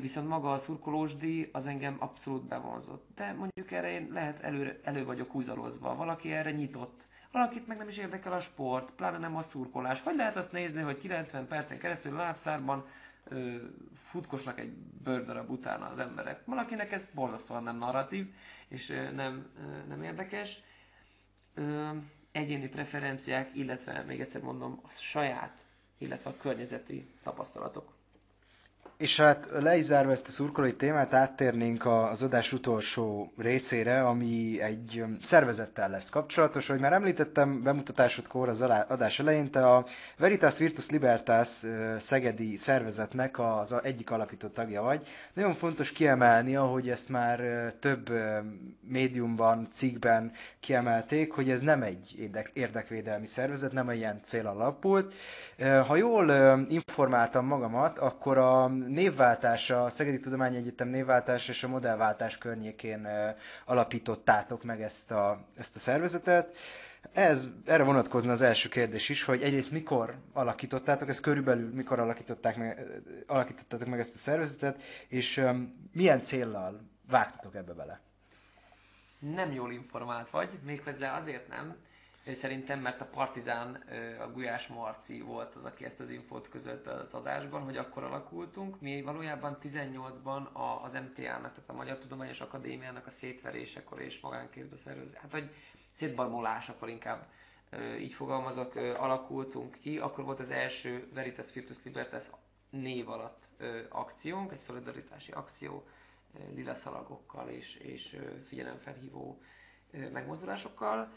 Speaker 2: Viszont maga a szurkolósdi az engem abszolút bevonzott. De mondjuk erre én lehet elő, elő vagyok húzalozva. Valaki erre nyitott. Valakit meg nem is érdekel a sport, pláne nem a szurkolás. Hogy lehet azt nézni, hogy 90 percen keresztül lábszárban futkosnak egy bőrdarab utána az emberek. Valakinek ez borzasztóan nem narratív, és nem, nem érdekes. Egyéni preferenciák, illetve még egyszer mondom, a saját, illetve a környezeti tapasztalatok.
Speaker 1: És hát le is zárva ezt a szurkolói témát, áttérnénk az adás utolsó részére, ami egy szervezettel lesz kapcsolatos. Hogy már említettem bemutatásodkor az adás elején, te a Veritas Virtus Libertas szegedi szervezetnek az egyik alapító tagja vagy. Nagyon fontos kiemelni, ahogy ezt már több médiumban, cikkben kiemelték, hogy ez nem egy érdekvédelmi szervezet, nem egy ilyen cél alapult. Ha jól informáltam magamat, akkor a névváltása, a Szegedi Tudományegyetem névváltás és a modellváltás környékén alapítottátok meg ezt a, ezt a szervezetet. Ez, erre vonatkozna az első kérdés is, hogy egyrészt mikor alakítottátok, ez körülbelül mikor alakították meg, alakítottátok meg ezt a szervezetet, és milyen céllal vágtatok ebbe bele?
Speaker 2: Nem jól informált vagy, méghozzá azért nem, Szerintem, mert a Partizán, a Gulyás Marci volt az, aki ezt az infót között az adásban, hogy akkor alakultunk. Mi valójában 18-ban az MTA-nak, tehát a Magyar Tudományos Akadémiának a szétverésekor és magánkézbe szervez, hát vagy szétbarmolásakor inkább így fogalmazok, alakultunk ki. Akkor volt az első Veritas Virtus Libertas név alatt akciónk, egy szolidaritási akció, lila szalagokkal és, és figyelemfelhívó megmozdulásokkal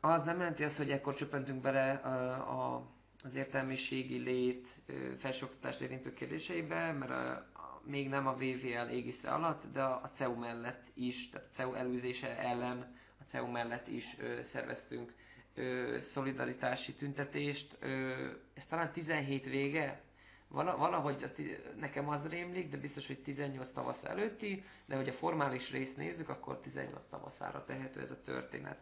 Speaker 2: az nem jelenti azt, hogy ekkor csöppentünk bele a, a, az értelmiségi lét felsőoktatást érintő kérdéseibe, mert a, a, még nem a VVL égisze alatt, de a, CEU mellett is, tehát a CEU előzése ellen a CEU mellett is ö, szerveztünk ö, szolidaritási tüntetést. Ö, ez talán 17 vége, Vala, valahogy a, nekem az rémlik, de biztos, hogy 18 tavasz előtti, de hogy a formális részt nézzük, akkor 18 tavaszára tehető ez a történet.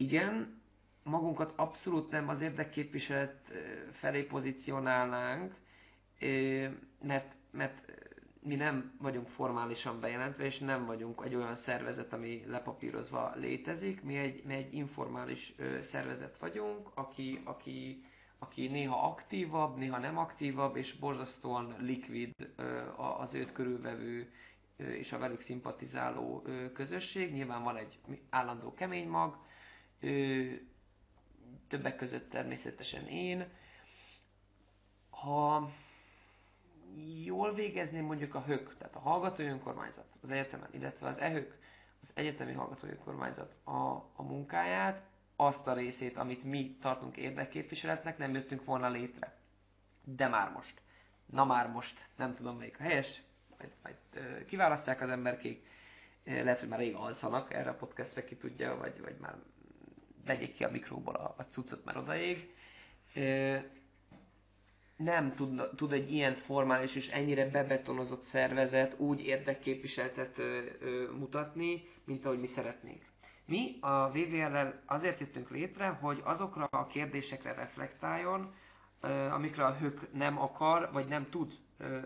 Speaker 2: Igen, magunkat abszolút nem az érdekképviselet felé pozícionálnánk, mert, mert mi nem vagyunk formálisan bejelentve, és nem vagyunk egy olyan szervezet, ami lepapírozva létezik. Mi egy, mi egy informális szervezet vagyunk, aki, aki, aki néha aktívabb, néha nem aktívabb, és borzasztóan likvid az őt körülvevő és a velük szimpatizáló közösség. Nyilván van egy állandó kemény mag, többek között természetesen én. Ha jól végezném mondjuk a HÖK, tehát a hallgatói önkormányzat az egyetemen, illetve az EHÖK, az egyetemi hallgatói önkormányzat a, a munkáját, azt a részét, amit mi tartunk érdekképviseletnek, nem jöttünk volna létre. De már most. Na már most, nem tudom melyik a helyes, majd, majd kiválasztják az emberkék, lehet, hogy már rég alszanak erre a podcastre, ki tudja, vagy, vagy már vegyék ki a mikróból a, a cuccot, mert odaég. Nem tud, tud egy ilyen formális és ennyire bebetonozott szervezet úgy érdekképviseletet mutatni, mint ahogy mi szeretnénk. Mi a VVL-el azért jöttünk létre, hogy azokra a kérdésekre reflektáljon, amikre a HÖK nem akar, vagy nem tud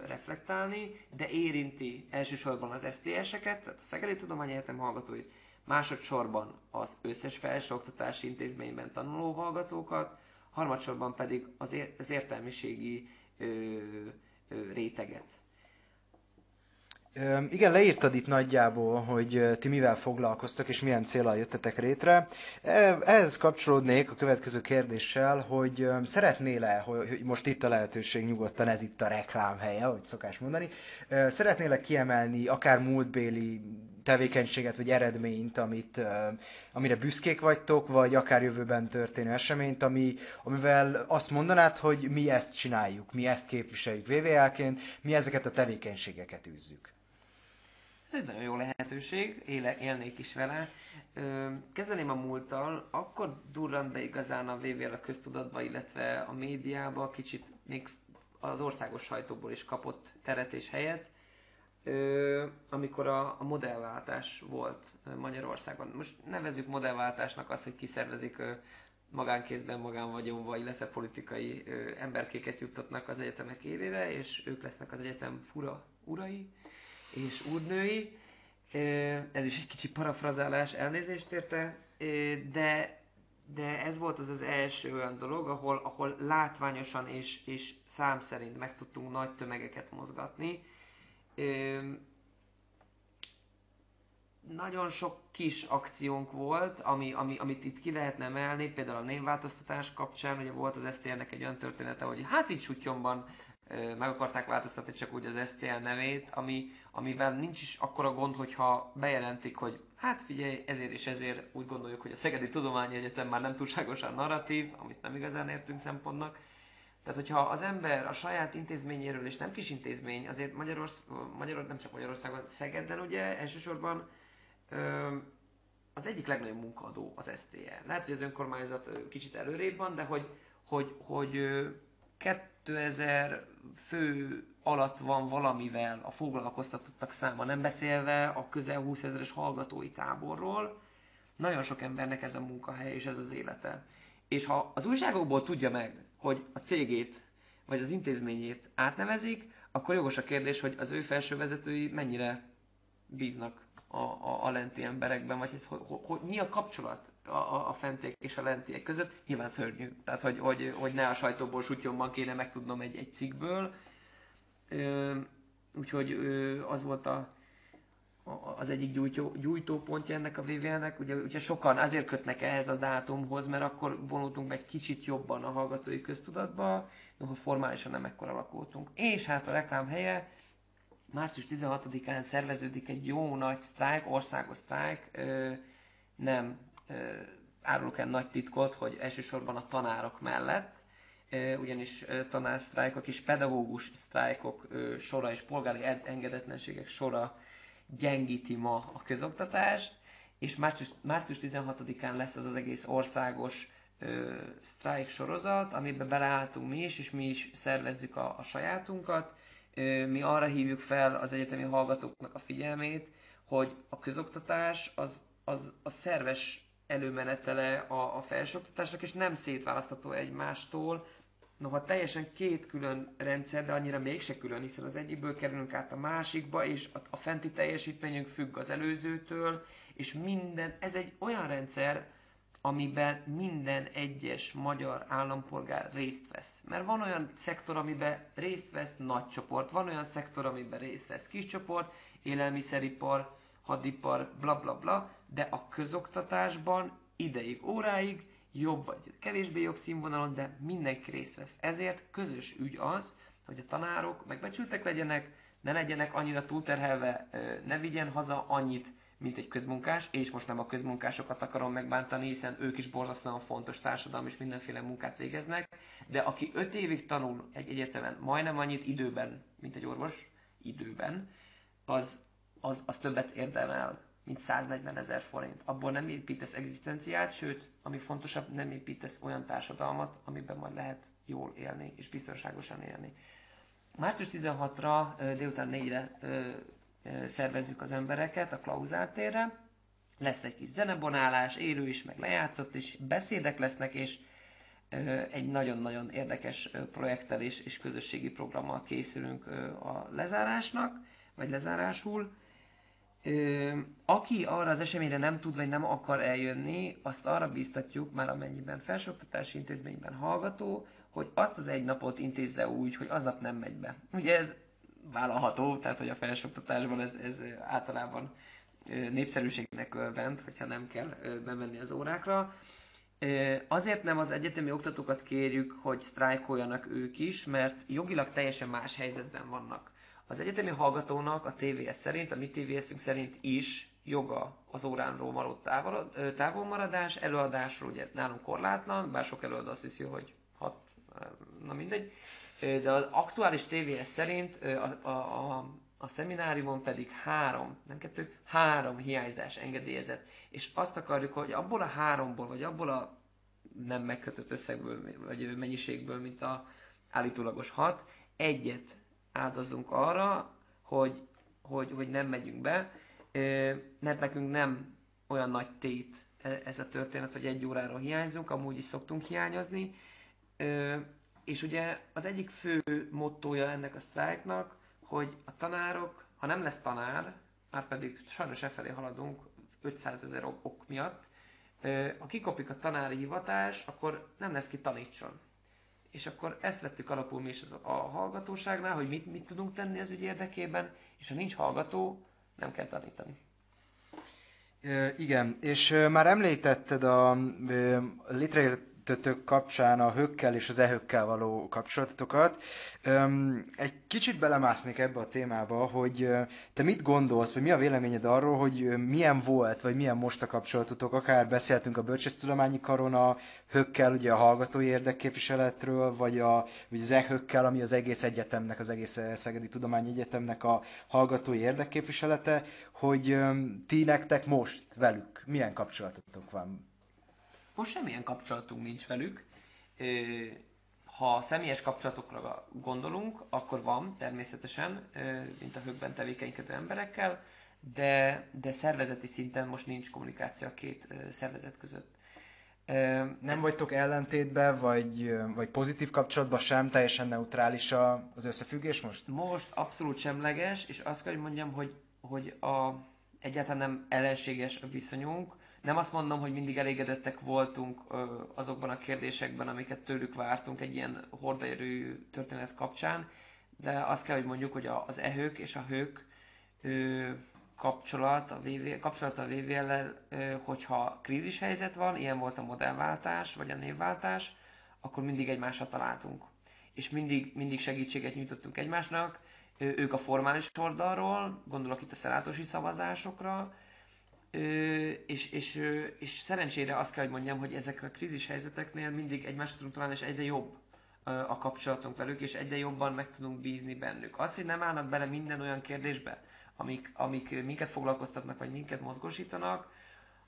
Speaker 2: reflektálni, de érinti elsősorban az SZTS-eket, tehát a Szegedi Tudományegyetem hallgatóit, másodszorban az összes felsőoktatási intézményben tanuló hallgatókat, harmadsorban pedig az, ér- az értelmiségi ö, ö, réteget.
Speaker 1: Igen, leírtad itt nagyjából, hogy ti mivel foglalkoztak, és milyen célral jöttetek rétre. Ehhez kapcsolódnék a következő kérdéssel, hogy szeretnél-e, hogy most itt a lehetőség nyugodtan, ez itt a reklám helye, ahogy szokás mondani, szeretnél-e kiemelni akár múltbéli tevékenységet vagy eredményt, amit, amire büszkék vagytok, vagy akár jövőben történő eseményt, ami, amivel azt mondanád, hogy mi ezt csináljuk, mi ezt képviseljük VVL-ként, mi ezeket a tevékenységeket űzzük.
Speaker 2: Ez egy nagyon jó lehetőség, éle, élnék is vele. Kezdeném a múlttal, akkor durrant be igazán a VVL a köztudatba, illetve a médiába, kicsit még az országos sajtóból is kapott teret és helyet, amikor a, a modellváltás volt Magyarországon. Most nevezzük modellváltásnak azt, hogy kiszervezik magánkézben, magánvagyonva, illetve politikai emberkéket juttatnak az egyetemek élére, és ők lesznek az egyetem fura urai és úrnői. Ez is egy kicsi parafrazálás, elnézést érte, de, de ez volt az az első olyan dolog, ahol, ahol látványosan és, és szám szerint meg tudtunk nagy tömegeket mozgatni. Nagyon sok kis akciónk volt, ami, ami, amit itt ki lehetne emelni, például a névváltoztatás kapcsán, ugye volt az SZTR-nek egy olyan története, hogy hát itt Sutyomban meg akarták változtatni csak úgy az STL nevét, ami, amivel nincs is akkora gond, hogyha bejelentik, hogy hát figyelj, ezért és ezért úgy gondoljuk, hogy a Szegedi Tudományi Egyetem már nem túlságosan narratív, amit nem igazán értünk szempontnak. Tehát, hogyha az ember a saját intézményéről, és nem kis intézmény, azért Magyarország, Magyarország nem csak Magyarországon, Szegeden ugye elsősorban ö, az egyik legnagyobb munkaadó az STL. Lehet, hogy az önkormányzat kicsit előrébb van, de hogy, hogy, hogy 2000 fő alatt van valamivel a foglalkoztatottak száma, nem beszélve a közel 20 ezeres hallgatói táborról, nagyon sok embernek ez a munkahely és ez az élete. És ha az újságokból tudja meg, hogy a cégét vagy az intézményét átnevezik, akkor jogos a kérdés, hogy az ő felső vezetői mennyire bíznak a, a, a lenti emberekben, vagy ez, hogy, hogy, mi a kapcsolat a, a, a fentiek és a lentiek között, nyilván szörnyű. Tehát, hogy, hogy, hogy ne a sajtóból sutyomban kéne megtudnom egy, egy cikkből. Ö, úgyhogy ö, az volt a, az egyik gyújtó, gyújtópontja ennek a VVL-nek. Ugye, ugye sokan azért kötnek ehhez a dátumhoz, mert akkor vonultunk meg kicsit jobban a hallgatói köztudatba, noha formálisan nem ekkor alakultunk. És hát a reklám helye, március 16-án szerveződik egy jó nagy sztrájk, országos sztrájk, nem ö, árulok el nagy titkot, hogy elsősorban a tanárok mellett, ugyanis tanársztrájkok és pedagógus sztrájkok sora és polgári engedetlenségek sora gyengíti ma a közoktatást, és március, március 16-án lesz az az egész országos ö, sztrájk sorozat, amiben beleálltunk mi is, és mi is szervezzük a, a sajátunkat, mi arra hívjuk fel az egyetemi hallgatóknak a figyelmét, hogy a közoktatás az, az a szerves előmenetele a, a felsőoktatásnak, és nem szétválasztható egymástól. Noha teljesen két külön rendszer, de annyira mégse külön, hiszen az egyikből kerülünk át a másikba, és a, fenti teljesítményünk függ az előzőtől, és minden, ez egy olyan rendszer, amiben minden egyes magyar állampolgár részt vesz. Mert van olyan szektor, amiben részt vesz nagy csoport, van olyan szektor, amiben részt vesz kis csoport, élelmiszeripar, hadipar, bla bla bla, de a közoktatásban ideig, óráig, jobb vagy kevésbé jobb színvonalon, de mindenki részt vesz. Ezért közös ügy az, hogy a tanárok megbecsültek legyenek, ne legyenek annyira túlterhelve, ne vigyen haza annyit, mint egy közmunkás, és most nem a közmunkásokat akarom megbántani, hiszen ők is borzasztóan fontos társadalom és mindenféle munkát végeznek, de aki öt évig tanul egy egyetemen, majdnem annyit időben, mint egy orvos, időben, az, az, az többet érdemel, mint 140 ezer forint. Abból nem építesz egzisztenciát, sőt, ami fontosabb, nem építesz olyan társadalmat, amiben majd lehet jól élni és biztonságosan élni. Március 16-ra délután 4-re szervezzük az embereket a klauzáltérre. Lesz egy kis zenebonálás, élő is, meg lejátszott is, beszédek lesznek, és egy nagyon-nagyon érdekes projekttel és, és közösségi programmal készülünk a lezárásnak, vagy lezárásul. Aki arra az eseményre nem tud, vagy nem akar eljönni, azt arra bíztatjuk, már amennyiben felsőoktatási intézményben hallgató, hogy azt az egy napot intézze úgy, hogy aznap nem megy be. Ugye ez vállalható, tehát hogy a felsőoktatásban ez, ez általában népszerűségnek örvend, hogyha nem kell bemenni az órákra. Azért nem az egyetemi oktatókat kérjük, hogy sztrájkoljanak ők is, mert jogilag teljesen más helyzetben vannak. Az egyetemi hallgatónak a TVS szerint, a mi TVS-ünk szerint is joga az óránról való távolmaradás, előadásról ugye nálunk korlátlan, bár sok előadó azt hiszi, hogy hat, na mindegy, de az aktuális TVS szerint a, a, a, a szemináriumon pedig három, nem kettő, három hiányzás engedélyezett. És azt akarjuk, hogy abból a háromból, vagy abból a nem megkötött összegből, vagy mennyiségből, mint a állítólagos hat, egyet áldozzunk arra, hogy, hogy, hogy nem megyünk be, mert nekünk nem olyan nagy tét e, ez a történet, hogy egy órára hiányzunk, amúgy is szoktunk hiányozni, és ugye az egyik fő mottója ennek a sztrájknak, hogy a tanárok, ha nem lesz tanár, már pedig sajnos e felé haladunk 500 ezer ok miatt, ha kikopik a tanári hivatás, akkor nem lesz ki tanítson. És akkor ezt vettük alapul mi is a hallgatóságnál, hogy mit, mit tudunk tenni az ügy érdekében, és ha nincs hallgató, nem kell tanítani.
Speaker 1: Igen, és már említetted a létrejött kettőtök kapcsán a hökkel és az ehökkel való kapcsolatotokat. Egy kicsit belemásznék ebbe a témába, hogy te mit gondolsz, vagy mi a véleményed arról, hogy milyen volt, vagy milyen most a kapcsolatotok, akár beszéltünk a Bölcsesztudományi Karon a hökkel, ugye a hallgatói érdekképviseletről, vagy, a, vagy az ehökkel, ami az egész egyetemnek, az egész Szegedi Tudományegyetemnek a hallgatói érdekképviselete, hogy ti nektek most velük milyen kapcsolatotok van?
Speaker 2: Most semmilyen kapcsolatunk nincs velük. Ha személyes kapcsolatokra gondolunk, akkor van természetesen, mint a högben tevékenykedő emberekkel, de, de szervezeti szinten most nincs kommunikáció a két szervezet között.
Speaker 1: Nem vagytok ellentétben, vagy, vagy pozitív kapcsolatban sem, teljesen neutrális az összefüggés most?
Speaker 2: Most abszolút semleges, és azt kell, hogy mondjam, hogy, hogy a, egyáltalán nem ellenséges a viszonyunk. Nem azt mondom, hogy mindig elégedettek voltunk azokban a kérdésekben, amiket tőlük vártunk egy ilyen hordaérő történet kapcsán, de azt kell, hogy mondjuk, hogy az ehők és a hők kapcsolat a, VV, kapcsolat a VVL-lel, hogyha krízis helyzet van, ilyen volt a modellváltás, vagy a névváltás, akkor mindig egymásra találtunk. És mindig, mindig segítséget nyújtottunk egymásnak, ők a formális oldalról, gondolok itt a szenátusi szavazásokra, és, és, és szerencsére azt kell, hogy mondjam, hogy ezekre a krízis helyzeteknél mindig egymásra tudunk találni, és egyre jobb a kapcsolatunk velük, és egyre jobban meg tudunk bízni bennük. Az, hogy nem állnak bele minden olyan kérdésbe, amik, amik minket foglalkoztatnak, vagy minket mozgósítanak,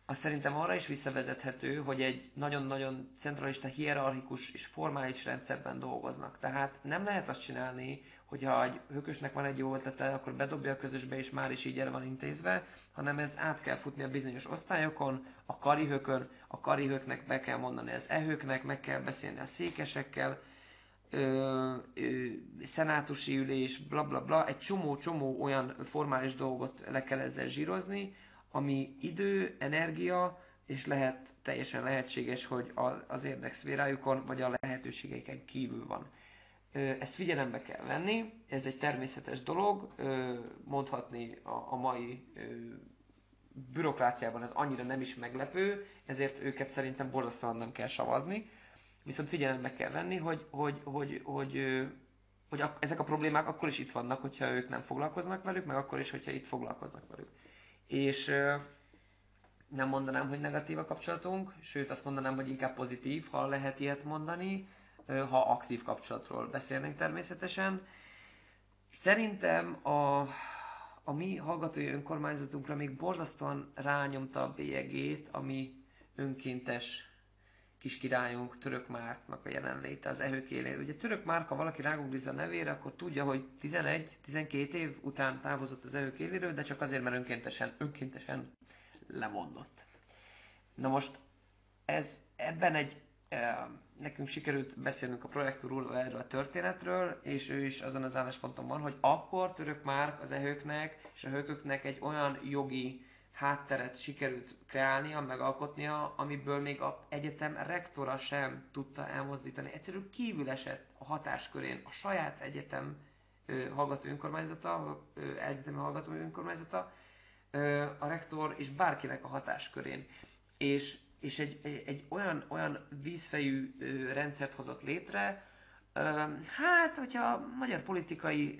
Speaker 2: az szerintem arra is visszavezethető, hogy egy nagyon-nagyon centralista, hierarchikus és formális rendszerben dolgoznak. Tehát nem lehet azt csinálni, hogyha egy hökösnek van egy jó ötlete, akkor bedobja a közösbe, és már is így el van intézve, hanem ez át kell futni a bizonyos osztályokon, a karihökön, a karihöknek be kell mondani az ehőknek, meg kell beszélni a székesekkel, ö, ö, szenátusi ülés, bla bla bla, egy csomó-csomó olyan formális dolgot le kell ezzel zsírozni, ami idő, energia, és lehet, teljesen lehetséges, hogy az érdekszférájukon, vagy a lehetőségeiken kívül van. Ezt figyelembe kell venni, ez egy természetes dolog, mondhatni a, mai bürokráciában ez annyira nem is meglepő, ezért őket szerintem borzasztóan nem kell savazni. Viszont figyelembe kell venni, hogy, hogy, hogy, hogy, hogy a, ezek a problémák akkor is itt vannak, hogyha ők nem foglalkoznak velük, meg akkor is, hogyha itt foglalkoznak velük. És nem mondanám, hogy negatív a kapcsolatunk, sőt azt mondanám, hogy inkább pozitív, ha lehet ilyet mondani, ha aktív kapcsolatról beszélnénk természetesen. Szerintem a, a mi hallgatói önkormányzatunkra még borzasztóan rányomta a bélyegét, ami önkéntes kis királyunk, Török Márknak a jelenléte az ehők élén. Ugye Török Márk, ha valaki rágoogliz a nevére, akkor tudja, hogy 11-12 év után távozott az ehők éléről, de csak azért, mert önkéntesen, önkéntesen lemondott. Na most ez ebben egy e, nekünk sikerült beszélnünk a projektúról erről a történetről, és ő is azon az állásponton van, hogy akkor Török Márk az ehőknek és a hőköknek egy olyan jogi hátteret sikerült kreálnia, megalkotnia, amiből még a egyetem rektora sem tudta elmozdítani. Egyszerűen kívül esett a hatáskörén a saját egyetem ö, hallgató önkormányzata, ö, egyetemi hallgató önkormányzata, ö, a rektor és bárkinek a hatáskörén. És, és egy, egy, egy olyan, olyan vízfejű ö, rendszert hozott létre, Hát, hogyha magyar politikai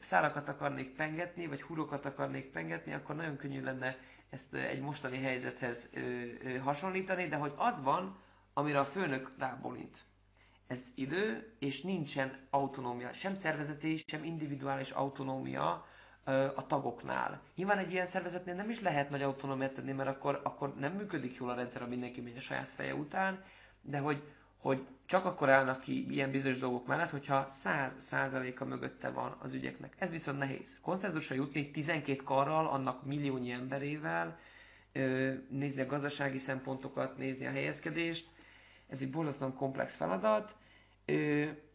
Speaker 2: szárakat akarnék pengetni, vagy hurokat akarnék pengetni, akkor nagyon könnyű lenne ezt egy mostani helyzethez hasonlítani, de hogy az van, amire a főnök rábolint. Ez idő, és nincsen autonómia, sem szervezeti, sem individuális autonómia a tagoknál. Nyilván egy ilyen szervezetnél nem is lehet nagy autonómiát tenni, mert akkor, akkor nem működik jól a rendszer, ha mindenki megy a saját feje után, de hogy hogy csak akkor állnak ki ilyen bizonyos dolgok mellett, hogyha 100%-a mögötte van az ügyeknek. Ez viszont nehéz. Konszenzusra jutni 12 karral, annak milliónyi emberével, nézni a gazdasági szempontokat, nézni a helyezkedést, ez egy borzasztóan komplex feladat,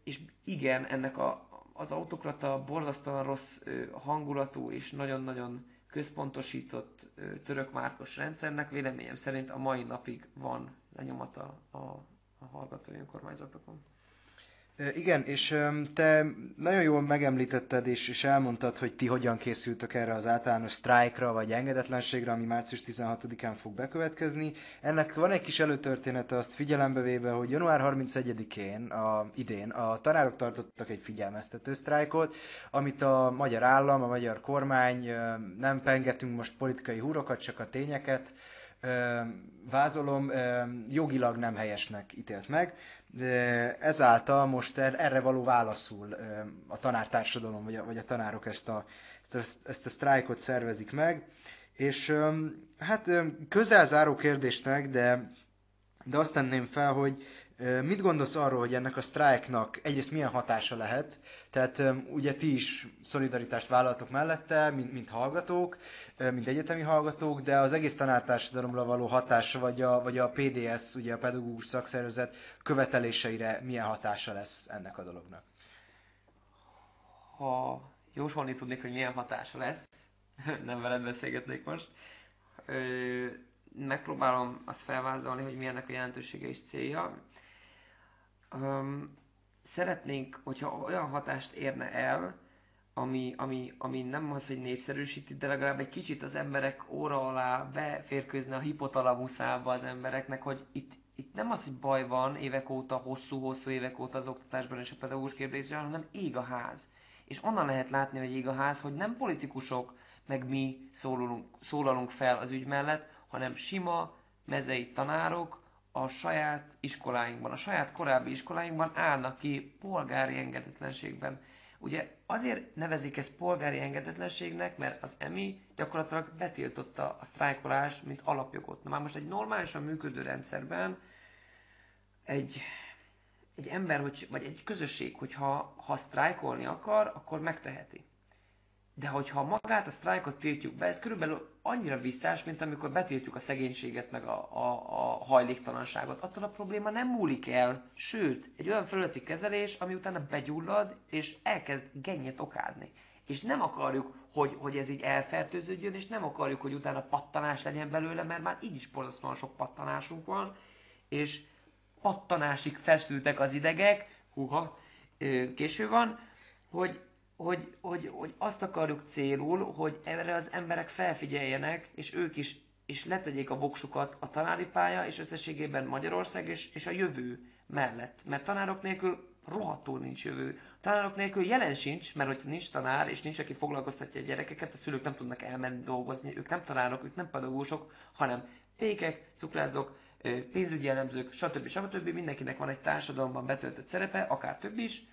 Speaker 2: és igen, ennek a, az autokrata borzasztóan rossz hangulatú és nagyon-nagyon központosított török márkos rendszernek véleményem szerint a mai napig van lenyomata a a hallgatói önkormányzatokon.
Speaker 1: Igen, és te nagyon jól megemlítetted és, és elmondtad, hogy ti hogyan készültök erre az általános sztrájkra vagy engedetlenségre, ami március 16-án fog bekövetkezni. Ennek van egy kis előtörténete azt figyelembe véve, hogy január 31-én a, idén a tanárok tartottak egy figyelmeztető sztrájkot, amit a magyar állam, a magyar kormány, nem pengetünk most politikai húrokat, csak a tényeket, vázolom, jogilag nem helyesnek ítélt meg. Ezáltal most er, erre való válaszul a tanártársadalom vagy a, vagy a tanárok ezt a, ezt, a, ezt a sztrájkot szervezik meg. És hát közel záró kérdésnek, de, de azt tenném fel, hogy Mit gondolsz arról, hogy ennek a sztrájknak egyrészt milyen hatása lehet? Tehát ugye ti is szolidaritást vállaltok mellette, mint, mint hallgatók, mint egyetemi hallgatók, de az egész tanártársadalomra való hatása, vagy a, vagy a PDS, ugye a pedagógus szakszervezet követeléseire milyen hatása lesz ennek a dolognak?
Speaker 2: Ha jósolni tudnék, hogy milyen hatása lesz, (laughs) nem veled beszélgetnék most, megpróbálom azt felvázolni, hogy milyennek a jelentősége és célja um, szeretnénk, hogyha olyan hatást érne el, ami, ami, ami nem az, hogy népszerűsíti, de legalább egy kicsit az emberek óra alá beférkőzne a hipotalamuszába az embereknek, hogy itt, itt nem az, hogy baj van évek óta, hosszú-hosszú évek óta az oktatásban és a pedagógus kérdésben, hanem ég a ház. És onnan lehet látni, hogy ég a ház, hogy nem politikusok, meg mi szólalunk, szólalunk fel az ügy mellett, hanem sima, mezei tanárok, a saját iskoláinkban, a saját korábbi iskoláinkban állnak ki polgári engedetlenségben. Ugye azért nevezik ezt polgári engedetlenségnek, mert az EMI gyakorlatilag betiltotta a sztrájkolást, mint alapjogot. Na már most egy normálisan működő rendszerben egy, egy ember, hogy, vagy egy közösség, hogyha ha sztrájkolni akar, akkor megteheti. De hogyha magát a sztrájkot tiltjuk be, ez körülbelül annyira visszás, mint amikor betiltjuk a szegénységet, meg a, a, a hajléktalanságot. Attól a probléma nem múlik el, sőt, egy olyan felületi kezelés, ami utána begyullad, és elkezd gennyet okádni. És nem akarjuk, hogy, hogy ez így elfertőződjön, és nem akarjuk, hogy utána pattanás legyen belőle, mert már így is borzasztóan sok pattanásunk van, és pattanásig feszültek az idegek, húha, késő van, hogy hogy, hogy, hogy azt akarjuk célul, hogy erre az emberek felfigyeljenek, és ők is és letegyék a voksukat a tanári pálya, és összességében Magyarország és, és a jövő mellett. Mert tanárok nélkül rohadtul nincs jövő. Tanárok nélkül jelen sincs, mert hogy nincs tanár, és nincs, aki foglalkoztatja a gyerekeket, a szülők nem tudnak elmenni dolgozni, ők nem tanárok, ők nem pedagógusok, hanem pékek, cukrászok, pénzügyi elemzők, stb. stb. Mindenkinek van egy társadalomban betöltött szerepe, akár több is,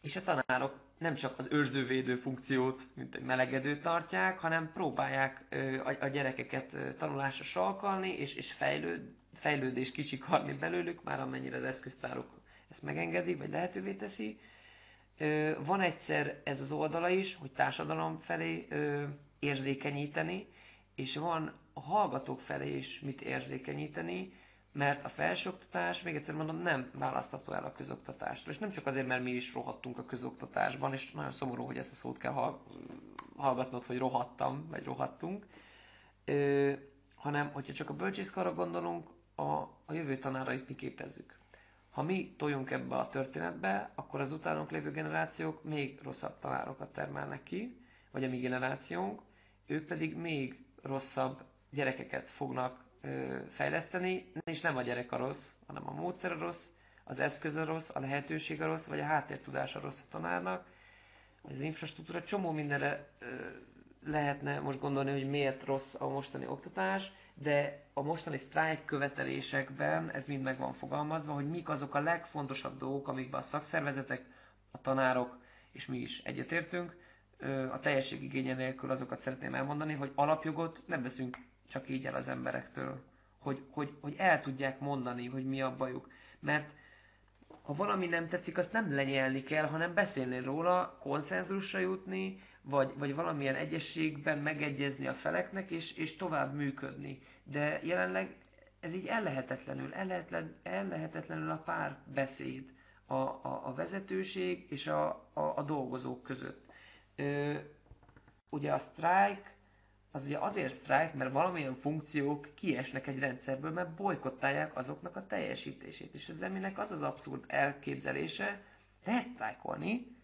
Speaker 2: és a tanárok nem csak az őrzővédő funkciót, mint egy melegedő tartják, hanem próbálják a, a gyerekeket tanulásra salkalni, és, és fejlőd, fejlődést kicsikarni belőlük, már amennyire az eszköztárok ezt megengedi, vagy lehetővé teszi. Van egyszer ez az oldala is, hogy társadalom felé érzékenyíteni, és van a hallgatók felé is mit érzékenyíteni, mert a felsőoktatás, még egyszer mondom, nem választható el a közoktatástól. És nem csak azért, mert mi is rohadtunk a közoktatásban, és nagyon szomorú, hogy ezt a szót kell hallgatnod, hogy rohadtam, vagy rohadtunk, ö, hanem hogyha csak a bölcsészkarra gondolunk, a, a jövő tanárait mi képezzük. Ha mi toljunk ebbe a történetbe, akkor az utánunk lévő generációk még rosszabb tanárokat termelnek ki, vagy a mi generációnk, ők pedig még rosszabb gyerekeket fognak fejleszteni, és nem a gyerek a rossz, hanem a módszer a rossz, az eszköz a rossz, a lehetőség a rossz, vagy a háttértudás a rossz a tanárnak, az infrastruktúra. Csomó mindenre lehetne most gondolni, hogy miért rossz a mostani oktatás, de a mostani sztrájk követelésekben ez mind meg van fogalmazva, hogy mik azok a legfontosabb dolgok, amikben a szakszervezetek, a tanárok és mi is egyetértünk. A teljesség igénye nélkül azokat szeretném elmondani, hogy alapjogot nem veszünk csak így el az emberektől, hogy, hogy, hogy el tudják mondani, hogy mi a bajuk. Mert ha valami nem tetszik, azt nem lenyelni kell, hanem beszélni róla, konszenzusra jutni, vagy, vagy valamilyen egyességben megegyezni a feleknek, és, és tovább működni. De jelenleg ez így ellehetetlenül, ellehetlen, ellehetetlenül a pár beszéd a, a, a vezetőség és a, a, a dolgozók között. Ö, ugye a sztrájk az ugye azért sztrájk, mert valamilyen funkciók kiesnek egy rendszerből, mert bolykottálják azoknak a teljesítését. És az eminek az az abszurd elképzelése, lehet sztrájkolni,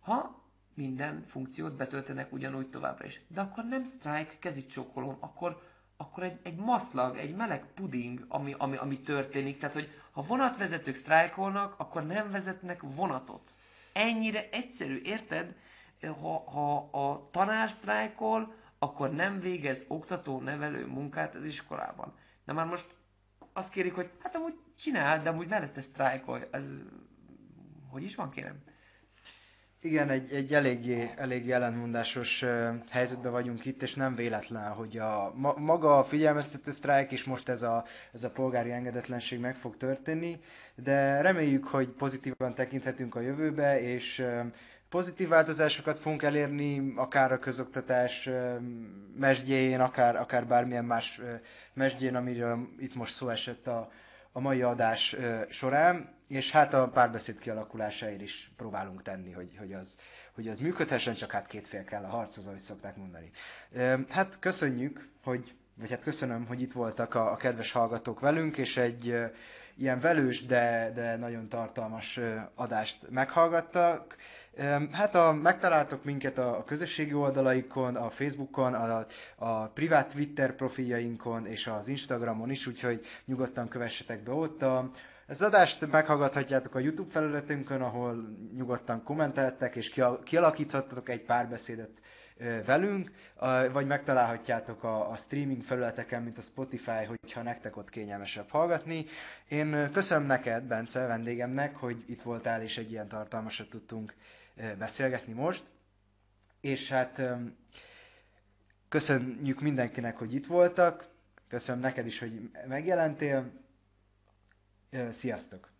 Speaker 2: ha minden funkciót betöltenek ugyanúgy továbbra is. De akkor nem sztrájk, kezit csókolom, akkor, akkor egy, egy maszlag, egy meleg puding, ami, ami, ami történik. Tehát, hogy ha vonatvezetők sztrájkolnak, akkor nem vezetnek vonatot. Ennyire egyszerű, érted? Ha, ha a tanár sztrájkol, akkor nem végez oktató-nevelő munkát az iskolában. De már most azt kérik, hogy hát amúgy csinál, de amúgy mellette sztrájkolj. Ez hogy is van, kérem?
Speaker 1: Igen, egy, egy eléggé, eléggé ellentmondásos helyzetben vagyunk itt, és nem véletlen, hogy a, ma, maga a figyelmeztető sztrájk és most ez a, ez a polgári engedetlenség meg fog történni, de reméljük, hogy pozitívan tekinthetünk a jövőbe, és pozitív változásokat fogunk elérni, akár a közoktatás mesdjén, akár, akár bármilyen más mesdjén, amiről itt most szó esett a, a mai adás során, és hát a párbeszéd kialakulásáért is próbálunk tenni, hogy, hogy, az, hogy az működhessen, csak hát két fél kell a harchoz, ahogy szokták mondani. Hát köszönjük, hogy, vagy hát köszönöm, hogy itt voltak a, a kedves hallgatók velünk, és egy ilyen velős, de, de nagyon tartalmas adást meghallgattak. Hát a, megtaláltok minket a, a közösségi oldalaikon, a Facebookon, a, a privát Twitter profiljainkon és az Instagramon is, úgyhogy nyugodtan kövessetek be ott. A, az adást meghallgathatjátok a YouTube felületünkön, ahol nyugodtan kommenteltek és kialakíthattatok egy párbeszédet velünk, vagy megtalálhatjátok a, a streaming felületeken, mint a Spotify, hogyha nektek ott kényelmesebb hallgatni. Én köszönöm neked, Bence, vendégemnek, hogy itt voltál, és egy ilyen tartalmasat tudtunk beszélgetni most. És hát köszönjük mindenkinek, hogy itt voltak, köszönöm neked is, hogy megjelentél. Sziasztok!